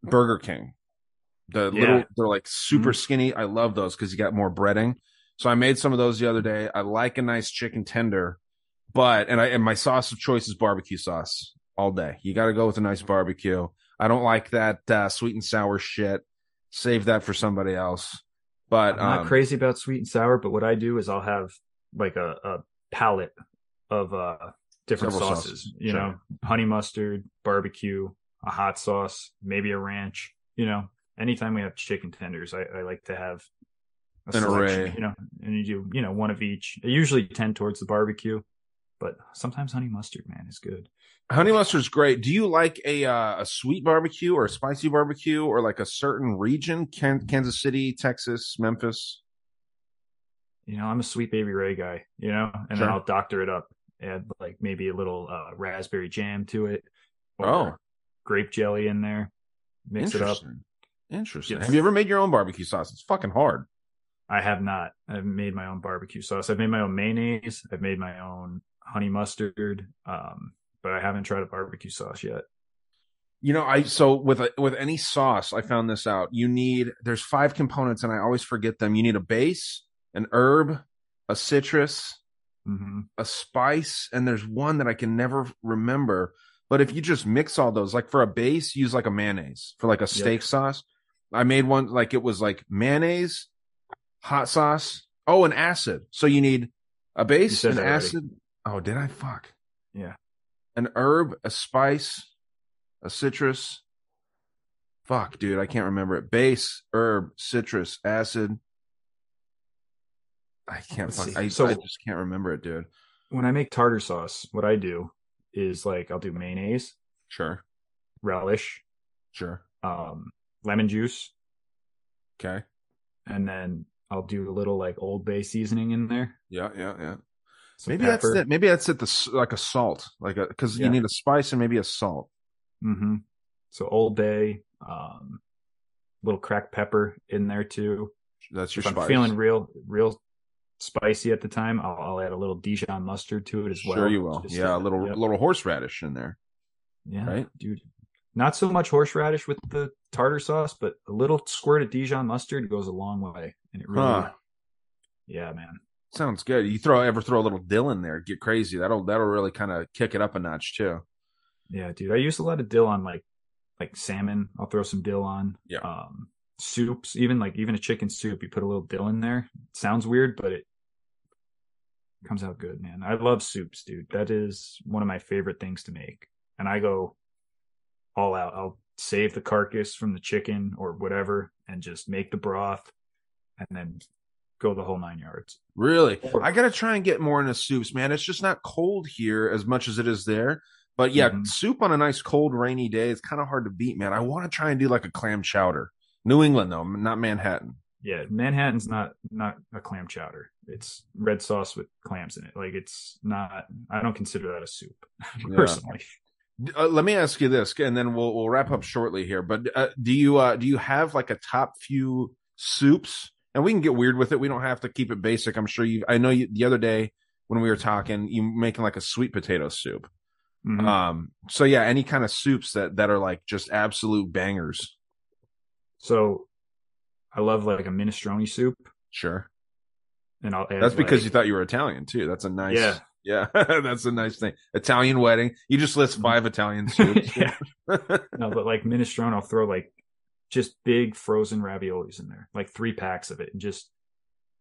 Burger King. The
Yeah.
little they're like super skinny. I love those because you got more breading. So I made some of those the other day. I like a nice chicken tender, but and I and my sauce of choice is barbecue sauce all day. You got to go with a nice barbecue. I don't like that uh, sweet and sour shit. Save that for somebody else. But
I'm not
um,
crazy about sweet and sour, but what I do is I'll have like a, a palette of uh different sauces.
sauces,
You
sure.
know, honey mustard, barbecue, a hot sauce, maybe a ranch. You know, anytime we have chicken tenders, I, I like to have a
An
selection,
array.
You know, and you do you know one of each. I usually tend towards the barbecue, but sometimes honey mustard, man, is good.
Honey mustard's great. Do you like a uh, a sweet barbecue or a spicy barbecue or like a certain region? Can- Kansas City, Texas, Memphis.
you know, I'm a sweet baby Ray guy, you know, and
Sure.
then I'll doctor it up, add like maybe a little uh, raspberry jam to it, or
Oh.
grape jelly in there, mix it up.
Interesting. Interesting.
Yes.
Have you ever made your own barbecue sauce? It's fucking hard.
I have not. I've made my own barbecue sauce. I've made my own mayonnaise. I've made my own honey mustard, um, but I haven't tried a barbecue sauce yet.
You know, I so with a, with any sauce, I found this out. You need there's five components, and I always forget them. You need a base, an herb, a citrus,
hmm
a spice, and there's one that I can never remember. But if you just mix all those, like for a base, use like a mayonnaise for like a steak sauce. I made one like it was like mayonnaise, hot sauce, oh, an acid. So you need a base, an
already.
acid. Oh, did I fuck?
Yeah.
an herb, a spice, a citrus. Fuck, dude, I can't remember it. Base, herb, citrus, acid. I can't. Fuck. I,
So-
I just can't remember it, dude.
When I make tartar sauce, what I do is like I'll do mayonnaise,
Sure,
relish,
sure.
um, lemon juice,
Okay.
and then I'll do a little like Old Bay seasoning in there.
Yeah, yeah, yeah.
Some
Maybe
pepper.
that's it. Maybe that's it. The like a salt, like a because
Yeah.
you need a spice and maybe a salt.
Mm-hmm. So Old Bay, um, little cracked pepper in there too.
That's your
if I'm
spice.
feeling real, real spicy at the time, I'll, I'll add a little Dijon mustard to it as well.
sure, you will.
Just,
yeah, a little
yep.
little horseradish in there.
yeah,
right?
dude. Not so much horseradish with the tartar sauce, but a little squirt of Dijon mustard goes a long way, and it really,
Huh.
yeah, man.
Sounds good. You throw ever throw a little dill in there, get crazy. That'll that'll really kind of kick it up a notch too.
Yeah, dude. I use a lot of dill on like like salmon. I'll throw some dill on.
Yeah.
Um soups, even like even a chicken soup, you put a little dill in there. sounds weird, but it comes out good, man. I love soups, dude. That is one of my favorite things to make. And I go all out. I'll save the carcass from the chicken or whatever and just make the broth and then go the whole nine yards.
Really, I gotta try and get more into soups, man. It's just not cold here as much as it is there. But yeah,
Mhm.
soup on a nice cold rainy day is kind of hard to beat, man. I want to try and do like a clam chowder. New England though, not Manhattan.
Yeah, Manhattan's not not a clam chowder. It's red sauce with clams in it. Like it's not. I don't consider that a soup
Yeah.
personally.
Uh, let me ask you this, and then we'll we'll wrap up shortly here. But uh, do you uh, do you have like a top few soups? And we can get weird with it. We don't have to keep it basic. I'm sure you. I know you, the other day when we were talking, you making like a sweet potato soup.
Mhm.
Um. So yeah, any kind of soups that that are like just absolute bangers.
so I love like a minestrone soup,
Sure.
and I'll add.
That's because
like-
you thought you were Italian too. That's a nice.
Yeah.
Yeah, that's a nice thing. Italian wedding. You just list five Italian soups.
yeah. No, but like minestrone, I'll throw like just big frozen raviolis in there, like three packs of it, and just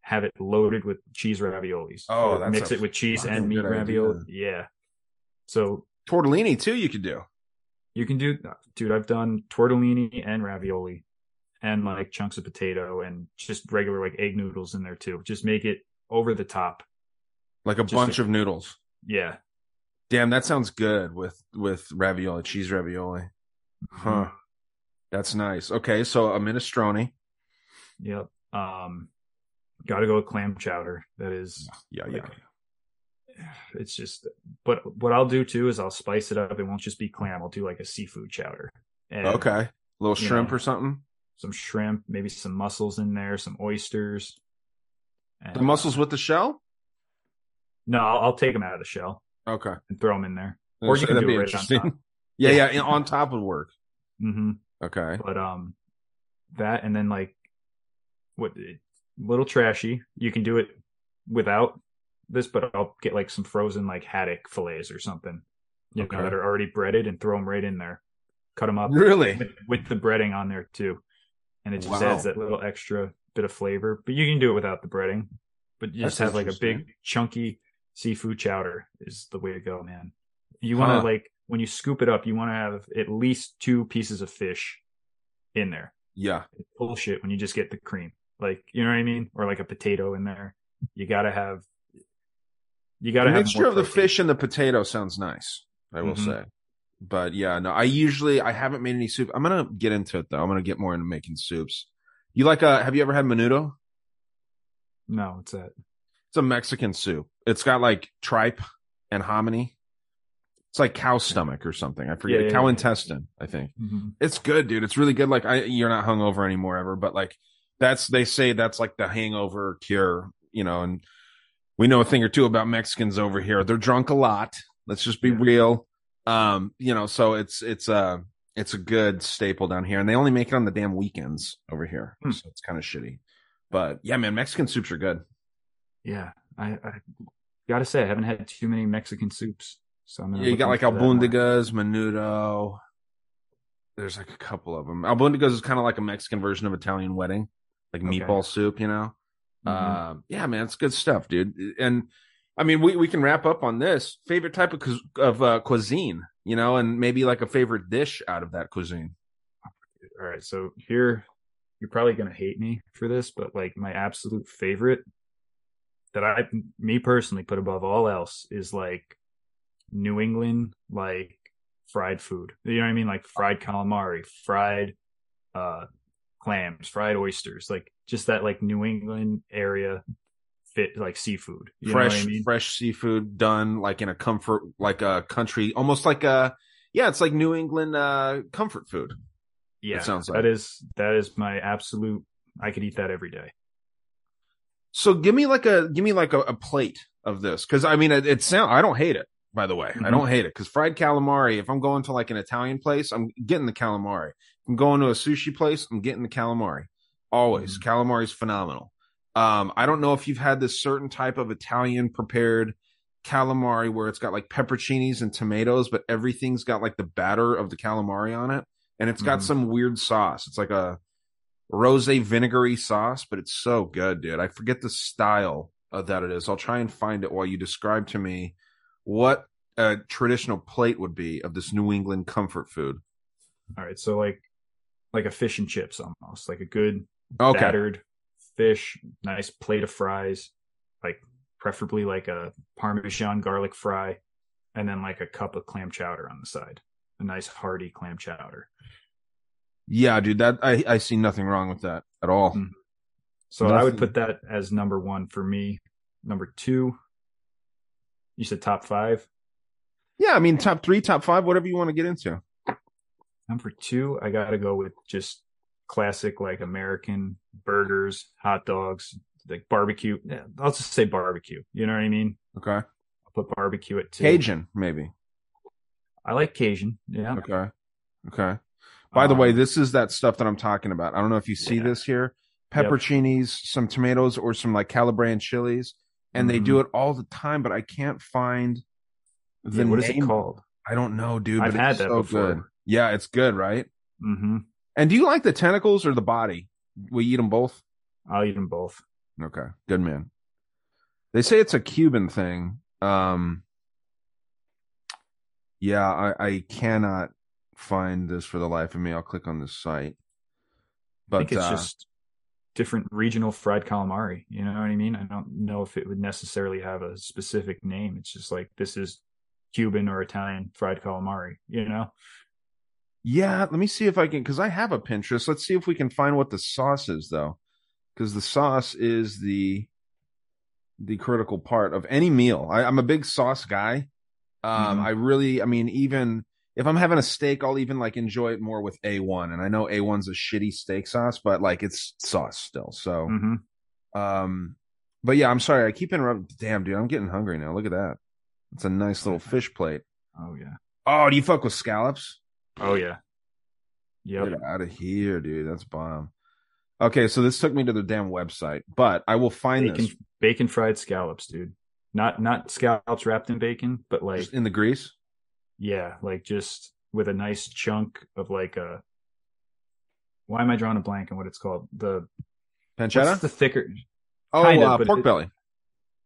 have it loaded with cheese raviolis.
Oh, that's
mix
a
it with cheese and meat ravioli. Yeah. So
Tortellini too. You could do.
You can do, dude. I've done tortellini and ravioli, and like chunks of potato and just regular like egg noodles in there too. Just make it over the top.
Like a
Just
bunch of noodles.
Yeah.
Damn, that sounds good with with ravioli, cheese ravioli.
Mm-hmm.
That's nice. Okay, so a minestrone.
Yep. Um, got to go with clam chowder. That is,
Yeah, yeah.
like, it's just. But what I'll do too is I'll spice it up. It won't just be clam. I'll do like a seafood chowder. And
Okay. A little shrimp
know,
or something.
Some shrimp, maybe some mussels in there, some oysters. And,
The mussels with the shell?
No, I'll, I'll take them out of the shell
Okay.
and throw them in there. Or you can do it right on top.
yeah, yeah, and on top would work.
Mm-hmm.
Okay.
but um that and then like what little trashy you can do it without this but i'll get like some frozen like haddock fillets or something you
Okay.
know that are already breaded and throw them right in there cut them up
Really?
with, with the breading on there too and it just
Wow.
adds that little extra bit of flavor but you can do it without the breading but you just
That's
have like a big chunky seafood chowder is the way to go man you want to
Huh.
like when you scoop it up you want to have at least two pieces of fish in there
Yeah.
It's bullshit when you just get the cream. Like, you know what I mean? Or like a potato in there. You gotta have, you gotta have
mixture of the fish and the potato sounds nice. I will
Mhm.
say. But yeah, no, I usually I haven't made any soup. I'm gonna get into it though. I'm gonna get more into making soups. You like uh have you ever had menudo?
No, it's that.
It's a Mexican soup. It's got like tripe and hominy. It's like cow stomach or something. I forget.
Yeah, yeah,
cow
yeah.
intestine, I think.
Mhm.
It's good, dude. It's really good. Like I you're not hungover anymore ever, but like that's they say that's like the hangover cure, you know, and we know a thing or two about Mexicans over here. They're drunk a lot. Let's just be real. Um, you know, so it's it's uh it's a good staple down here, and they only make it on the damn weekends over here,
Hmm.
so it's kind of shitty. But yeah, man, Mexican soups are good.
Yeah. I, I gotta say, I haven't had too many Mexican soups. So I'm
Yeah, you got like
into that more.
albundigas, menudo. There's like a couple of them. Albundigas is kind of like a Mexican version of Italian wedding, like
Okay.
meatball soup, you know.
Mhm.
Uh, yeah, man, it's good stuff, dude. And I mean, we, we can wrap up on this favorite type of cu- of uh, cuisine, you know, and maybe like a favorite dish out of that cuisine.
All right, so here you're probably gonna hate me for this, but like my absolute favorite that I, me personally, put above all else is like New England, like fried food. You know what I mean? Like fried calamari, fried uh clams, fried oysters, like just that like New England area fit like seafood. You
fresh,
know what I mean?
fresh seafood done like in a comfort, like a country, almost like a yeah, it's like New England uh comfort food.
Yeah,
sounds like.
that is that is my absolute. I could eat that every day.
So give me like a give me like a, a plate of this because I mean it, it sound I don't hate it by the way I
Mhm.
don't hate it because fried calamari if I'm going to like an Italian place I'm getting the calamari if I'm going to a sushi place I'm getting the calamari always calamari is phenomenal um I don't know if you've had this certain type of Italian prepared calamari where it's got like pepperoncinis and tomatoes but everything's got like the batter of the calamari on it and it's got
Mhm.
some weird sauce it's like a rose vinegary sauce, but it's so good, dude. I forget the style of that it is. I'll try and find it while you describe to me what a traditional plate would be of this New England comfort food.
All right, so like like a fish and chips almost, like a good
Okay.
battered fish, nice plate of fries, like preferably like a parmesan garlic fry, and then like a cup of clam chowder on the side. A nice hearty clam chowder.
Yeah, dude, that I, I see nothing wrong with that at all.
Mm. So I would put that as number one for me. Number two, you said top five.
Yeah, I mean top three, top five, whatever you want to get into.
Number two, I gotta go with just classic like American burgers, hot dogs, like barbecue. I'll just say barbecue. You know what I mean?
Okay.
I'll put barbecue at two.
Cajun, maybe.
I like Cajun. Yeah.
Okay. Okay. By the way,
Um,
this is that stuff that I'm talking about. I don't know if you see
Yeah.
this here.
Yep.
Some tomatoes, or some like Calabrian chilies. And they do it all the time, but I can't find the
yeah, what is
name.
it called?
I don't know, dude.
I've had that
so
before.
good. Yeah, it's good, right?
Mm-hmm.
And do you like the tentacles or the body? We eat them both.
I'll eat them both.
Okay, good man. They say it's a Cuban thing. Um, yeah, I, I cannot find this for the life of me. I'll click on this site. But
I think it's
uh,
just different regional fried calamari. You know what I mean? I don't know if it would necessarily have a specific name. It's just like this is Cuban or Italian fried calamari. You know?
Yeah, let me see if I can because I have a Pinterest. Let's see if we can find what the sauce is though. Because the sauce is the the critical part of any meal. I, I'm a big sauce guy. Um,
Mhm.
I really I mean, even if I'm having a steak, I'll even like enjoy it more with A1. And I know A1's a shitty steak sauce, but like it's sauce still. So
Mm-hmm.
um but yeah, I'm sorry, I keep interrupting. Damn, dude, I'm getting hungry now. Look at that. It's a nice little fish plate.
Oh yeah.
Oh, do you fuck with scallops?
Oh yeah. Yep.
Get out of here, dude. That's bomb. Okay, so this took me to the damn website, but I will find
Bacon,
this
bacon fried scallops, dude. Not not scallops wrapped in bacon, but like
just in the grease.
Yeah, like just with a nice chunk of like a. Why am I drawing a blank on what it's called? The
Pancetta?
the thicker,
Oh,
kind of,
uh, pork
it-
belly.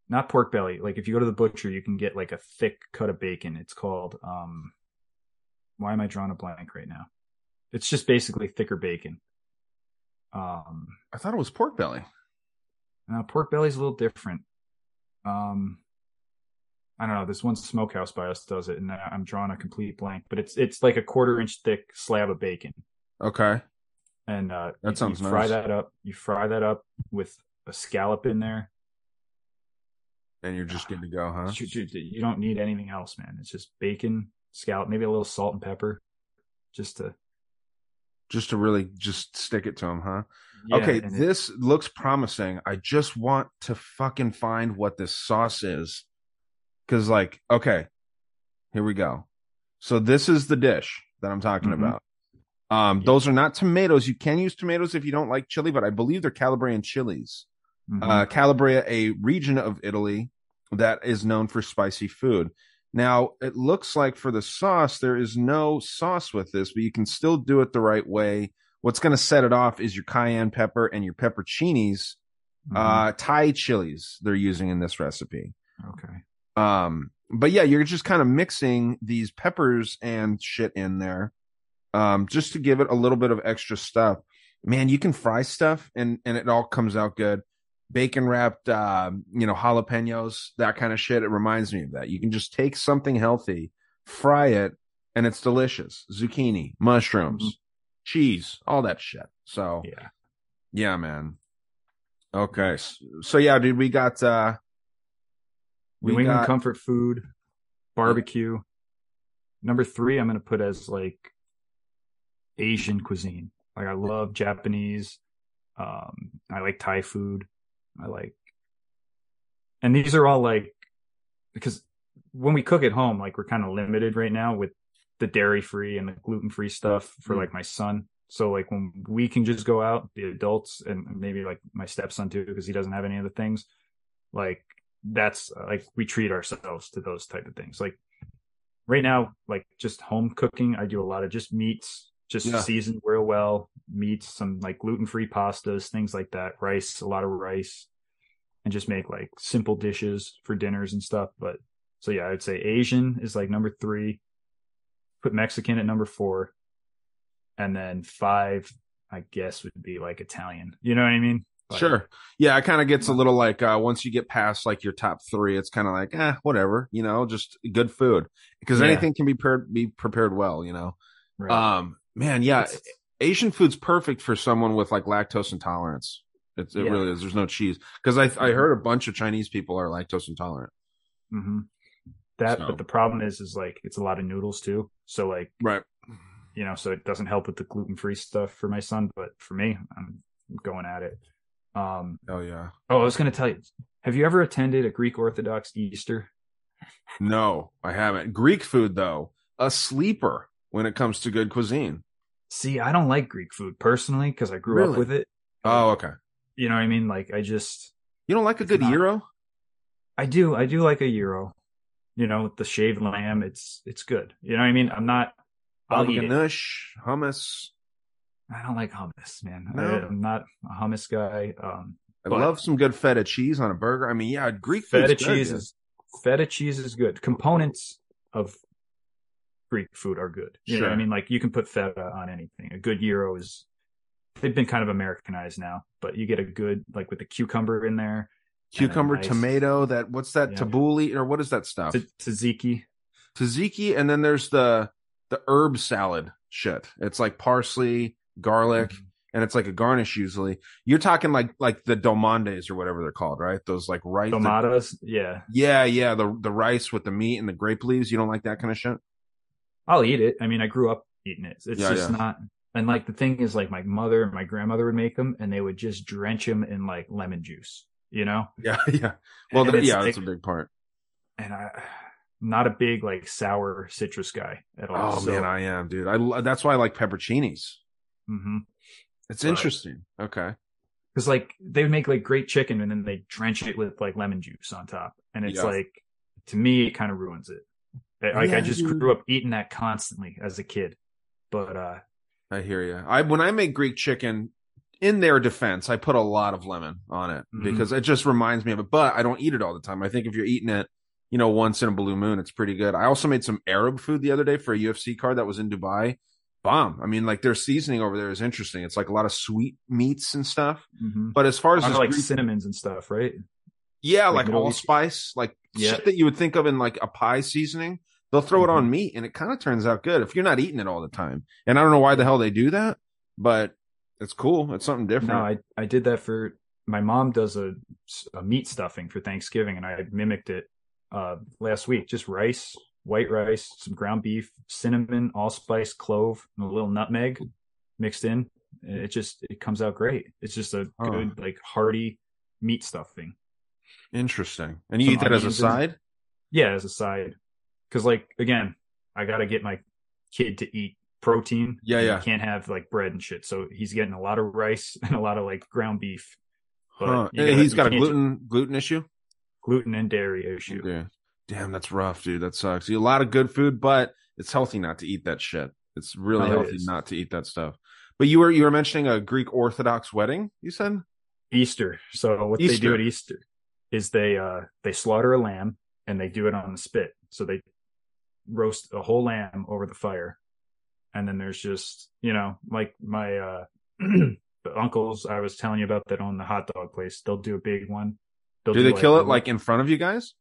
not pork belly. Like if you go to the butcher, you can get like a thick cut of bacon. It's called um. Why am I drawing a blank right now? It's just basically thicker bacon. Um,
I thought it was pork belly.
Now, pork belly's a little different. Um, I don't know. This one smokehouse by us does it, and I'm drawing a complete blank. But it's it's like a quarter inch thick slab of bacon,
Okay.
and uh,
That sounds
you fry
nice.
that up. You fry that up with a scallop in there.
And you're just good to go, huh?
You, you- don't need anything else, man. It's just bacon, scallop, maybe a little salt and pepper, just to
Just to really just stick it to him, huh?
yeah,
okay,
and it-
this looks promising. I just want to fucking find what this sauce is. Cause like, okay, here we go. So this is the dish that I'm talking
Mhm.
about. Um, those are not tomatoes. You can use tomatoes if you don't like chili, but I believe they're Calabrian chilies.
Mhm.
uh, Calabria, a region of Italy that is known for spicy food. Now, it looks like for the sauce, there is no sauce with this, but you can still do it the right way. What's going to set it off is your cayenne pepper and your pepperoncinis,
Mhm.
uh, Thai chilies they're using in this recipe.
Okay.
Um, but yeah, you're just kind of mixing these peppers and shit in there, um, just to give it a little bit of extra stuff. Man, you can fry stuff and and it all comes out good. Bacon wrapped, uh, you know, jalapenos, that kind of shit. It reminds me of that. You can just take something healthy, fry it, and it's delicious. Zucchini, mushrooms,
Mhm.
cheese, all that shit. So
Yeah.
yeah, man. Okay, so, yeah, dude, we got uh
New England
got
comfort food, barbecue. Number three, I'm gonna put as like Asian cuisine. Like I love Japanese. Um, I like Thai food. I like, and these are all like because when we cook at home, like we're kind of limited right now with the dairy free and the gluten free stuff for
Mm.
like my son. So like when we can just go out, the adults, and maybe like my stepson too, because he doesn't have any of the things. Like that's uh, like we treat ourselves to those type of things. Like right now, like just home cooking, I do a lot of just meats, just
Yeah.
seasoned real well, meats, some like gluten free pastas, things like that, rice, a lot of rice, and just make like simple dishes for dinners and stuff. But so yeah, I'd say Asian is like number three. Put Mexican at number four, and then five, I guess, would be like Italian. You know what I mean? Like,
Sure. Yeah, it kind of gets a little like uh once you get past like your top three, it's kind of like eh, whatever, you know, just good food because
Yeah.
anything can be prepared be prepared well, you know.
Right.
Um, man, yeah,
It's-
Asian food's perfect for someone with like lactose intolerance. It's, it
Yeah.
really is. There's no cheese because I I heard a bunch of Chinese people are lactose intolerant.
Mm-hmm. That,
So-
but the problem is, is like it's a lot of noodles too. So like
Right.
you know, so it doesn't help with the gluten free stuff for my son, but for me, I'm going at it. Um,
Oh yeah.
oh, I was going to tell you, have you ever attended a Greek Orthodox Easter?
No, I haven't. Greek food though, a sleeper when it comes to good cuisine.
See, I don't like Greek food personally because I grew
Really?
up with it.
Oh, okay.
You know what I mean? Like I just,
You don't like a good
not-
gyro?
I do, I do like a gyro. You know, with the shaved lamb, it's it's good. You know what I mean? I'm not. I'll eat
hummus.
I don't like hummus, man.
No?
I, am not a hummus guy. Um,
I love some good feta cheese on a burger. I mean, yeah, Greek
feta
good,
cheese
dude.
is feta cheese is good. Components of Greek food are good. You know what I mean? Like you can put feta on anything. A good gyro is they've been kind of Americanized now, but you get a good like with the cucumber in there.
cucumber,
nice
tomato. That what's that
Yeah.
tabbouleh or what is that stuff?
t- tzatziki.
Tzatziki, and then there's the the herb salad shit. It's like parsley, garlic,
Mm-hmm.
and it's like a garnish usually. You're talking like like the dolmades or whatever they're called, right? Those like rice. the-
yeah.
yeah, yeah, the the rice with the meat and the grape leaves. You don't like that kind of shit?
I'll eat it. I mean, I grew up eating it. It's
Yeah,
just
yeah.
not. And like the thing is, like my mother and my grandmother would make them, and they would just drench them in like lemon juice. You know,
Yeah, yeah. Well,
And
th-
it's
yeah,
like-
that's a big part.
and I, not a big like sour citrus guy at all.
Oh
so,
man, I am, dude. I that's why I like pepperoncinis.
Hmm
It's
But-
interesting. Okay.
because like they would make like great chicken and then they drench it with like lemon juice on top and it's
Yeah.
like to me it kind of ruins it like
Yeah,
i just
dude.
grew up eating that constantly as a kid but uh
I hear you. I when I make Greek chicken, in their defense, I put a lot of lemon on it
Mhm.
because it just reminds me of it. But I don't eat it all the time. I think if you're eating it, you know, once in a blue moon, it's pretty good. I also made some Arab food the other day for a UFC card that was in Dubai. Bomb. I mean, like their seasoning over there is interesting. It's like a lot of sweet meats and stuff.
mhm.
But as far as
like
Greek-
cinnamons and stuff right
yeah,
like
like, allspice, like
Yeah.
shit that you would think of in like a pie seasoning. They'll throw it on
Mhm.
meat and it kind of turns out good if you're not eating it all the time. And I don't know why the hell they do that, but it's cool. It's something different.
no i i did that for my mom does a, a meat stuffing for thanksgiving and i mimicked it uh last week just rice white rice some ground beef cinnamon allspice clove and a little nutmeg mixed in it just it comes out great it's just a good like hearty meat stuffing
Interesting. And you
Some
eat that as a side?
yeah as a side because like again i gotta get my kid to eat protein
Yeah, yeah.
can't have like bread and shit so he's getting a lot of rice and a lot of like ground beef but
Huh.
gotta-
He's got a gluten gluten issue.
gluten and dairy issue
Yeah. Damn, that's rough, dude. That sucks. You a lot of good food, but it's healthy not to eat that shit. It's really
Oh,
healthy
is.
not to eat that stuff. But you were you were mentioning a Greek Orthodox wedding. You said
easter so what they do at easter is they uh they slaughter a lamb and they do it on the spit. So they roast a whole lamb over the fire. And then there's just, you know, like my uh uncles I was telling you about that own the hot dog place, they'll do a big one. They'll
Do they kill it like in front of you guys?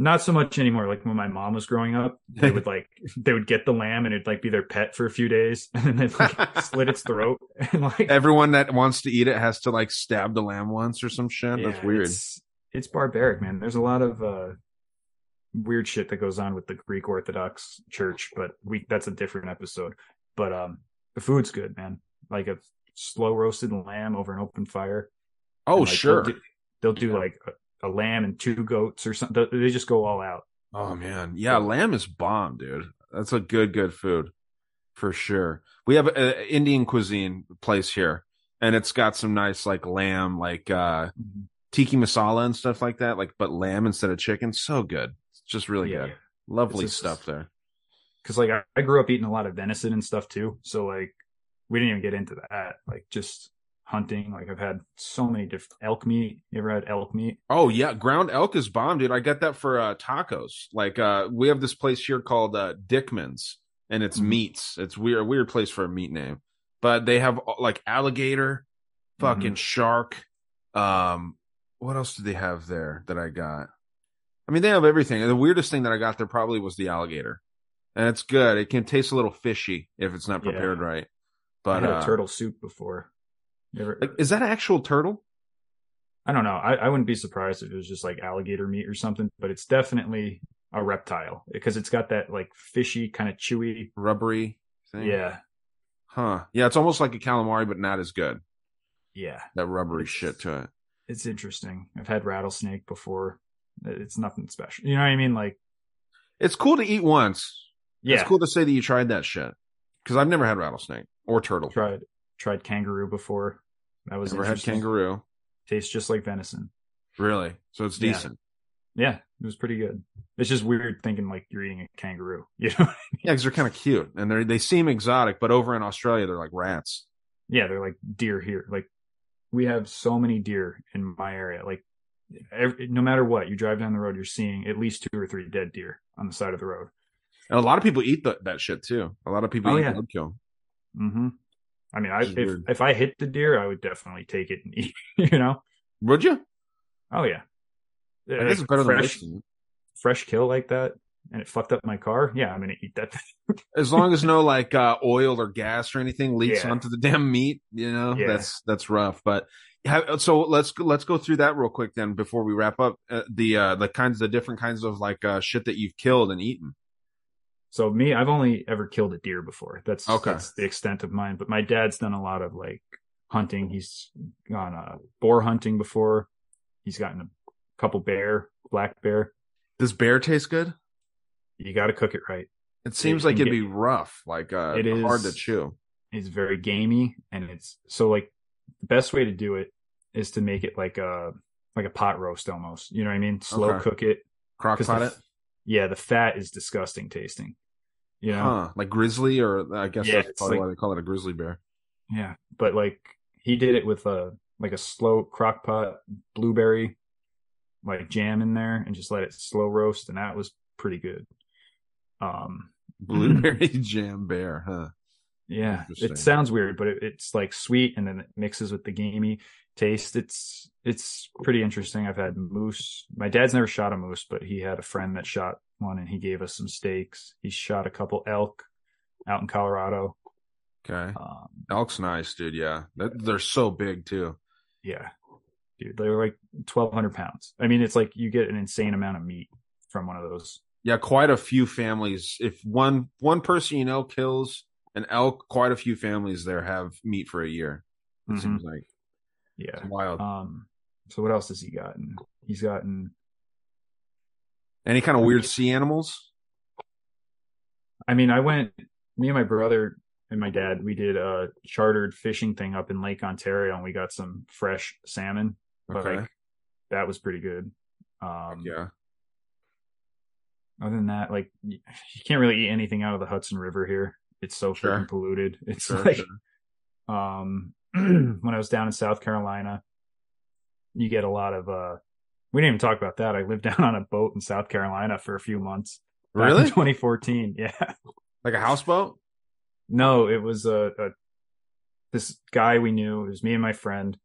Not so much anymore. Like when my mom was growing up, they would like they would get the lamb and it'd like be their pet for a few days, and then they'd like slit its throat and like
Everyone that wants to eat it has to like stab the lamb once or some shit. That's weird.
It's, it's barbaric, man. There's a lot of uh weird shit that goes on with the Greek Orthodox Church, but we that's a different episode. But um the food's good, man. Like a slow roasted lamb over an open fire.
Oh,
And, like,
sure.
They'll do, they'll do like a, a lamb and two goats or something. They just go all out.
Oh man, yeah, lamb is bomb, dude. That's a good, good food for sure. We have an Indian cuisine place here, and it's got some nice like lamb, like uh
Mm-hmm.
tikka masala and stuff like that, like but lamb instead of chicken. So good. It's just really
Yeah.
good. Lovely
just-
stuff there.
Cause like I, I grew up eating a lot of venison and stuff too. So like we didn't even get into that. Like just hunting. Like I've had so many different elk meat. You ever had elk meat?
Oh yeah, ground elk is bomb, dude. I got that for uh tacos. Like uh we have this place here called uh Dickman's and it's
Mhm.
meats. It's weird a weird place for a meat name. But they have uh, like alligator, fucking shark. Um what else do they have there that I got? I mean they have everything. The weirdest thing that I got there probably was the alligator. And it's good. It can taste a little fishy if it's not
Yeah.
prepared right. But I
had a
uh,
turtle soup before. Ever,
like, is that an actual turtle?
I don't know. I, I wouldn't be surprised if it was just like alligator meat or something, but it's definitely a reptile because it's got that like fishy kind of chewy.
Rubbery thing?
Yeah.
Huh. Yeah, it's almost like a calamari, but not as good.
Yeah.
That rubbery
It's-
shit to it.
It's interesting. I've had rattlesnake before. It's nothing special. You know what I mean? Like,
It's cool to eat once.
yeah.
It's cool to say that you tried that shit. Because I've never had rattlesnake or turtle.
tried tried kangaroo before. That was
Never had kangaroo.
Tastes just like venison.
Really? So it's decent.
Yeah, it was pretty good. It's just weird thinking like you're eating a kangaroo. You know?
Yeah, because they're kind of cute and they they seem exotic, but over in Australia they're like rats.
yeah, they're like deer here. Like we have so many deer in my area. Like every, no matter what, you drive down the road, you're seeing at least two or three dead deer on the side of the road.
And a lot of people eat the, that shit too. A lot of people
Oh,
eat
yeah.
roadkill.
hmm I mean, I, if
weird.
if I hit the deer, I would definitely take it and eat. You know?
Would you?
Oh yeah.
I guess it's better
fresh,
wasting it.
fresh kill like that, and it fucked up my car. Yeah, I'm gonna eat that.
As long as no like uh, oil or gas or anything leaks
Yeah.
onto the damn meat, you know,
Yeah.
that's that's rough. But have, so let's let's go through that real quick then before we wrap up. Uh, the uh, the kinds the different kinds of like uh, shit that you've killed and eaten.
So me, I've only ever killed a deer before. That's
Okay.
that's the extent of mine. But my dad's done a lot of like hunting. He's gone uh, boar hunting before. He's gotten a couple bear, black bear.
Does bear taste good?
You got to cook it right.
It seems
can
like it'd
get-
be rough, like uh,
It is-
hard to chew.
It's very gamey, and it's so like the best way to do it is to make it like a like a pot roast almost. You know what I mean? Slow
Okay.
cook it.
crock pot it,
Yeah, the fat is disgusting tasting. You know?
huh? Like grizzly, or I guess
Yeah,
that's probably
like-
why they call it a grizzly bear.
Yeah, but like he did it with a like a slow crock pot blueberry like jam in there and just let it slow roast and that was pretty good. Um
Blueberry jam bear, huh?
yeah, it sounds weird, but it, it's like sweet and then it mixes with the gamey taste. It's it's pretty interesting. I've had moose. My dad's never shot a moose, but he had a friend that shot one and he gave us some steaks. He shot a couple elk out in Colorado.
Okay,
Um,
elk's nice, dude. Yeah, that, they're so big too.
Yeah, dude, they're like twelve hundred pounds. I mean, it's like you get an insane amount of meat from one of those.
Yeah, quite a few families. If one one person you know kills an elk, quite a few families there have meat for a year. It
Mhm.
seems like
Yeah.
it's wild.
Um. So what else has he gotten? He's gotten.
Any kind of weird sea animals?
I mean, I went. Me and my brother and my dad. We did a chartered fishing thing up in Lake Ontario, and we got some fresh salmon. But
Okay,
like, that was pretty good. Um.
yeah.
Other than that, like, you can't really eat anything out of the Hudson River here. It's so
Sure.
freaking polluted. It's
Sure,
like.
sure.
um when I was down in South Carolina, you get a lot of uh we didn't even talk about that. I lived down on a boat in South Carolina for a few months.
Really?
2014. Yeah.
Like a houseboat?
No, it was a, a this guy we knew. It was me and my friend.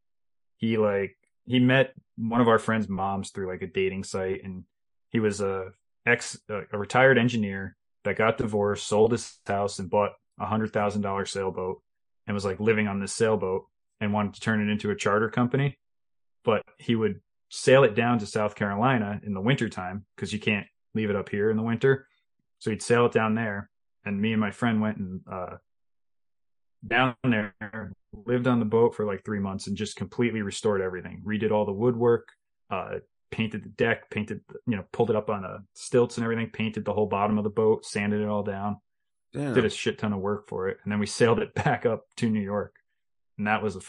He like he met one of our friends' moms through like a dating site, and he was a ex a retired engineer that got divorced, sold his house, and bought a hundred thousand dollar sailboat, and was like living on this sailboat and wanted to turn it into a charter company. But he would sail it down to South Carolina in the wintertime because you can't leave it up here in the winter. So he'd sail it down there and me and my friend went and uh, down there, lived on the boat for like three months, and just completely restored everything. Redid all the woodwork, uh, painted the deck, painted, you know, pulled it up on uh, stilts and everything, painted the whole bottom of the boat, sanded it all down,
Damn.
did a shit ton of work for it, and then we sailed it back up to New York, and that was a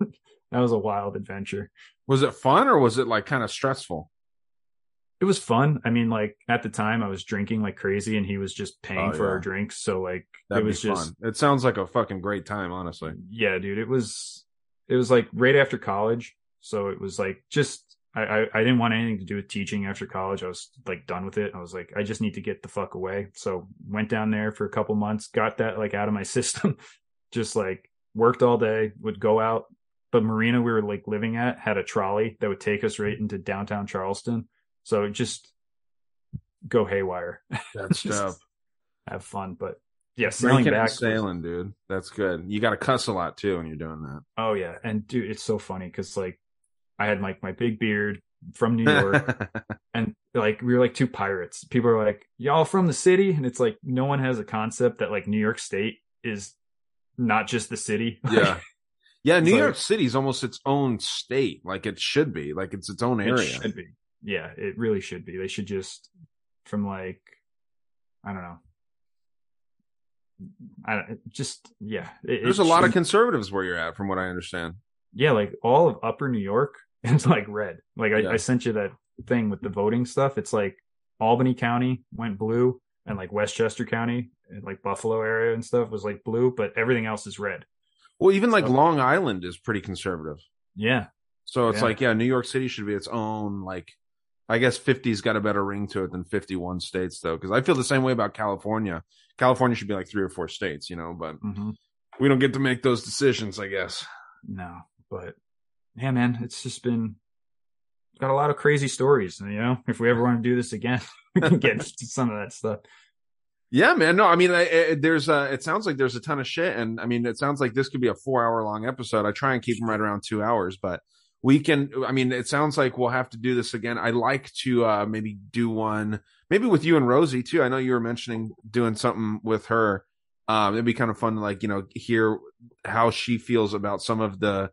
that was a wild adventure.
Was it fun or was it like kind of stressful?
It was fun. I mean, like at the time, I was drinking like crazy, and he was just paying
Oh,
for
yeah.
our drinks. So like,
That'd
it was just
fun. It sounds like a fucking great time, honestly.
yeah dude it was it was like right after college so it was like just I, I i didn't want anything to do with teaching after college. I was like done with it. I was like i just need to get the fuck away. So went down there for a couple months got that like out of my system. Just like worked all day would go out. The marina we were like living at had a trolley that would take us right into downtown charleston. So just go haywire.
That's dope.
have fun. But yeah sailing
Drinking
back
and
was-
sailing, dude. That's good. You got to cuss a lot too when you're doing that.
Oh yeah, and dude, it's so funny because like I had like my big beard from New York, and like we were like two pirates. People are like, "Y'all from the city?" And it's like no one has a concept that like New York State is not just the city.
yeah. Yeah, New
It's
York
like-
City's almost its own state. Like it should be. Like it's its own
it
area.
should be. Yeah, it really should be. They should just from like I don't know. I just yeah. it-
There's
it
a lot of conservatives where you're at, from what I understand.
yeah, like all of Upper New York is like red. Like I,
Yeah.
I sent you that thing with the voting stuff. It's like Albany County went blue, and like Westchester County and like Buffalo area and stuff was like blue, but everything else is red.
Well, even like
So-
Long Island is pretty conservative.
Yeah,
So it's
Yeah.
like, yeah, New York City should be its own. Like, I guess 50's got a better ring to it than 51 states, though, because I feel the same way about California. California should be like three or four states, you know, but
hmm
we don't get to make those decisions, I guess.
no, but yeah, man, it's just been got a lot of crazy stories. You know, if we ever want to do this again, we can get some of that stuff.
Yeah, man. No, I mean, I, I, there's uh it sounds like there's a ton of shit, and I mean, it sounds like this could be a four hour long episode. I try and keep them right around two hours, but we can. I mean, it sounds like we'll have to do this again. I like to uh maybe do one, maybe with you and Rosie too. I know you were mentioning doing something with her. Um, it'd be kind of fun to like you know hear how she feels about some of the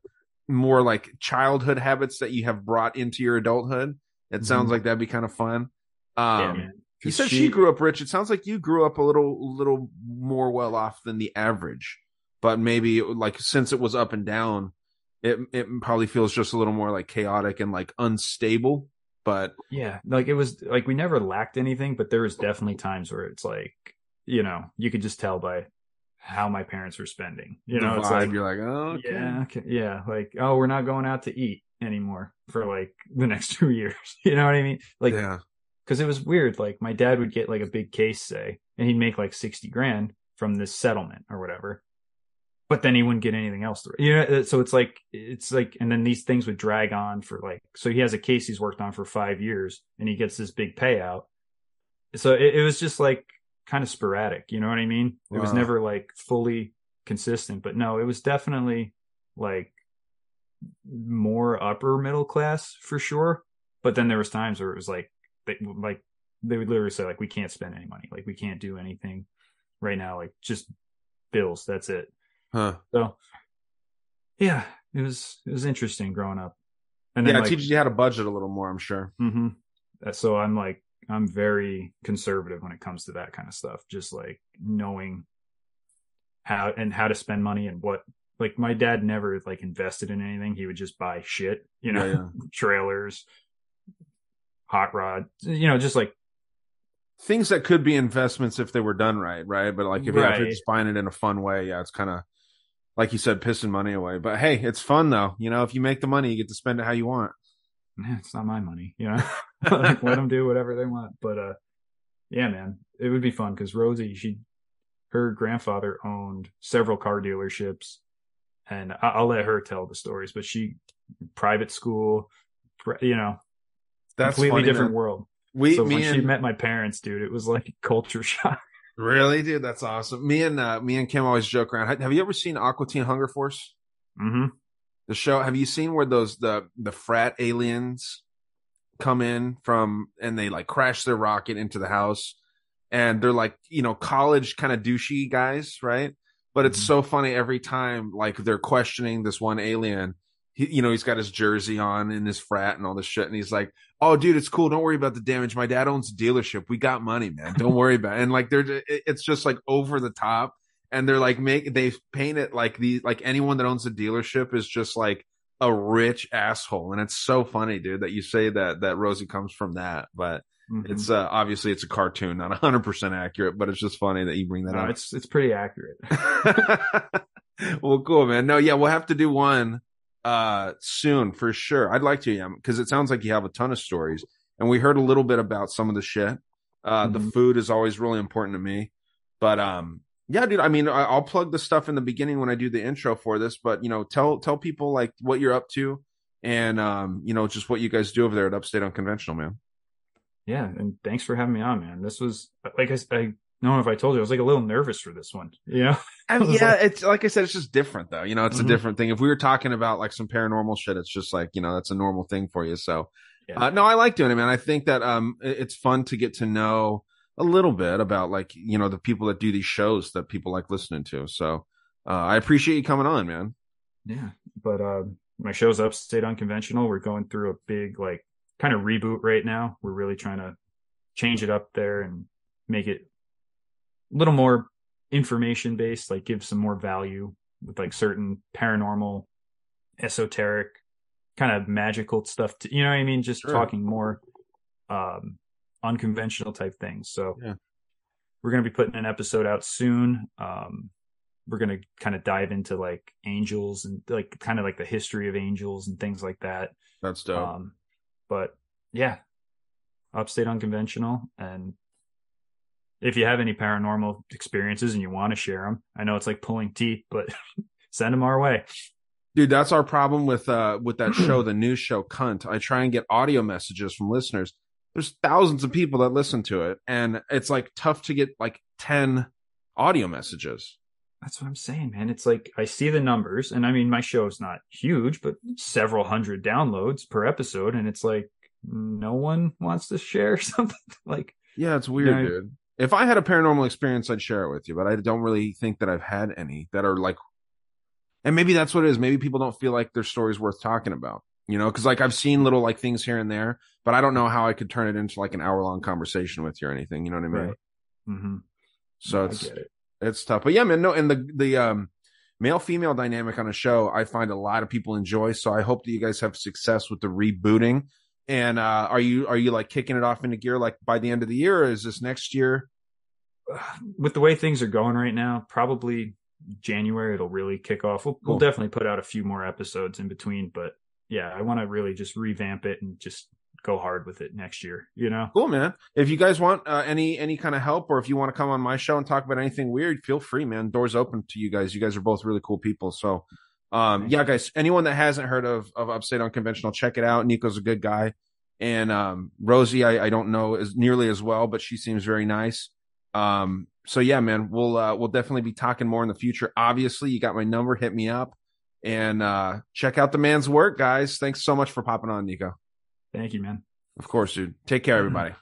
more like childhood habits that you have brought into your adulthood. It sounds
Mhm.
like that'd be kind of fun.
yeah,
Um,
man.
you said she, grew up rich. It sounds like you grew up a little, little more well off than the average, but maybe like since it was up and down, it it probably feels just a little more like chaotic and like unstable. But
Yeah, like it was like we never lacked anything, but there was definitely times where it's like, you know, you could just tell by how my parents were spending. You know, it's like,
you're like, oh, okay.
yeah, okay, yeah, like oh, we're not going out to eat anymore for like the next two years. You know what I mean? Like,
yeah,
because it was weird. Like my dad would get like a big case, say, and he'd make like sixty grand from this settlement or whatever. But then he wouldn't get anything else. through. You know, so it's like it's like, and then these things would drag on for like. So he has a case he's worked on for five years, and he gets this big payout. So it, it was just like kind of sporadic. You know what I mean? It was never like fully consistent. But no, it was definitely like more upper middle class for sure. But then there was times where it was like they like they would literally say like we can't spend any money, like we can't do anything right now, like just bills. That's it.
huh?
So yeah, it was it was interesting growing up. And then
Yeah, it
like,
teaches you how to budget a little more. I'm sure.
hmm So I'm like, I'm very conservative when it comes to that kind of stuff. Just like knowing how and how to spend money and what. Like my dad never like invested in anything. He would just buy shit, you know,
Yeah, yeah.
trailers, hot rod, you know, just like
Things that could be investments if they were done right, right? But like if, if you're just buying it in a fun way, yeah, it's kind of like you said, pissing money away. But hey, it's fun though. You know, if you make the money, you get to spend it how you want.
It's not my money, you know. like, let them do whatever they want. But uh, yeah, man, it would be fun because Rosie, she, her grandfather owned several car dealerships, and I- I'll let her tell the stories. But she, private school, you know,
That's a
completely
funny,
different
man.
world.
We,
so when
and
she met my parents, dude, it was like a culture shock.
really, dude, that's awesome. Me and uh, me and Kim always joke around. Have you ever seen Aqua Teen Hunger Force?
hmm
The show. Have you seen where those the the frat aliens come in from and they like crash their rocket into the house, and they're like you know college kind of douchey guys, right? But it's
Mhm.
so funny every time like they're questioning this one alien. He, you know, he's got his jersey on in his frat and all this shit, and he's like, "Oh, dude, it's cool. Don't worry about the damage. My dad owns a dealership. We got money, man. Don't worry about." It. And like, they're it's just like over the top, and they're like make they paint it like the like anyone that owns a dealership is just like a rich asshole, and it's so funny, dude, that you say that that Rosie comes from that, but
Mhm.
it's uh obviously it's a cartoon, not hundred percent accurate, but it's just funny that you bring that
No,
up.
it's it's pretty accurate.
well, cool, man. No, yeah, we'll have to do one uh soon for sure. I'd like to, yeah, because it sounds like you have a ton of stories, and we heard a little bit about some of the shit. Uh The
Mhm.
food is always really important to me, but um, yeah, dude. I mean, I- I'll plug the stuff in the beginning when I do the intro for this, but you know, tell tell people like what you're up to, and um, you know, just what you guys do over there at Upstate Unconventional, man.
Yeah, and thanks for having me on, man. This was like I don't know if I told you, I was like a little nervous for this one. You know,
I mean, yeah,
like-
it's like I said, it's just different though. You know, it's a
Mhm.
different thing. If we were talking about like some paranormal shit, it's just like you know, that's a normal thing for you. So,
Yeah.
uh, no, I like doing it, man. I think that um, it's fun to get to know a little bit about like you know the people that do these shows that people like listening to. So, uh, I appreciate you coming on, man.
yeah. But uh, my show's Upstate Unconventional. We're going through a big like kind of reboot right now. We're really trying to change it up there and make it a little more information based, like give some more value with like certain paranormal, esoteric, kind of magical stuff. To, you know what I mean? Just
Sure.
talking more um, unconventional type things. So
Yeah.
we're going to be putting an episode out soon. Um, we're going to kind of dive into like angels and like kind of like the history of angels and things like that.
That's dope.
Um, but yeah, upstate unconventional. And if you have any paranormal experiences and you want to share them, I know it's like pulling teeth, but send them our way.
Dude, that's our problem with uh with that show, the news show Cunt. I try and get audio messages from listeners. There's thousands of people that listen to it, and it's like tough to get like ten audio messages.
That's what I'm saying, man. It's like I see the numbers, and I mean, my show is not huge, but several hundred downloads per episode, and it's like no one wants to share something. like,
Yeah, it's weird,
Yeah.
dude. If I had a paranormal experience, I'd share it with you, but I don't really think that I've had any that are like, and maybe that's what it is. Maybe people don't feel like their story's worth talking about, you know? Cause like I've seen little like things here and there, but I don't know how I could turn it into like an hour long conversation with you or anything. You know what I mean?
Right. hmm
So
I
it's,
it.
it's tough, but yeah, man, no. And the, the, um, male female dynamic on a show, I find a lot of people enjoy. So I hope that you guys have success with the rebooting. And, uh, are you, are you like kicking it off into gear like by the end of the year or is this next year?
with the way things are going right now, probably January it'll really kick off. We'll,
Cool.
we'll definitely put out a few more episodes in between, but yeah, I want to really just revamp it and just go hard with it next year. You know,
Cool, man. If you guys want uh, any any kind of help, or if you want to come on my show and talk about anything weird, feel free, man. Doors open to you guys. You guys are both really cool people. So, um, yeah, guys. Anyone that hasn't heard of of Upstate Unconventional, check it out. Nico's a good guy, and um, Rosie, I, I don't know as nearly as well, but she seems very nice. Um, so yeah, man, we'll uh, we'll definitely be talking more in the future. Obviously, you got my number. Hit me up and uh, check out the man's work, guys. Thanks so much for popping on, Nico.
thank you, man.
Of course, dude. Take care, everybody.